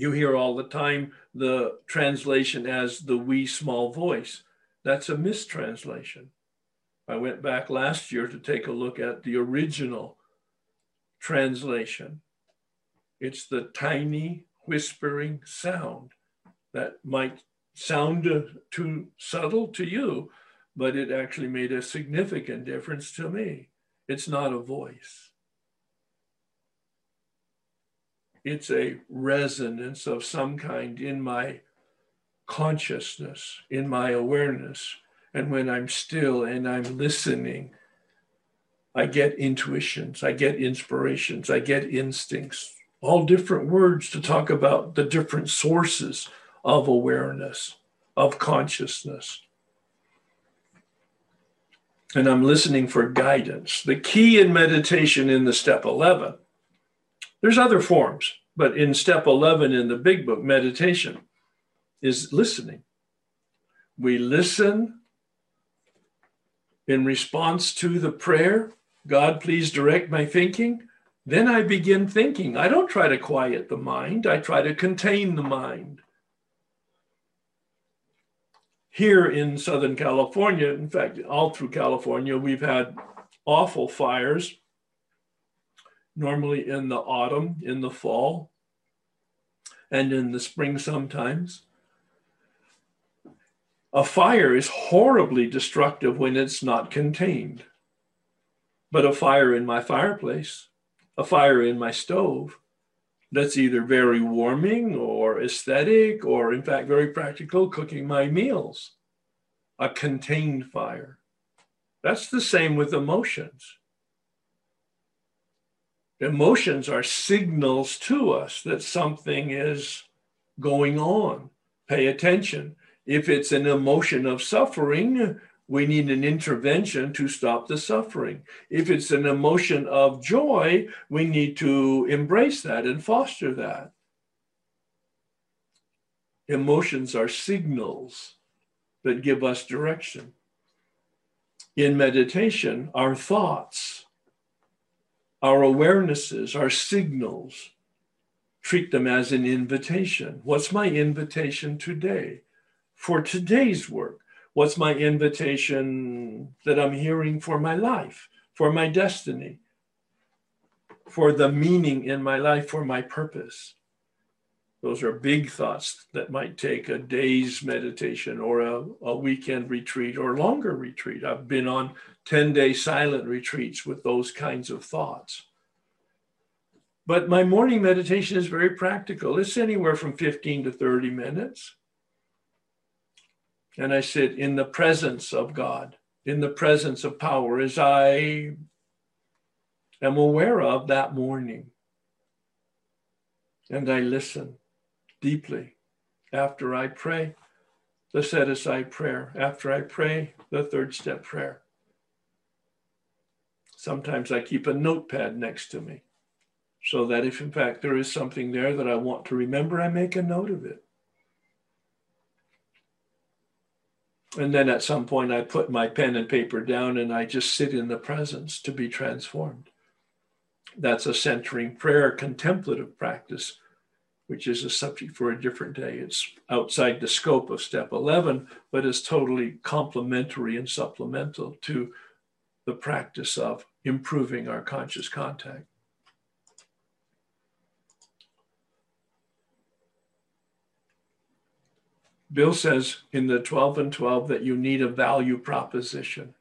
You hear all the time the translation as the wee small voice. That's a mistranslation. I went back last year to take a look at the original translation. It's the tiny whispering sound that might sound too subtle to you, but it actually made a significant difference to me. It's not a voice. It's a resonance of some kind in my consciousness, in my awareness. And when I'm still and I'm listening, I get intuitions, I get inspirations, I get instincts, all different words to talk about the different sources of awareness, of consciousness. And I'm listening for guidance. The key in meditation in the step 11, there's other forms, but in step 11 in the big book, meditation, is listening. We listen in response to the prayer God, please direct my thinking. Then I begin thinking. I don't try to quiet the mind, I try to contain the mind. Here in Southern California, in fact, all through California, we've had awful fires, normally in the autumn, in the fall, and in the spring sometimes. A fire is horribly destructive when it's not contained. But a fire in my fireplace a fire in my stove that's either very warming or aesthetic or, in fact, very practical, cooking my meals. A contained fire. That's the same with emotions. Emotions are signals to us that something is going on. Pay attention. If it's an emotion of suffering, we need an intervention to stop the suffering. If it's an emotion of joy, we need to embrace that and foster that. Emotions are signals that give us direction. In meditation, our thoughts, our awarenesses, our signals, treat them as an invitation. What's my invitation today? For today's work, What's my invitation that I'm hearing for my life, for my destiny, for the meaning in my life, for my purpose? Those are big thoughts that might take a day's meditation or a, a weekend retreat or longer retreat. I've been on 10 day silent retreats with those kinds of thoughts. But my morning meditation is very practical. It's anywhere from 15 to 30 minutes. And I sit in the presence of God, in the presence of power, as I am aware of that morning. And I listen deeply after I pray the set aside prayer, after I pray the third step prayer. Sometimes I keep a notepad next to me so that if in fact there is something there that I want to remember, I make a note of it. And then at some point, I put my pen and paper down and I just sit in the presence to be transformed. That's a centering prayer contemplative practice, which is a subject for a different day. It's outside the scope of step 11, but is totally complementary and supplemental to the practice of improving our conscious contact. Bill says in the 12 and 12 that you need a value proposition.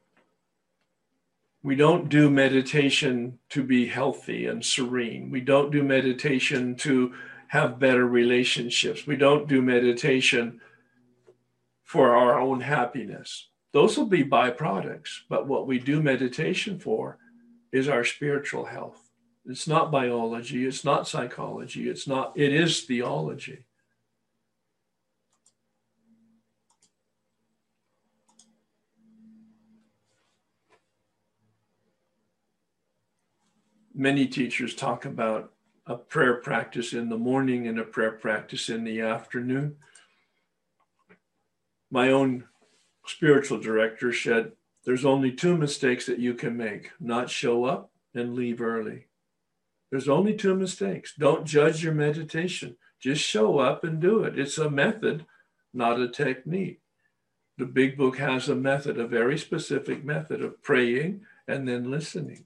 We don't do meditation to be healthy and serene. We don't do meditation to have better relationships. We don't do meditation for our own happiness. Those will be byproducts. But what we do meditation for is our spiritual health, It's not biology, it's not psychology, it's not, it is theology. Many teachers talk about a prayer practice in the morning and a prayer practice in the afternoon. My own spiritual director said, There's only two mistakes that you can make not show up and leave early. There's only two mistakes. Don't judge your meditation, just show up and do it. It's a method, not a technique. The big book has a method, a very specific method of praying and then listening.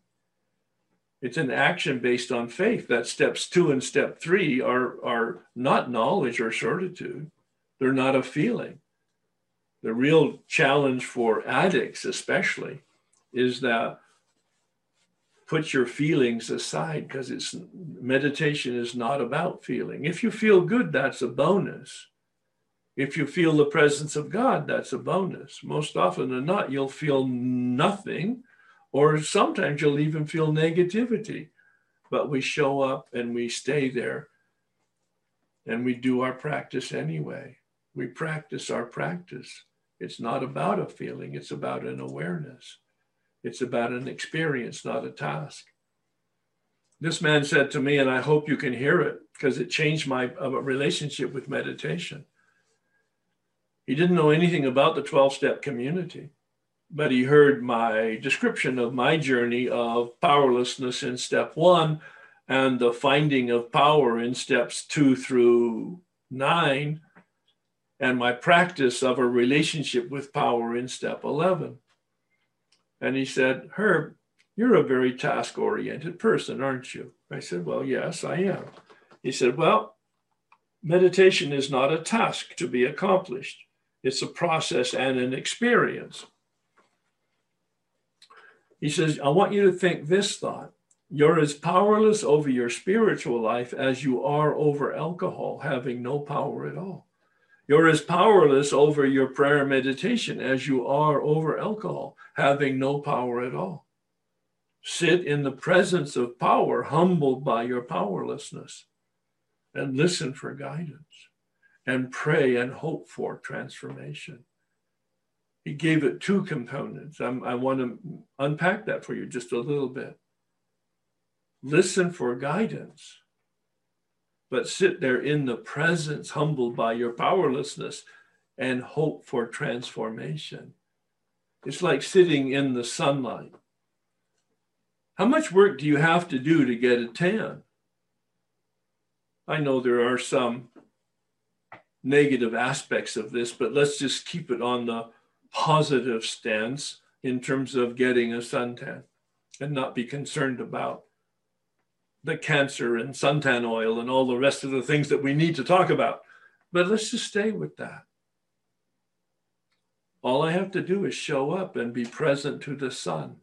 It's an action based on faith. That steps two and step three are, are not knowledge or certitude. They're not a feeling. The real challenge for addicts, especially, is that put your feelings aside because it's meditation is not about feeling. If you feel good, that's a bonus. If you feel the presence of God, that's a bonus. Most often than not, you'll feel nothing or sometimes you'll even feel negativity. But we show up and we stay there and we do our practice anyway. We practice our practice. It's not about a feeling, it's about an awareness. It's about an experience, not a task. This man said to me, and I hope you can hear it because it changed my uh, relationship with meditation. He didn't know anything about the 12 step community but he heard my description of my journey of powerlessness in step one and the finding of power in steps two through nine, and my practice of a relationship with power in step 11. And he said, Herb, you're a very task oriented person, aren't you? I said, Well, yes, I am. He said, Well, meditation is not a task to be accomplished, it's a process and an experience. He says, I want you to think this thought. You're as powerless over your spiritual life as you are over alcohol, having no power at all. You're as powerless over your prayer meditation as you are over alcohol, having no power at all. Sit in the presence of power, humbled by your powerlessness, and listen for guidance, and pray and hope for transformation he gave it two components. I'm, i want to unpack that for you just a little bit. Listen for guidance, but sit there in the presence, humbled by your powerlessness, and hope for transformation. It's like sitting in the sunlight. How much work do you have to do to get a tan? I know there are some negative aspects of this, but let's just keep it on the positive stance in terms of getting a suntan and not be concerned about the cancer and suntan oil and all the rest of the things that we need to talk about. But let's just stay with that. All I have to do is show up and be present to the sun.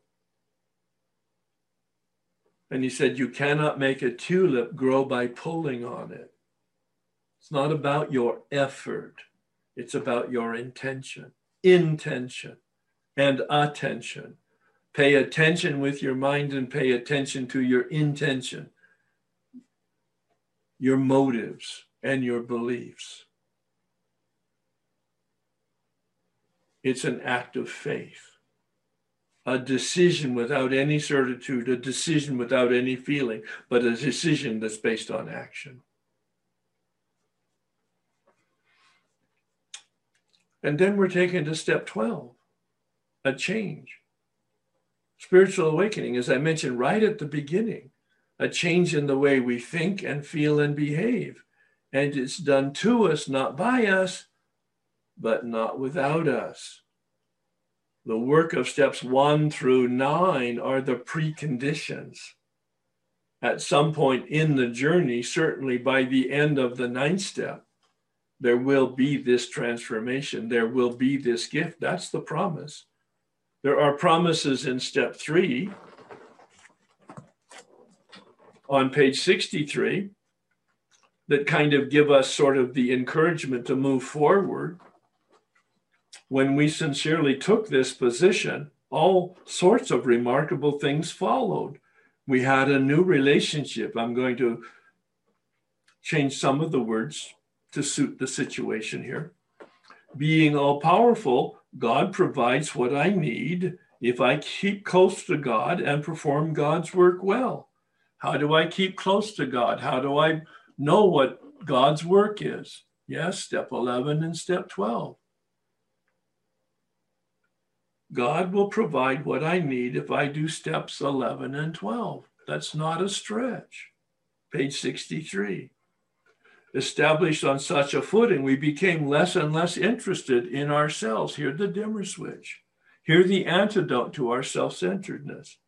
And he said, You cannot make a tulip grow by pulling on it. It's not about your effort, it's about your intention intention and attention. Pay attention with your mind and pay attention to your intention, your motives, and your beliefs. It's an act of faith, a decision without any certitude, a decision without any feeling, but a decision that's based on action. And then we're taken to step 12, a change. Spiritual awakening, as I mentioned right at the beginning, a change in the way we think and feel and behave. And it's done to us, not by us, but not without us. The work of steps one through nine are the preconditions. At some point in the journey, certainly by the end of the ninth step, there will be this transformation. There will be this gift. That's the promise. There are promises in step three on page 63 that kind of give us sort of the encouragement to move forward. When we sincerely took this position, all sorts of remarkable things followed. We had a new relationship. I'm going to change some of the words to suit the situation here. Being all powerful, God provides what I need if I keep close to God and perform God's work well. How do I keep close to God? How do I know what God's work is? Yes, step 11 and step 12. God will provide what I need if I do steps 11 and 12. That's not a stretch. Page 63 established on such a footing, we became less and less interested in ourselves. Here, the dimmer switch. Here, the antidote to our self centeredness.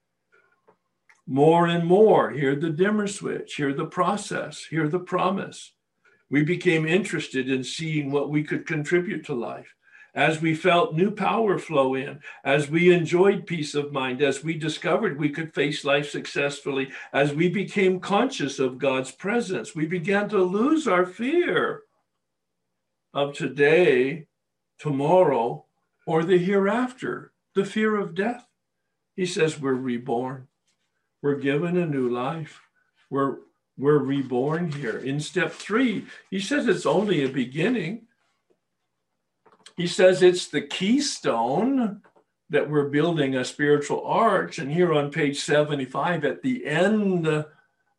More and more, here, the dimmer switch. Here, the process. Here, the promise. We became interested in seeing what we could contribute to life as we felt new power flow in, as we enjoyed peace of mind, as we discovered we could face life successfully, as we became conscious of God's presence, we began to lose our fear of today, tomorrow, or the hereafter, the fear of death. He says we're reborn. We're given a new life. We're, we're reborn here. In step three, he says it's only a beginning he says it's the keystone that we're building a spiritual arch. And here on page 75, at the end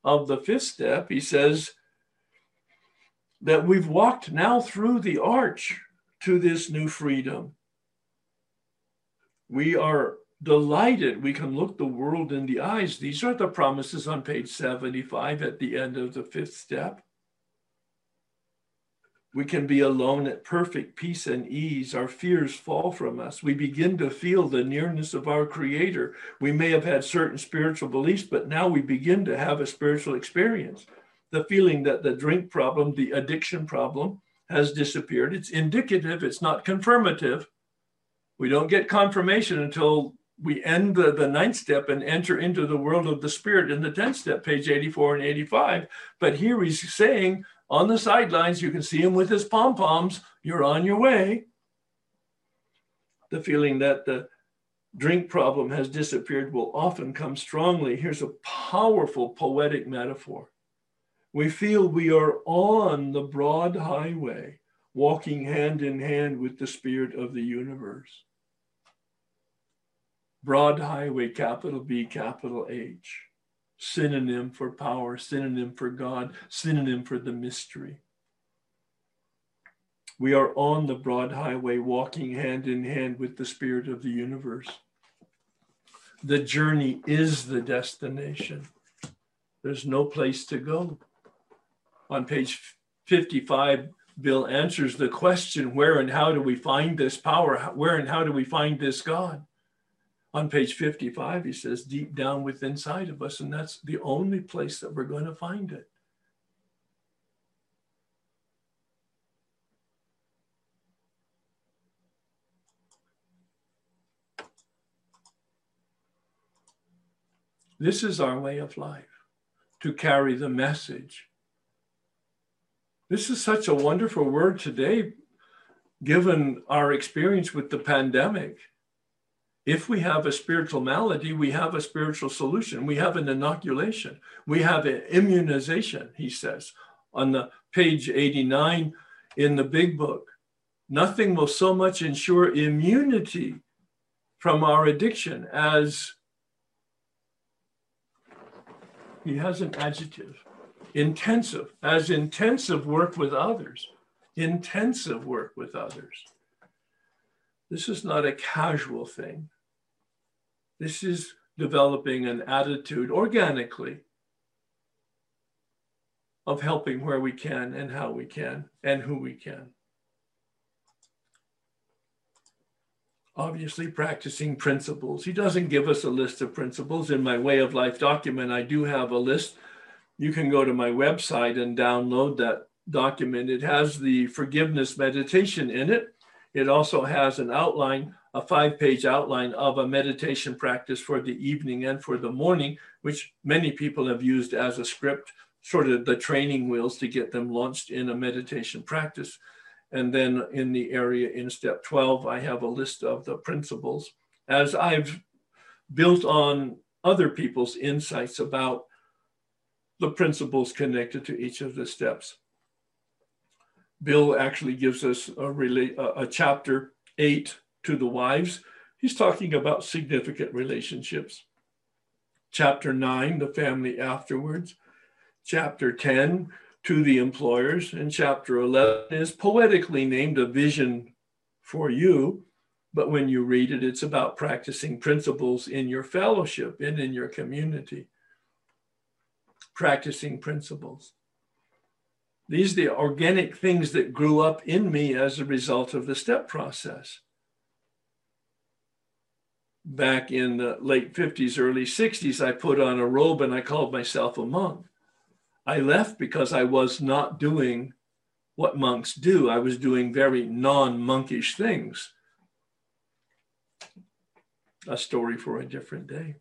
of the fifth step, he says that we've walked now through the arch to this new freedom. We are delighted we can look the world in the eyes. These are the promises on page 75 at the end of the fifth step. We can be alone at perfect peace and ease. Our fears fall from us. We begin to feel the nearness of our Creator. We may have had certain spiritual beliefs, but now we begin to have a spiritual experience. The feeling that the drink problem, the addiction problem, has disappeared. It's indicative, it's not confirmative. We don't get confirmation until we end the, the ninth step and enter into the world of the spirit in the 10th step, page 84 and 85. But here he's saying on the sidelines. You can see him with his pom poms. You're on your way. The feeling that the drink problem has disappeared will often come strongly. Here's a powerful poetic metaphor. We feel we are on the broad highway, walking hand in hand with the spirit of the universe. Broad highway, capital B, capital H synonym for power, synonym for God, synonym for the mystery. We are on the broad highway, walking hand in hand with the spirit of the universe. The journey is the destination. There's no place to go. On page 55, Bill answers the question where and how do we find this power? Where and how do we find this God? On page 55, he says, deep down within inside of us, and that's the only place that we're going to find it. This is our way of life to carry the message. This is such a wonderful word today, given our experience with the pandemic if we have a spiritual malady, we have a spiritual solution. We have an inoculation. We have an immunization, he says on the page 89 in the big book. Nothing will so much ensure immunity from our addiction as he has an adjective intensive, as intensive work with others, intensive work with others. This is not a casual thing. This is developing an attitude organically of helping where we can and how we can and who we can. Obviously, practicing principles. He doesn't give us a list of principles. In my way of life document, I do have a list. You can go to my website and download that document. It has the forgiveness meditation in it. It also has an outline a five page outline of a meditation practice for the evening and for the morning, which many people have used as a script, sort of the training wheels to get them launched in a meditation practice. And then in the area in step 12, I have a list of the principles. As I've built on other people's insights about the principles connected to each of the steps. Bill actually gives us a, relate, a, a chapter eight to the wives. He's talking about significant relationships. Chapter nine, the family afterwards. Chapter 10, to the employers. And chapter 11 is poetically named a vision for you. But when you read it, it's about practicing principles in your fellowship and in your community. Practicing principles. These are the organic things that grew up in me as a result of the step process. Back in the late 50s, early 60s, I put on a robe and I called myself a monk. I left because I was not doing what monks do. I was doing very non monkish things. A story for a different day.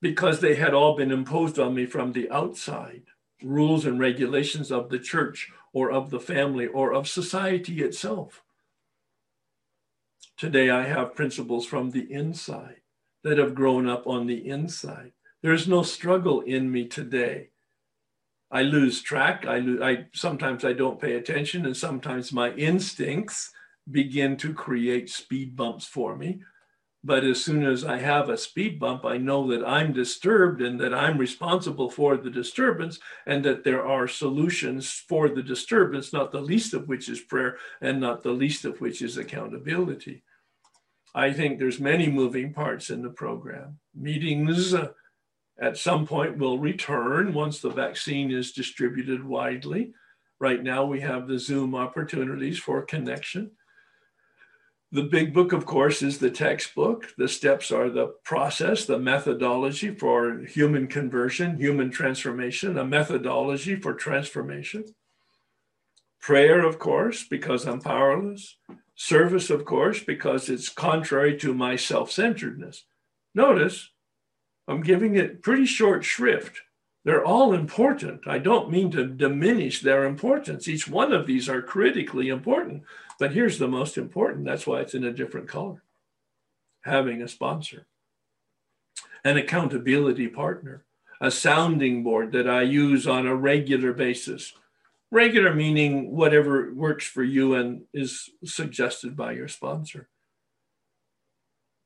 Because they had all been imposed on me from the outside rules and regulations of the church or of the family or of society itself. Today, I have principles from the inside that have grown up on the inside. There's no struggle in me today. I lose track. I, lose, I sometimes I don't pay attention, and sometimes my instincts begin to create speed bumps for me. But as soon as I have a speed bump, I know that I'm disturbed and that I'm responsible for the disturbance and that there are solutions for the disturbance, not the least of which is prayer and not the least of which is accountability. I think there's many moving parts in the program. Meetings uh, at some point will return once the vaccine is distributed widely. Right now, we have the Zoom opportunities for connection. The big book, of course, is the textbook. The steps are the process, the methodology for human conversion, human transformation, a methodology for transformation. Prayer, of course, because I'm powerless. Service, of course, because it's contrary to my self centeredness. Notice I'm giving it pretty short shrift. They're all important. I don't mean to diminish their importance. Each one of these are critically important. But here's the most important. That's why it's in a different color. Having a sponsor, an accountability partner, a sounding board that I use on a regular basis. Regular meaning whatever works for you and is suggested by your sponsor.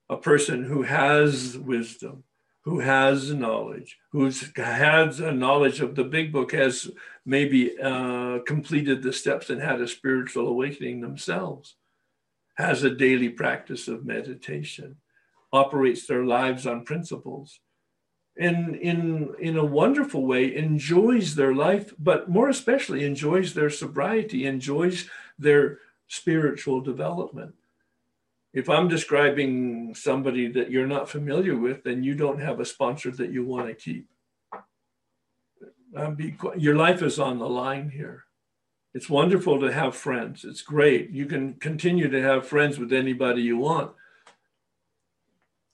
A person who has wisdom, who has knowledge, who's has a knowledge of the big book, has maybe uh, completed the steps and had a spiritual awakening themselves, has a daily practice of meditation, operates their lives on principles, and in in a wonderful way enjoys their life, but more especially enjoys their sobriety, enjoys their spiritual development if I'm describing somebody that you're not familiar with, then you don't have a sponsor that you want to keep. Um, be, your life is on the line here. It's wonderful to have friends. It's great. You can continue to have friends with anybody you want.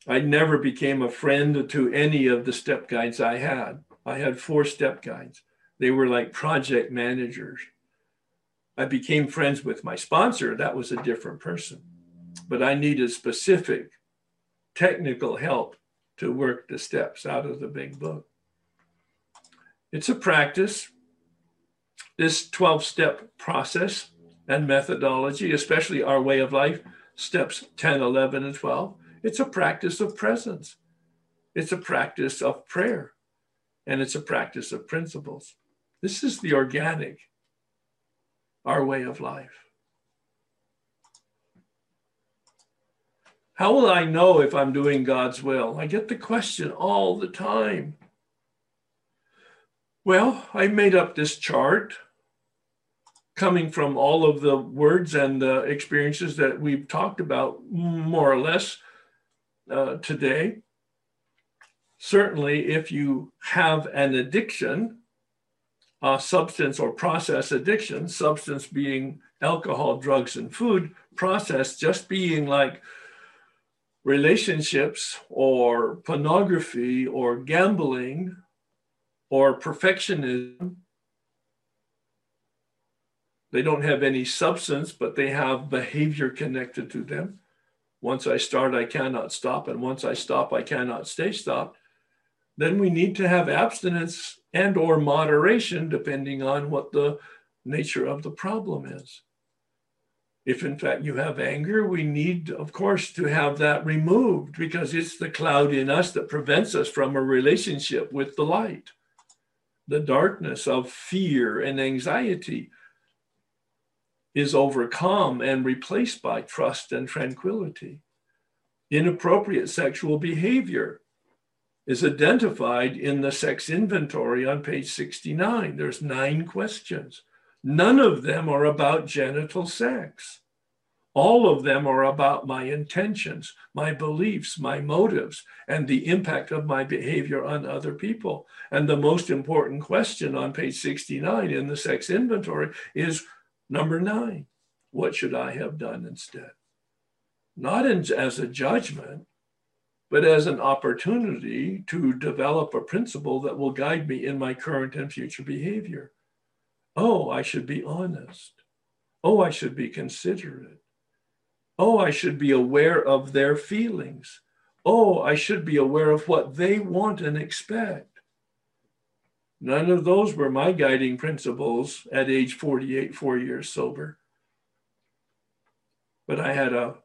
I never became a friend to any of the step guides I had. I had four step guides. They were like project managers. I became friends with my sponsor. That was a different person but I needed specific technical help to work the steps out of the big book. It's a practice. This 12 step process and methodology, especially our way of life, steps 10, 11, and 12, it's a practice of presence. It's a practice of prayer, and it's a practice of principles. This is the organic, our way of life. How will I know if I'm doing God's will? I get the question all the time. Well, I made up this chart coming from all of the words and the experiences that we've talked about more or less uh, today. Certainly, if you have an addiction, a substance or process addiction, substance being alcohol, drugs, and food, process just being like relationships or pornography or gambling or perfectionism. They don't have any substance, but they have behavior connected to them. Once I start, I cannot stop, and once I stop, I cannot stay stopped, then we need to have abstinence and or moderation depending on what the nature of the problem is. If in fact you have anger, we need, of course, to have that removed because it's the cloud in us that prevents us from a relationship with the light. The darkness of fear and anxiety is overcome and replaced by trust and tranquility. Inappropriate sexual behavior is identified in the sex inventory on page 69. There's nine questions. None of them are about genital sex. All of them are about my intentions, my beliefs, my motives, and the impact of my behavior on other people. And the most important question on page 69 in the sex inventory is number nine what should I have done instead? Not in, as a judgment, but as an opportunity to develop a principle that will guide me in my current and future behavior. Oh, I should be honest. Oh, I should be considerate. Oh, I should be aware of their feelings. Oh, I should be aware of what they want and expect. None of those were my guiding principles at age 48, four years sober. But I had a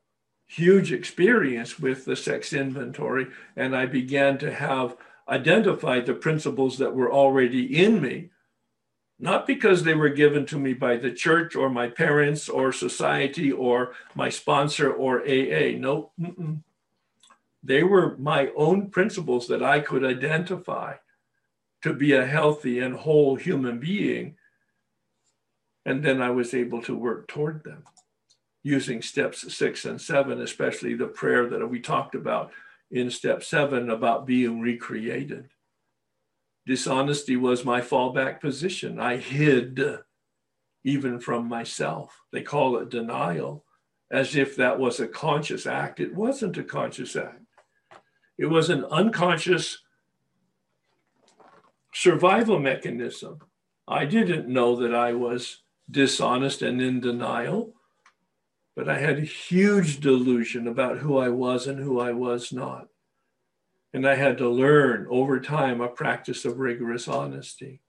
huge experience with the sex inventory, and I began to have identified the principles that were already in me not because they were given to me by the church or my parents or society or my sponsor or AA. No, they were my own principles that I could identify to be a healthy and whole human being. And then I was able to work toward them using steps six and seven, especially the prayer that we talked about in step seven about being recreated dishonesty was my fallback position. I hid uh, even from myself. They call it denial, as if that was a conscious act. It wasn't a conscious act, it was an unconscious survival mechanism. I didn't know that I was dishonest and in denial, but I had a huge delusion about who I was and who I was not. And I had to learn over time a practice of rigorous honesty,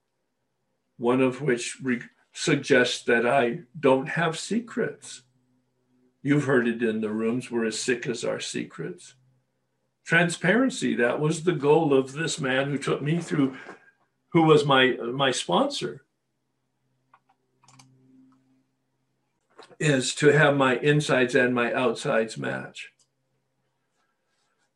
one of which re- suggests that I don't have secrets. You've heard it in the rooms, we're as sick as our secrets. Transparency, that was the goal of this man who took me through, who was my, my sponsor, is to have my insides and my outsides match.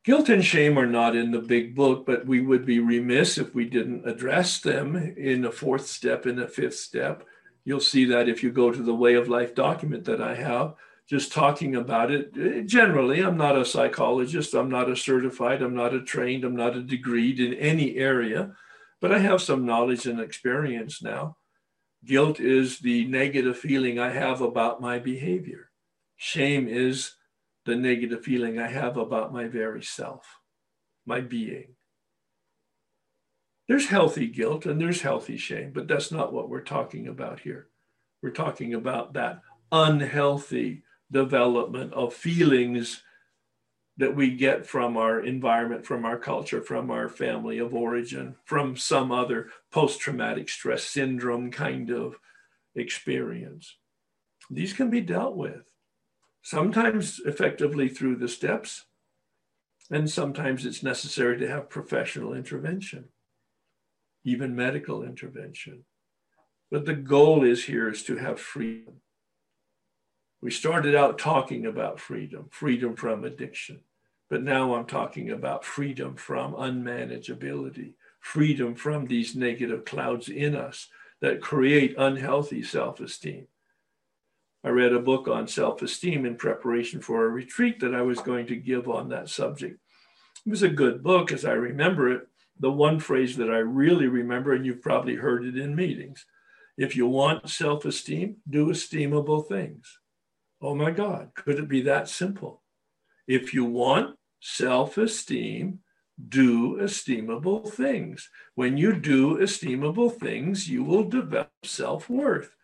Guilt and shame are not in the big book, but we would be remiss if we didn't address them in a fourth step, in a fifth step. You'll see that if you go to the Way of Life document that I have, just talking about it. Generally, I'm not a psychologist, I'm not a certified, I'm not a trained, I'm not a degreed in any area, but I have some knowledge and experience now. Guilt is the negative feeling I have about my behavior. Shame is the negative feeling I have about my very self, my being. There's healthy guilt and there's healthy shame, but that's not what we're talking about here. We're talking about that unhealthy development of feelings that we get from our environment, from our culture, from our family of origin, from some other post traumatic stress syndrome kind of experience. These can be dealt with sometimes effectively through the steps, and sometimes it's necessary to have professional intervention, even medical intervention. But the goal is here is to have freedom. We started out talking about freedom, freedom from addiction. But now I'm talking about freedom from unmanageability, freedom from these negative clouds in us that create unhealthy self esteem. I read a book on self esteem in preparation for a retreat that I was going to give on that subject. It was a good book as I remember it. The one phrase that I really remember, and you've probably heard it in meetings if you want self esteem, do esteemable things. Oh my God, could it be that simple? If you want self esteem, do esteemable things. When you do esteemable things, you will develop self worth.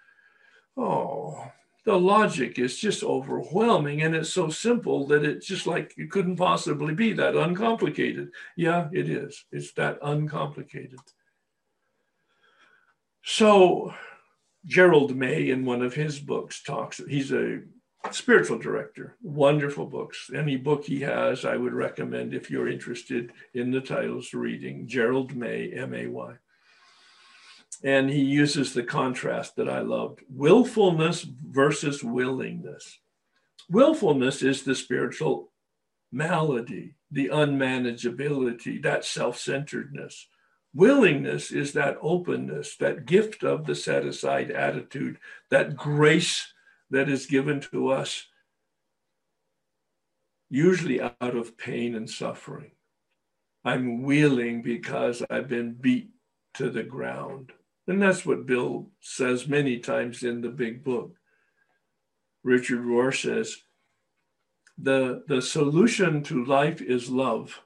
Oh, the logic is just overwhelming and it's so simple that it's just like it couldn't possibly be that uncomplicated. Yeah, it is. It's that uncomplicated. So, Gerald May, in one of his books, talks, he's a spiritual director, wonderful books. Any book he has, I would recommend if you're interested in the titles reading. Gerald May, M A Y and he uses the contrast that I loved willfulness versus willingness. Willfulness is the spiritual malady, the unmanageability, that self centeredness. Willingness is that openness, that gift of the set aside attitude, that grace that is given to us, usually out of pain and suffering. I'm willing because I've been beat to the ground. And that's what Bill says many times in the big book. Richard Rohr says, the, the solution to life is love.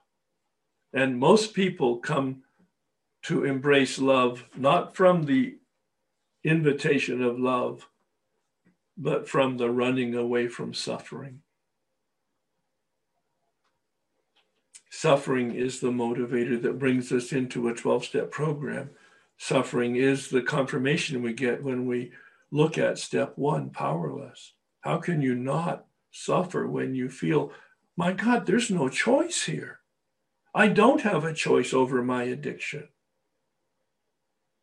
And most people come to embrace love not from the invitation of love, but from the running away from suffering. Suffering is the motivator that brings us into a 12 step program suffering is the confirmation we get when we look at step one powerless. How can you not suffer when you feel, my God, there's no choice here? I don't have a choice over my addiction.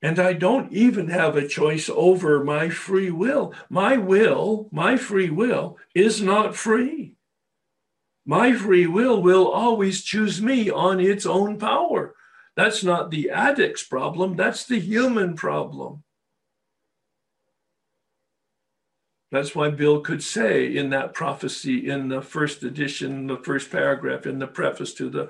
And I don't even have a choice over my free will. My will, my free will, is not free. My free will will always choose me on its own power. That's not the addict's problem, that's the human problem. That's why Bill could say in that prophecy in the first edition, the first paragraph in the preface to the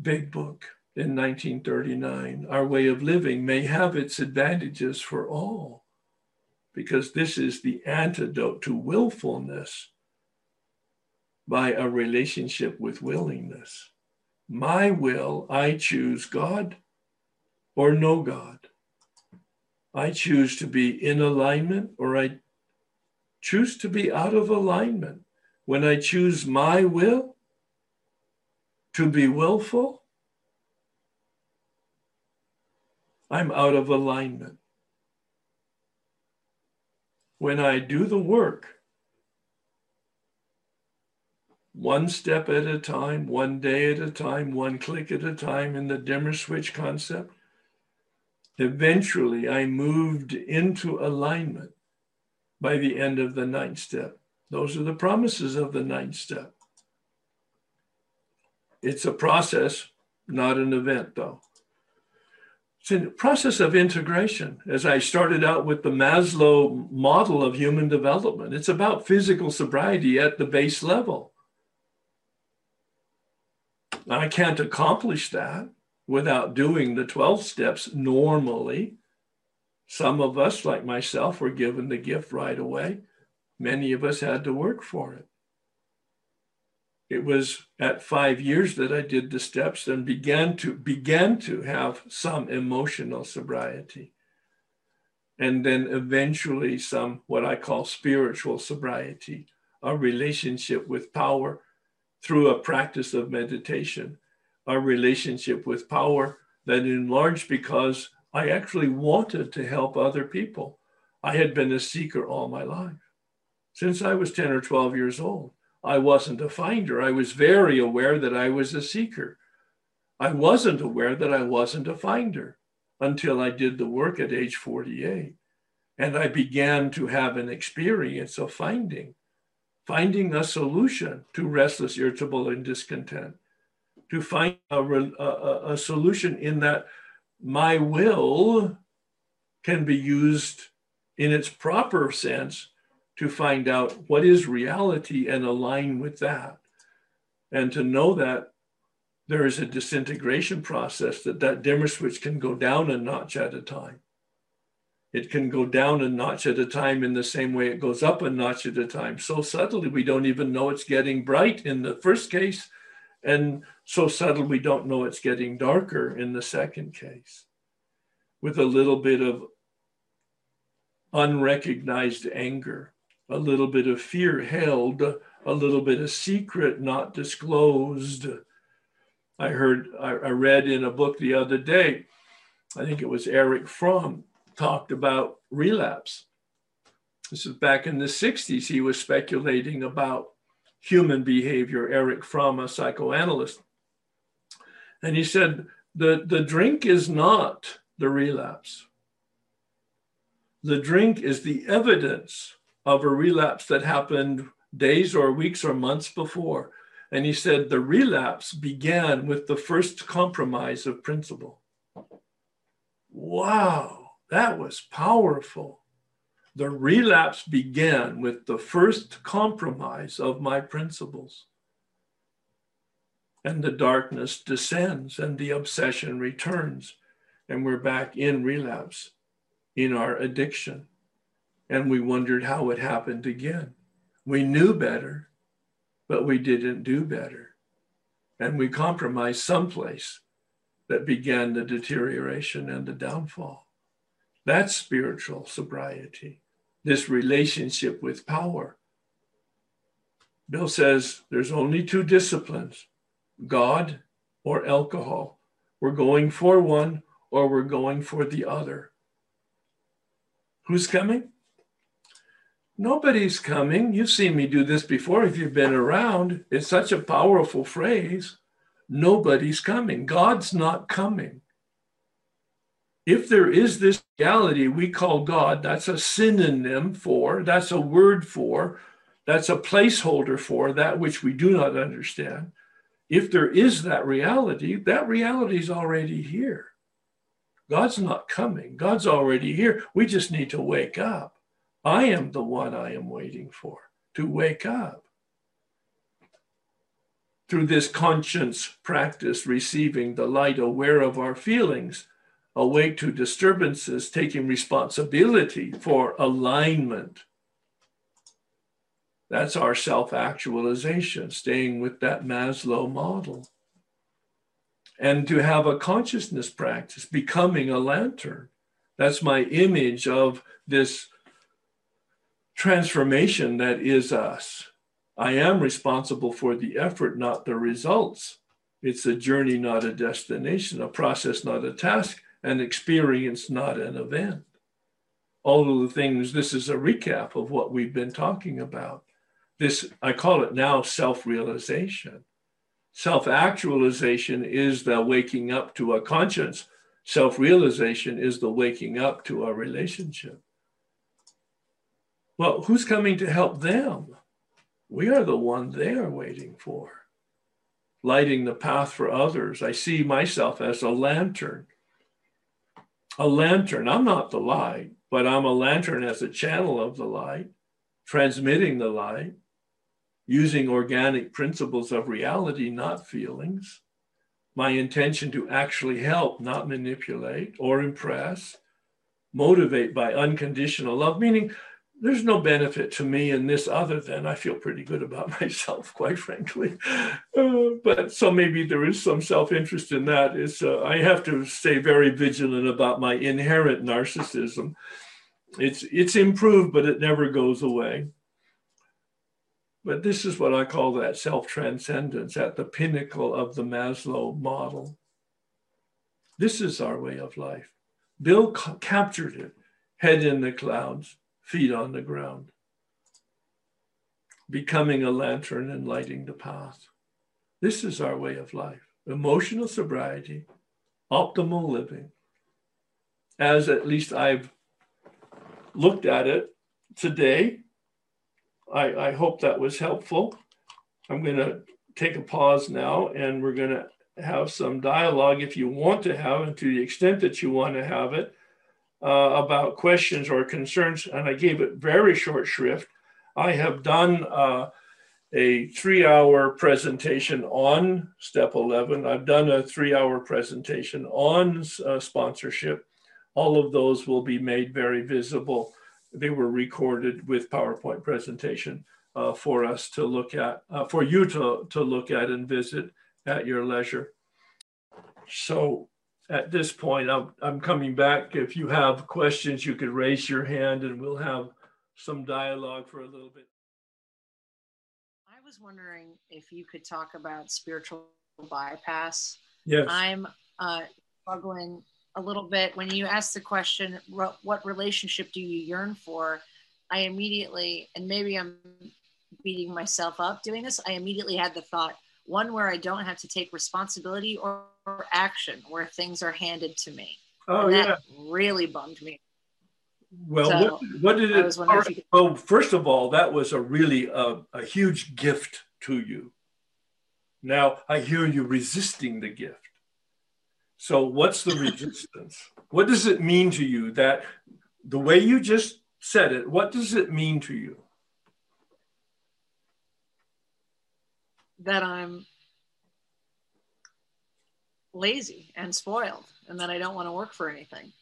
big book in 1939 our way of living may have its advantages for all, because this is the antidote to willfulness by a relationship with willingness my will, I choose God or no God. I choose to be in alignment or I choose to be out of alignment. When I choose my will to be willful, I'm out of alignment. When I do the work one step at a time, one day at a time, one click at a time in the dimmer switch concept. Eventually, I moved into alignment by the end of the ninth step. Those are the promises of the ninth step. It's a process, not an event, though. It's a process of integration. As I started out with the Maslow model of human development, it's about physical sobriety at the base level. I can't accomplish that without doing the 12 steps normally. Some of us, like myself, were given the gift right away. Many of us had to work for it. It was at five years that I did the steps and began to began to have some emotional sobriety. And then eventually some what I call spiritual sobriety, a relationship with power through a practice of meditation, a relationship with power that enlarged because I actually wanted to help other people. I had been a seeker all my life. Since I was 10 or 12 years old, I wasn't a finder. I was very aware that I was a seeker. I wasn't aware that I wasn't a finder until I did the work at age 48. And I began to have an experience of finding finding a solution to restless, irritable, and discontent, to find a, a, a solution in that my will can be used in its proper sense to find out what is reality and align with that. And to know that there is a disintegration process that that dimmer switch can go down a notch at a time it can go down a notch at a time in the same way it goes up a notch at a time. So subtly, we don't even know it's getting bright in the first case. And so subtle, we don't know it's getting darker in the second case. With a little bit of unrecognized anger, a little bit of fear held, a little bit of secret not disclosed. I heard, I, I read in a book the other day, I think it was Erich Fromm, talked about relapse. This is back in the 60s. He was speculating about human behavior, Erich Fromm, a psychoanalyst. And he said, the, the drink is not the relapse. The drink is the evidence of a relapse that happened days or weeks or months before. And he said the relapse began with the first compromise of principle. Wow, that was powerful. The relapse began with the first compromise of my principles. And the darkness descends and the obsession returns. And we're back in relapse in our addiction. And we wondered how it happened again. We knew better, but we didn't do better. And we compromised someplace that began the deterioration and the downfall. That's spiritual sobriety this relationship with power. Bill says there's only two disciplines God or alcohol. We're going for one or we're going for the other. Who's coming? Nobody's coming. You've seen me do this before if you've been around. It's such a powerful phrase. Nobody's coming. God's not coming if there is this reality we call God, that's a synonym for, that's a word for, that's a placeholder for that which we do not understand. If there is that reality, that reality is already here. God's not coming, God's already here. We just need to wake up. I am the one I am waiting for to wake up. Through this conscience practice, receiving the light, aware of our feelings, awake to disturbances, taking responsibility for alignment. That's our self actualization, staying with that Maslow model. And to have a consciousness practice, becoming a lantern. That's my image of this transformation that is us. I am responsible for the effort, not the results. It's a journey, not a destination, a process, not a task an experience, not an event. All of the things, this is a recap of what we've been talking about. This, I call it now self realization. Self actualization is the waking up to a conscience, self realization is the waking up to a relationship. Well, who's coming to help them? We are the one they are waiting for. Lighting the path for others. I see myself as a lantern a lantern. I'm not the light, but I'm a lantern as a channel of the light, transmitting the light, using organic principles of reality, not feelings. My intention to actually help, not manipulate or impress, motivate by unconditional love, meaning there's no benefit to me in this other than I feel pretty good about myself, quite frankly. Uh, but so maybe there is some self-interest in that. Is uh, I have to stay very vigilant about my inherent narcissism. It's it's improved, but it never goes away. But this is what I call that self-transcendence at the pinnacle of the Maslow model. This is our way of life. Bill ca- captured it, head in the clouds feet on the ground, becoming a lantern and lighting the path. This is our way of life emotional sobriety, optimal living. As at least I've looked at it today, I, I hope that was helpful. I'm going to take a pause now and we're going to have some dialogue if you want to have, and to the extent that you want to have it uh, about questions or concerns, and I gave it very short shrift. I have done uh, a three hour presentation on step 11. I've done a three hour presentation on uh, sponsorship. All of those will be made very visible. They were recorded with PowerPoint presentation uh, for us to look at, uh, for you to, to look at and visit at your leisure. So at this point, I'm, I'm coming back. If you have questions, you could raise your hand and we'll have some dialogue for a little bit. I was wondering if you could talk about spiritual bypass. Yes. I'm uh, struggling a little bit when you ask the question, what relationship do you yearn for? I immediately, and maybe I'm beating myself up doing this, I immediately had the thought one where I don't have to take responsibility or, or action, where things are handed to me. Oh, yeah. really bummed me. Well, So, what, what did it? was wondering if you could- Well, first of all, that was a really uh, a huge gift to you. Now I hear you resisting the gift. So what's the resistance? What does it mean to you that the way you just said it? What does it mean to you? that I'm lazy and spoiled and that I don't want to work for anything,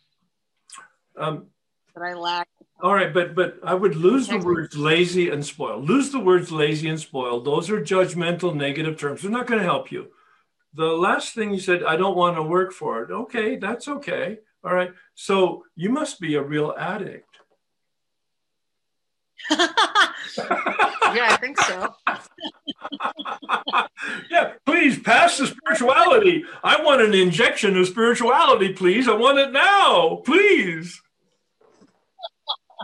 Um, that I lack. All right, but but I would lose the words lazy and spoiled. Lose the words lazy and spoiled. Those are judgmental, negative terms. They're not going to help you. The last thing you said, I don't want to work for it. Okay, that's okay. All right. So you must be a real addict. Yeah, I think so. yeah, please pass the spirituality. I want an injection of spirituality, please. I want it now, please.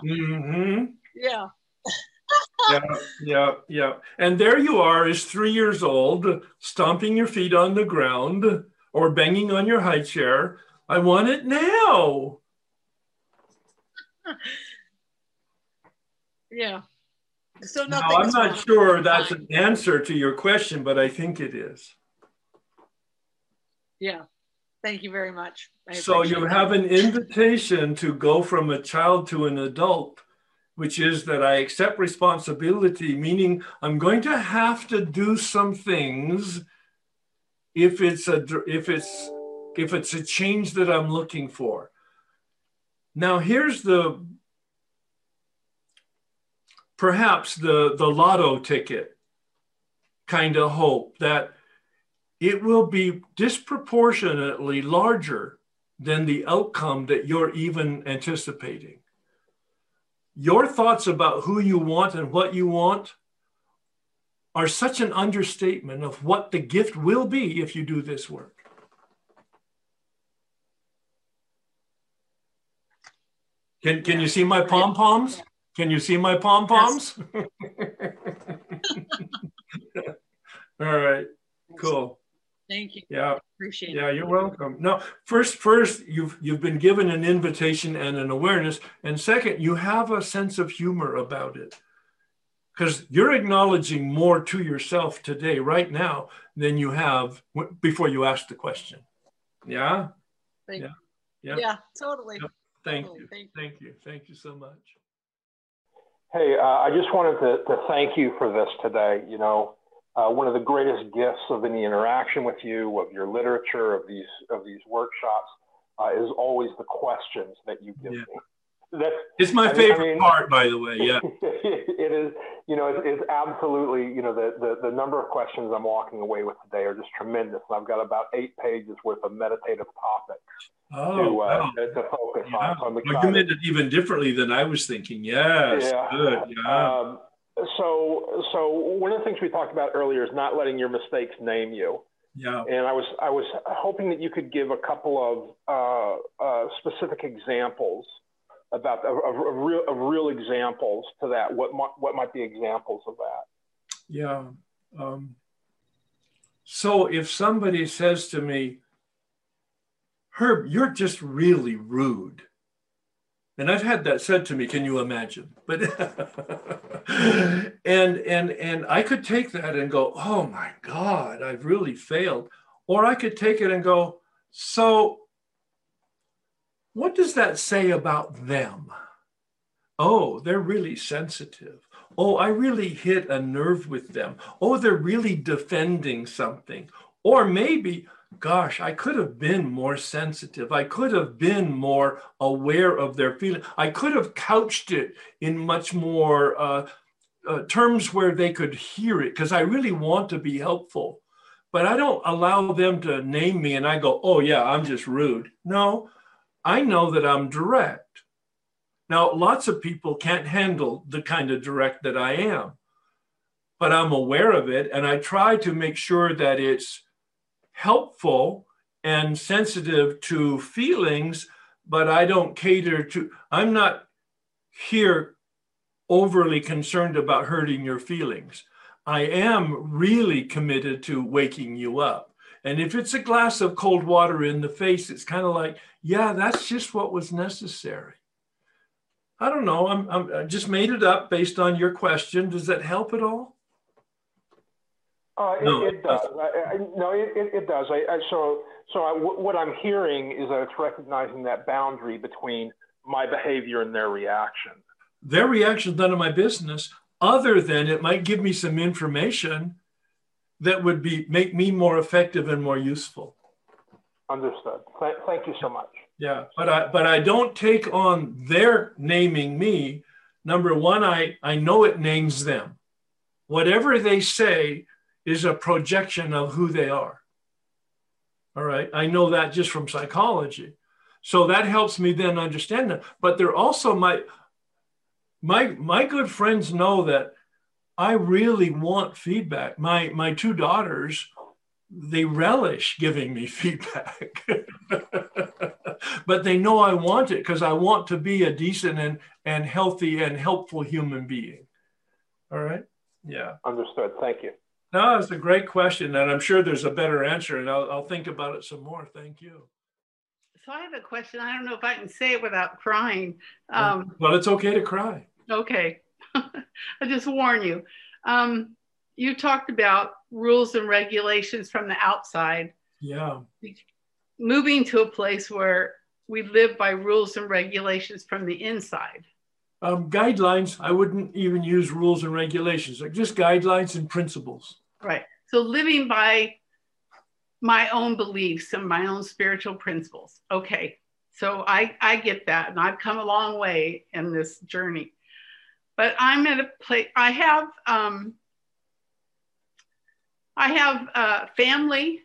hmm Yeah. yeah, yeah, yeah. And there you are, as three years old, stomping your feet on the ground or banging on your high chair. I want it now. Yeah. So Now. I'm not sure that's an answer to your question, but I think it is. Yeah. Thank you very much. I So you that. have an invitation to go from a child to an adult, which is that I accept responsibility, meaning I'm going to have to do some things if it's a if it's if it's a change that I'm looking for. Now here's the perhaps the the lotto ticket kind of hope that it will be disproportionately larger than the outcome that you're even anticipating. Your thoughts about who you want and what you want are such an understatement of what the gift will be if you do this work. Can, can you see my pom poms? Can you see my pom poms? All right, cool. Thank you. Yeah. Appreciate Yeah, it. Yeah, you're welcome. No, first, first, you've you've been given an invitation and an awareness, and second, you have a sense of humor about it, because you're acknowledging more to yourself today, right now, than you have before you asked the question. Yeah. Thank Yeah. Yeah, Yeah. totally. Yep. Thank Totally. you. Thank you. Thank you. Thank you so much. Hey, uh, I just wanted to, to thank you for this today. You know, uh, one of the greatest gifts of any interaction with you, of your literature, of these of these workshops, uh, is always the questions that you give Yeah. me. That's It's my I favorite mean- part, by the way. Yeah. it is, you know, it's, it's absolutely, you know, the, the, the number of questions I'm walking away with today are just tremendous. And I've got about eight pages worth of meditative topics Oh, to, uh, wow. to, focus Yeah. on. So I'm Well, you meant it even differently than I was thinking. Yes. Good. Yeah. Um, so, so one of the things we talked about earlier is not letting your mistakes name you. yeah. And I was, I was hoping that you could give a couple of uh, uh, specific examples about of, of, of real, of real examples to that. What might, what might be examples of that? Yeah. Um, so if somebody says to me, Herb, you're just really rude. And I've had that said to me, can you imagine? But and and and I could take that and go, oh my God, I've really failed. Or I could take it and go, so what does that say about them? Oh, they're really sensitive. Oh, I really hit a nerve with them. Oh, they're really defending something. Or maybe, gosh, I could have been more sensitive. I could have been more aware of their feeling. I could have couched it in much more uh, uh, terms where they could hear it because I really want to be helpful. But I don't allow them to name me and I go, oh, yeah, I'm just rude. No, I know that I'm direct. Now, lots of people can't handle the kind of direct that I am, but I'm aware of it and I try to make sure that it's helpful and sensitive to feelings, but I don't cater to, I'm not here overly concerned about hurting your feelings. I am really committed to waking you up. And if it's a glass of cold water in the face, it's kind of like, yeah, that's just what was necessary. I don't know. I'm, I'm, i just made it up based on your question. Does that help at all? Uh, it, no. it does. I, I, no, it, it, does. I, so, so what I'm hearing is that it's recognizing that boundary between my behavior and their reaction. Their reaction is none of my business, other than it might give me some information that would be make me more effective and more useful. Understood. Th- thank you so much. Yeah, but I but I don't take on their naming me. Number one, I I know it names them. Whatever they say is a projection of who they are. All right, I know that just from psychology, so that helps me then understand them. But they're also my my my good friends know that I really want feedback. My my two daughters they relish giving me feedback. but they know I want it because I want to be a decent and, and healthy and helpful human being. All right. Yeah. Understood. Thank you. No, it's a great question. And I'm sure there's a better answer, and I'll, I'll think about it some more. Thank you. So I have a question. I don't know if I can say it without crying. Um, well, it's okay to cry. Okay. I just warn you. Um, you talked about rules and regulations from the outside. Yeah. Moving to a place where we live by rules and regulations from the inside. Um, guidelines, I wouldn't even use rules and regulations, like just guidelines and principles. Right. So living by my own beliefs and my own spiritual principles. Okay. So I, I get that. And I've come a long way in this journey. But I'm at a place, I have um, I have a family,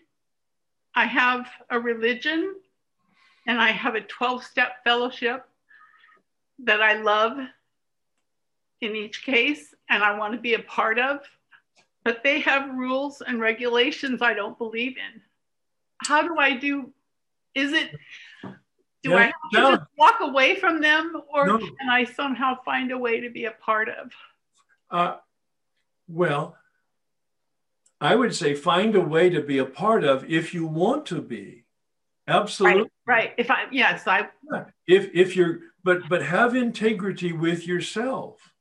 I have a religion, and I have a 12 step fellowship that I love in each case and I want to be a part of. But they have rules and regulations I don't believe in. How do I do? Is it, do yeah, I have no. just walk away from them or no. can I somehow find a way to be a part of? Uh, well, I would say find a way to be a part of if you want to be. Absolutely. Right. right. If I yes, I if if you're but but have integrity with yourself.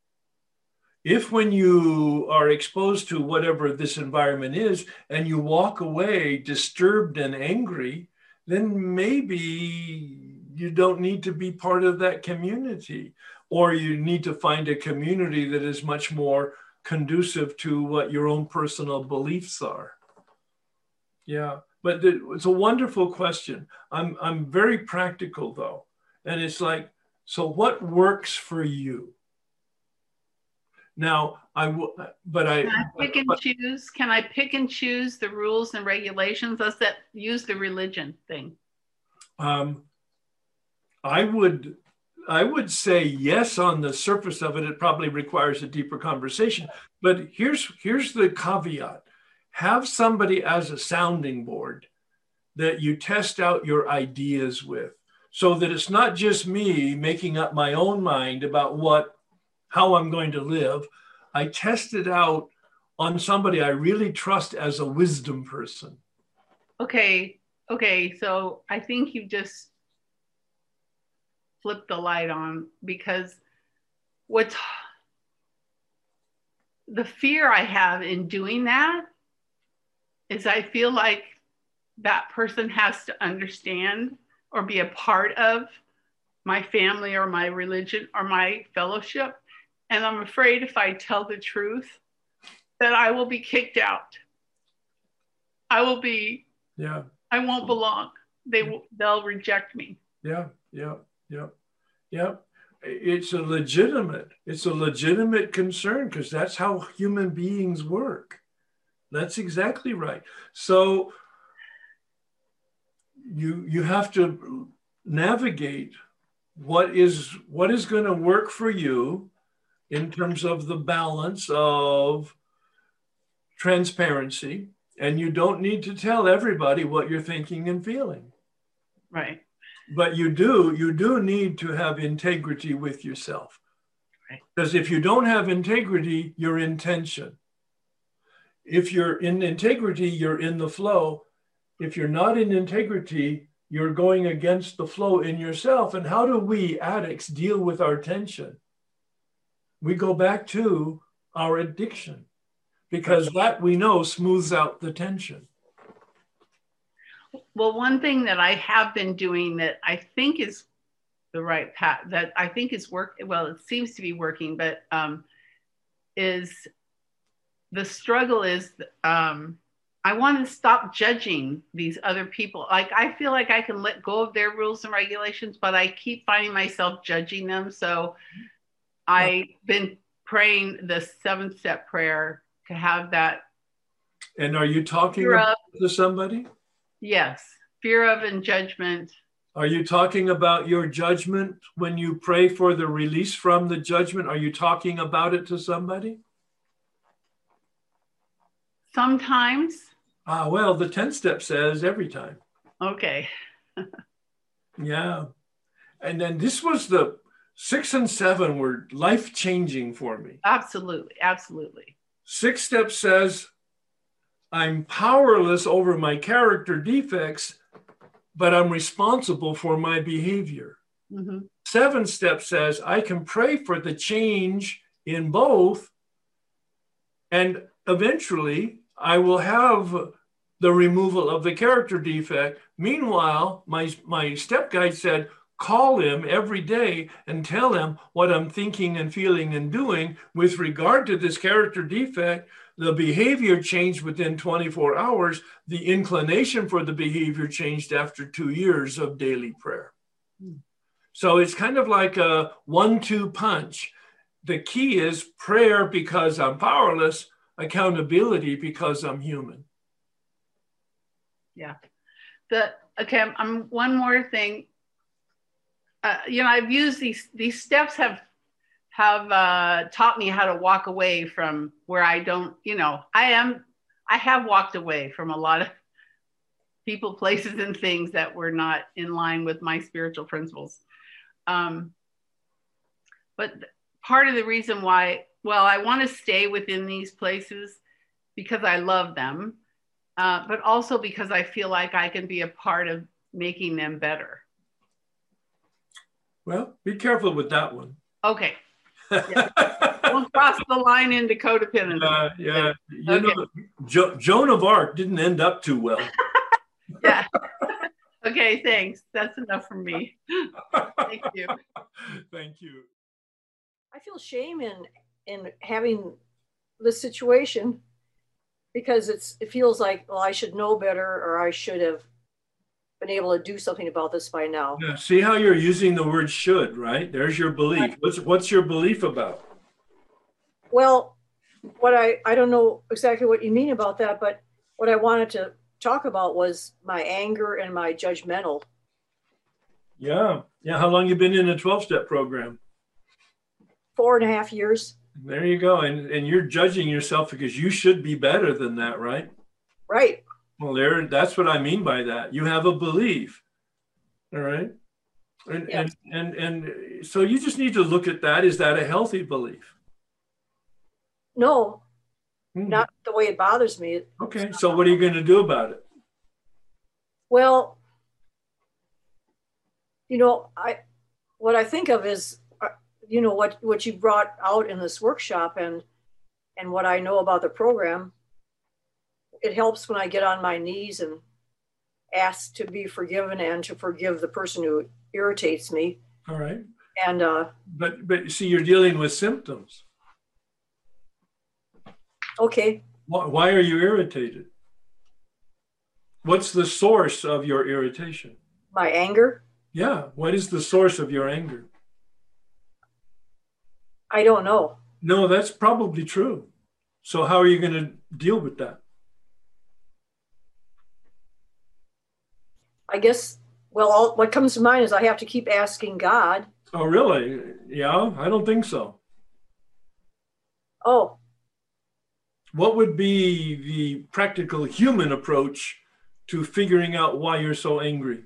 If when you are exposed to whatever this environment is and you walk away disturbed and angry, then maybe you don't need to be part of that community or you need to find a community that is much more conducive to what your own personal beliefs are. Yeah, but it's a wonderful question. I'm, I'm very practical though. And it's like, so what works for you? Now, I will, but I, Can I pick and but, choose. Can I pick and choose the rules and regulations? Let's that use the religion thing. Um, I would I would say yes on the surface of it. It probably requires a deeper conversation. But here's here's the caveat: have somebody as a sounding board that you test out your ideas with, so that it's not just me making up my own mind about what how I'm going to live. I test it out on somebody I really trust as a wisdom person. Okay. Okay. So I think you just flip the light on because what's the fear I have in doing that is I feel like that person has to understand or be a part of my family or my religion or my fellowship. And I'm afraid if I tell the truth, that I will be kicked out. I will be, yeah, I won't belong. They will, they'll reject me. Yeah, yeah. Yep. Yep. It's a legitimate, it's a legitimate concern because that's how human beings work. That's exactly right. So you you have to navigate what is what is going to work for you in terms of the balance of transparency and you don't need to tell everybody what you're thinking and feeling Right. But you do you do need to have integrity with yourself. Right. because if you don't have integrity you're in tension. If you're in integrity you're in the flow. If you're not in integrity you're going against the flow in yourself. And how do we addicts deal with our tension? We go back to our addiction because that we know smooths out the tension Well, one thing that I have been doing that I think is the right path, that I think is work. Well, it seems to be working, but um, is the struggle is um, I want to stop judging these other people. Like I feel like I can let go of their rules and regulations, but I keep finding myself judging them. So I've been praying the seven step prayer to have that and are you talking to somebody yes fear of and judgment Are you talking about your judgment when you pray for the release from the judgment? Are you talking about it to somebody? sometimes Ah, well, the 10 step says every time. okay Yeah. And then this was the six and seven were life changing for me. absolutely absolutely Six step says, I'm powerless over my character defects, but I'm responsible for my behavior. hmm Seven step says, I can pray for the change in both, and eventually I will have the removal of the character defect. Meanwhile, my, my step guide said, call him every day and tell him what I'm thinking and feeling and doing with regard to this character defect. The behavior changed within 24 hours. The inclination for the behavior changed after two years of daily prayer. So it's kind of like a one two punch. The key is prayer because I'm powerless, accountability because I'm human. yeah the okay I'm, I'm one more thing uh, you know i've used these these steps have have uh, taught me how to walk away from where i don't you know i am i have walked away from a lot of people places and things that were not in line with my spiritual principles um, but part of the reason why well i want to stay within these places because i love them uh, but also because I feel like I can be a part of making them better. Well, be careful with that one. Okay. Yeah. Don't cross the line into codependency. Uh, yeah, you Okay. know, jo- Joan of Arc didn't end up too well. yeah. okay, thanks. That's enough for me. Thank you. Thank you. I feel shame in in having this situation because it's it feels like well I should know better or I should have been able to do something about this by now. Yeah, see how you're using the word should, right? There's your belief. What's what's your belief about? Well, what I I don't know exactly what you mean about that, but what I wanted to talk about was my anger and my judgmental. Yeah. Yeah. How long you been in a 12 step program? Four and a half years, There you go. And and you're judging yourself because you should be better than that, right? right? Well, there that's what I mean by that. You have a belief. All right. And Yeah. and, and and so you just need to look at that. Is that a healthy belief? No, Hmm. not the way it bothers me. Okay. So what are you going to do about it? Well, you know, I what I think of is, uh, you know, what what you brought out in this workshop and and what I know about the program. It helps when I get on my knees and ask to be forgiven and to forgive the person who irritates me. All right. And uh, But but see, you're dealing with symptoms. okay, Why, why are you irritated? What's the source of your irritation? my anger, Yeah. What is the source of your anger? I don't know. No, that's probably true. So how are you going to deal with that? I guess Well, all, what comes to mind is I have to keep asking God. Oh, really? Yeah, I don't think so. Oh, What would be the practical human approach to figuring out why you're so angry?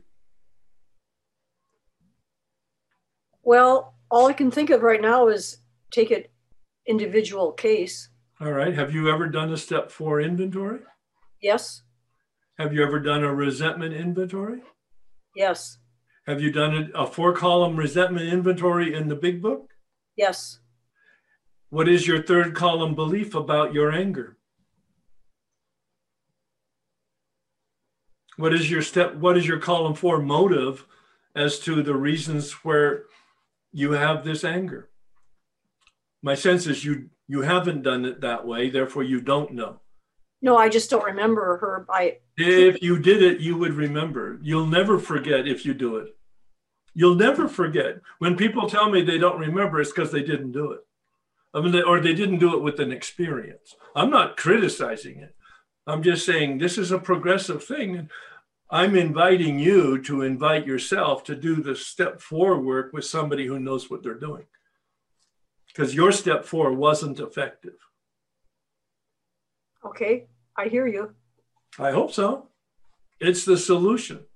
well, all I can think of right now is take it individual case. All right. Have you ever done a step four inventory? Yes, Have you ever done a resentment inventory? yes, Have you done a, four column resentment inventory in the big book? yes. What is your third column belief about your anger? What is your step? What is your column four motive as to the reasons where you have this anger? My sense is you you haven't done it that way, therefore you don't know. No, I just don't remember her. by. If you did it, you would remember. You'll never forget if you do it. You'll never forget. When people tell me they don't remember, it's because they didn't do it. I mean, they, or they didn't do it with an experience. I'm not criticizing it. I'm just saying this is a progressive thing. I'm inviting you to invite yourself to do the step four work with somebody who knows what they're doing. Because your step four wasn't effective. Okay. I hear you. I hope so. It's the solution.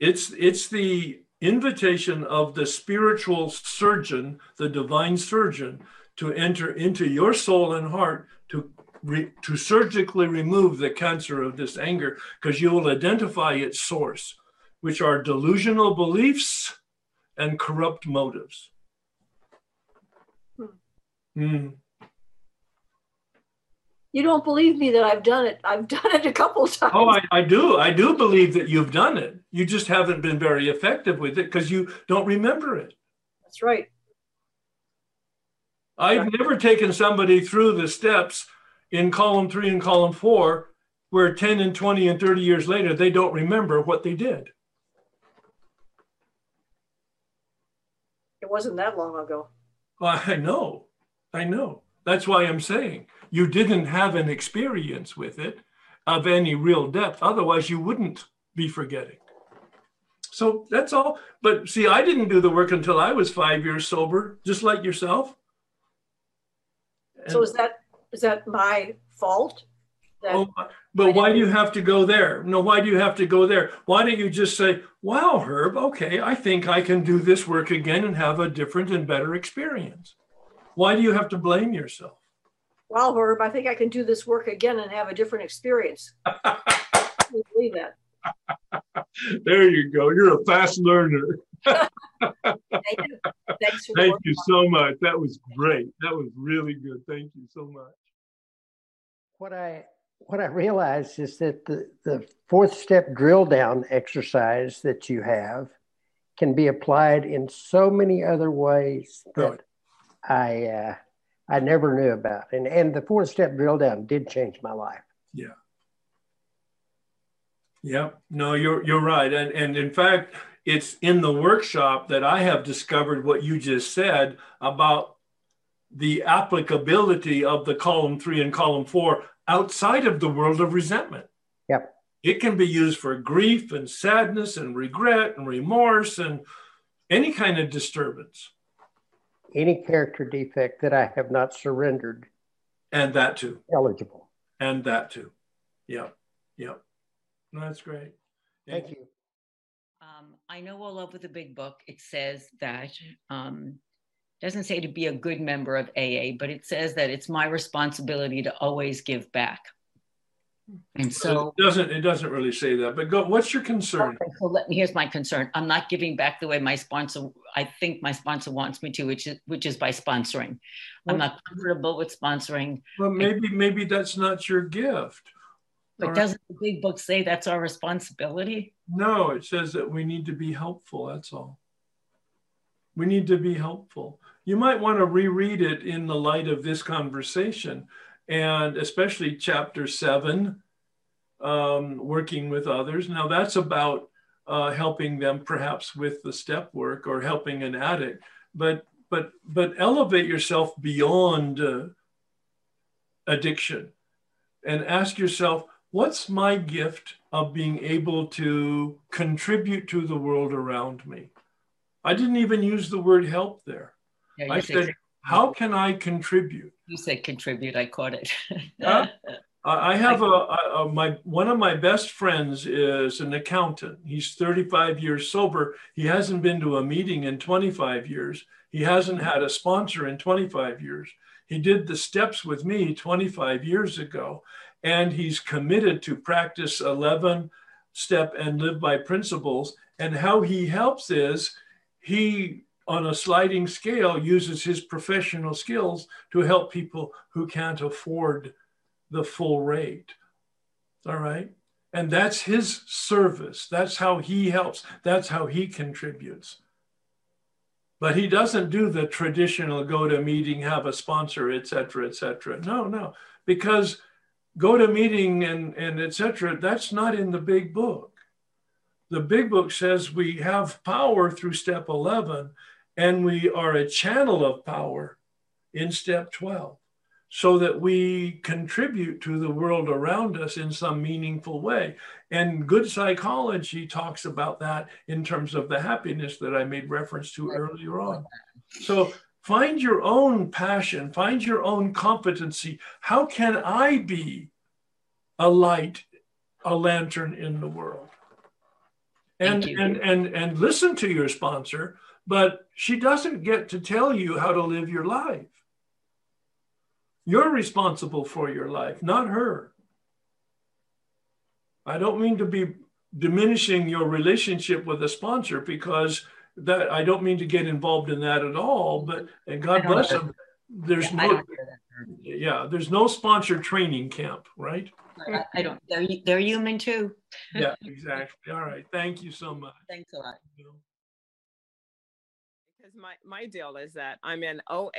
It's it's the invitation of the spiritual surgeon, the divine surgeon, to enter into your soul and heart to re, to surgically remove the cancer of this anger, because you will identify its source, which are delusional beliefs and corrupt motives. Hmm. You don't believe me that I've done it. I've done it a couple times. Oh, I, I do. I do believe that you've done it. You just haven't been very effective with it because you don't remember it. That's right. I've never taken somebody through the steps in column three and column four where 10 and 20 and 30 years later, they don't remember what they did. It wasn't that long ago. Well, I know. I know. That's why I'm saying you didn't have an experience with it of any real depth. Otherwise, you wouldn't be forgetting. So that's all. But see, I didn't do the work until I was five years sober, just like yourself. So is that is that my fault? That Oh, but why do you have to go there? No, why do you have to go there? Why don't you just say, wow, Herb, okay, I think I can do this work again and have a different and better experience? Why do you have to blame yourself? Wow, Herb, I think I can do this work again and have a different experience. I can't believe that. There you go. You're a fast learner. Thank you. Thanks for Thank work. you so much. That was great. That was really good. Thank you so much. What I what I realized is that the, the fourth step drill down exercise that you have can be applied in so many other ways that Right. I uh, I never knew about. And and the four step drill down did change my life. Yeah. Yeah, no, you're you're right. And and in fact, it's in the workshop that I have discovered what you just said about the applicability of the column three and column four outside of the world of resentment. Yep. It can be used for grief and sadness and regret and remorse and any kind of disturbance. Any character defect that I have not surrendered And that too. eligible. And that too. Yep. Yep. That's great. Thank you. Um, I know all over the big book it says that um, doesn't say to be a good member of AA, but it says that it's my responsibility to always give back. And so, it doesn't it doesn't really say that. But go. What's your concern? okay, so let me. Here's my concern. I'm not giving back the way my sponsor. I think my sponsor wants me to, which is which is by sponsoring. I'm not comfortable with sponsoring. Well, maybe maybe that's not your gift. But Or- doesn't the big book say that's our responsibility? No, it says that we need to be helpful. That's all. We need to be helpful. You might want to reread it in the light of this conversation, and especially chapter seven, um, working with others. Now, that's about uh, helping them perhaps with the step work or helping an addict, but but but elevate yourself beyond uh, addiction and ask yourself what's my gift of being able to contribute to the world around me? I didn't even use the word help there. Yeah, I said, how can I contribute? You said contribute. I caught it. Huh? I I have a, a, a- my one of my best friends is an accountant. He's 35 years sober. He hasn't been to a meeting in 25 years. He hasn't had a sponsor in 25 years. He did the steps with me 25 years ago, and he's committed to practice 11 step and live by principles. And how he helps is he on a sliding scale uses his professional skills to help people who can't afford the full rate. All right. And that's his service. That's how he helps. That's how he contributes. But he doesn't do the traditional go to meeting, have a sponsor, et cetera, et cetera. No, no, because go to meeting and, and et cetera, that's not in the big book. The big book says we have power through step 11 and we are a channel of power in step 12 so that we contribute to the world around us in some meaningful way. And good psychology talks about that in terms of the happiness that I made reference to earlier on. So find your own passion, find your own competency. How can I be a light, a lantern in the world? And, and and and listen to your sponsor, but she doesn't get to tell you how to live your life. You're responsible for your life, not her. I don't mean to be diminishing your relationship with a sponsor because that I don't mean to get involved in that at all. But and God bless them. There's Yeah, no yeah, there's no sponsor training camp, right? I, I don't. They're they're human too. Yeah, exactly. All right. Thank you so much. Thanks a lot. Because my, my deal is that I'm in OA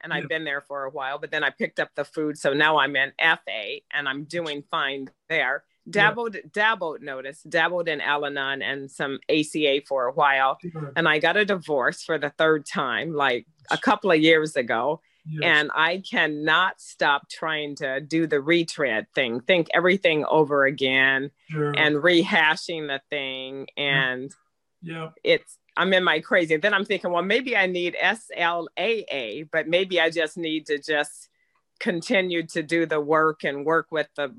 and Yeah. I've been there for a while, but then I picked up the food. So now I'm in FA and I'm doing fine there. Yeah. Dabbled, dabbled, notice, dabbled in Al Anon and some ACA for a while. Sure. And I got a divorce for the third time, like a couple of years ago. Yes. And I cannot stop trying to do the retread thing, think everything over again and rehashing the thing. And yeah. it's I'm in my crazy. Then I'm thinking, well, maybe I need SLAA, but maybe I just need to just continue to do the work and work with the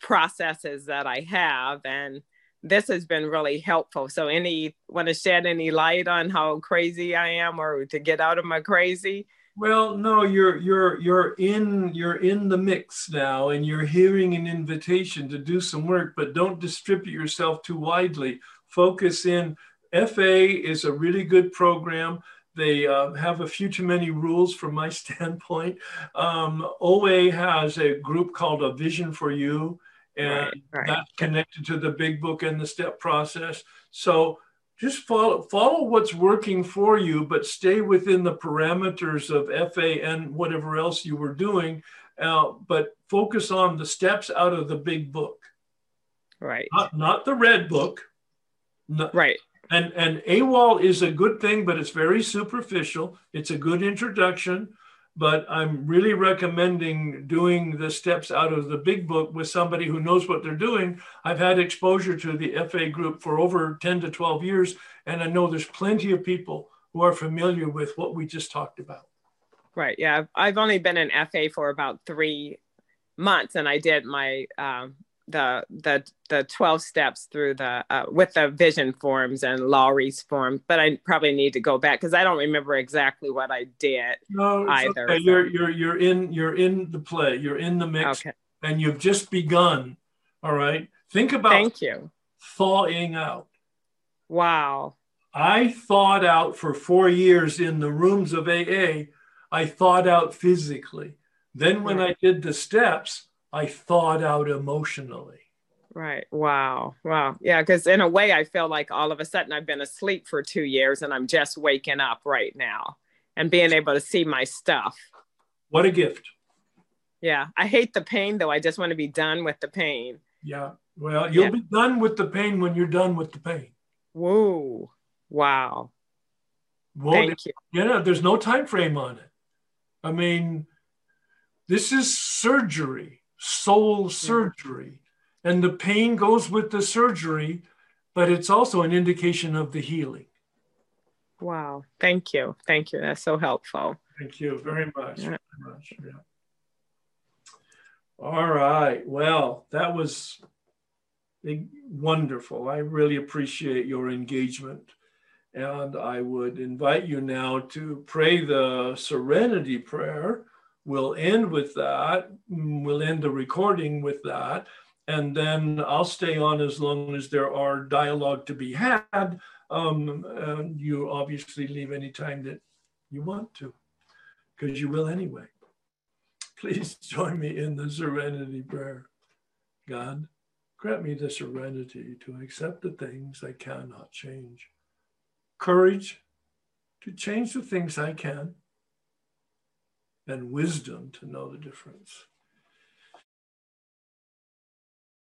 processes that I have. And this has been really helpful. So, any want to shed any light on how crazy I am, or to get out of my crazy? Well, no, you're you're you're in you're in the mix now, and you're hearing an invitation to do some work, but don't distribute yourself too widely. Focus in. FA is a really good program. They uh, have a few too many rules from my standpoint. Um, OA has a group called A Vision for You, and Right, right. that's connected to the big book and the step process. So just follow follow what's working for you, but stay within the parameters of FA and whatever else you were doing. Uh, but focus on the steps out of the big book, Right. not, not the red book. No- Right. And and AWOL is a good thing, but it's very superficial. It's a good introduction, but I'm really recommending doing the steps out of the big book with somebody who knows what they're doing. I've had exposure to the FA group for over 10 to 12 years, and I know there's plenty of people who are familiar with what we just talked about. Right. Yeah. I've, only been in FA for about three months, and I did my um, the the the twelve steps through the uh, with the vision forms and Laurie's form. But I probably need to go back because I don't remember exactly what I did No, either. okay. so- You're you're you're in you're in the play. You're in the mix, Okay. and you've just begun. All right. Think about Thank you. thawing out. Wow. I thawed out for four years in the rooms of AA. I thawed out physically. Then, when I did the steps, I thawed out emotionally. Right. Wow. Wow. Yeah. Because in a way, I feel like all of a sudden I've been asleep for two years and I'm just waking up right now and being able to see my stuff. What a gift. Yeah. I hate the pain though. I just want to be done with the pain. Yeah. Well, you'll Yeah. be done with the pain when you're done with the pain. Whoa. Wow. Well, Thank you. Yeah, there's no time frame on it. I mean, this is surgery, soul surgery. And the pain goes with the surgery, but it's also an indication of the healing. Wow. Thank you. Thank you. That's so helpful. Thank you very much. Yeah. Very much. Yeah. All right. Well, that was wonderful. I really appreciate your engagement. And I would invite you now to pray the serenity prayer. We'll end with that. We'll end the recording with that. And then I'll stay on as long as there are dialogue to be had. Um, and you obviously leave any time that you want to, because you will anyway. Please join me in the serenity prayer. God, grant me the serenity to accept the things I cannot change, courage to change the things I can, and wisdom to know the difference.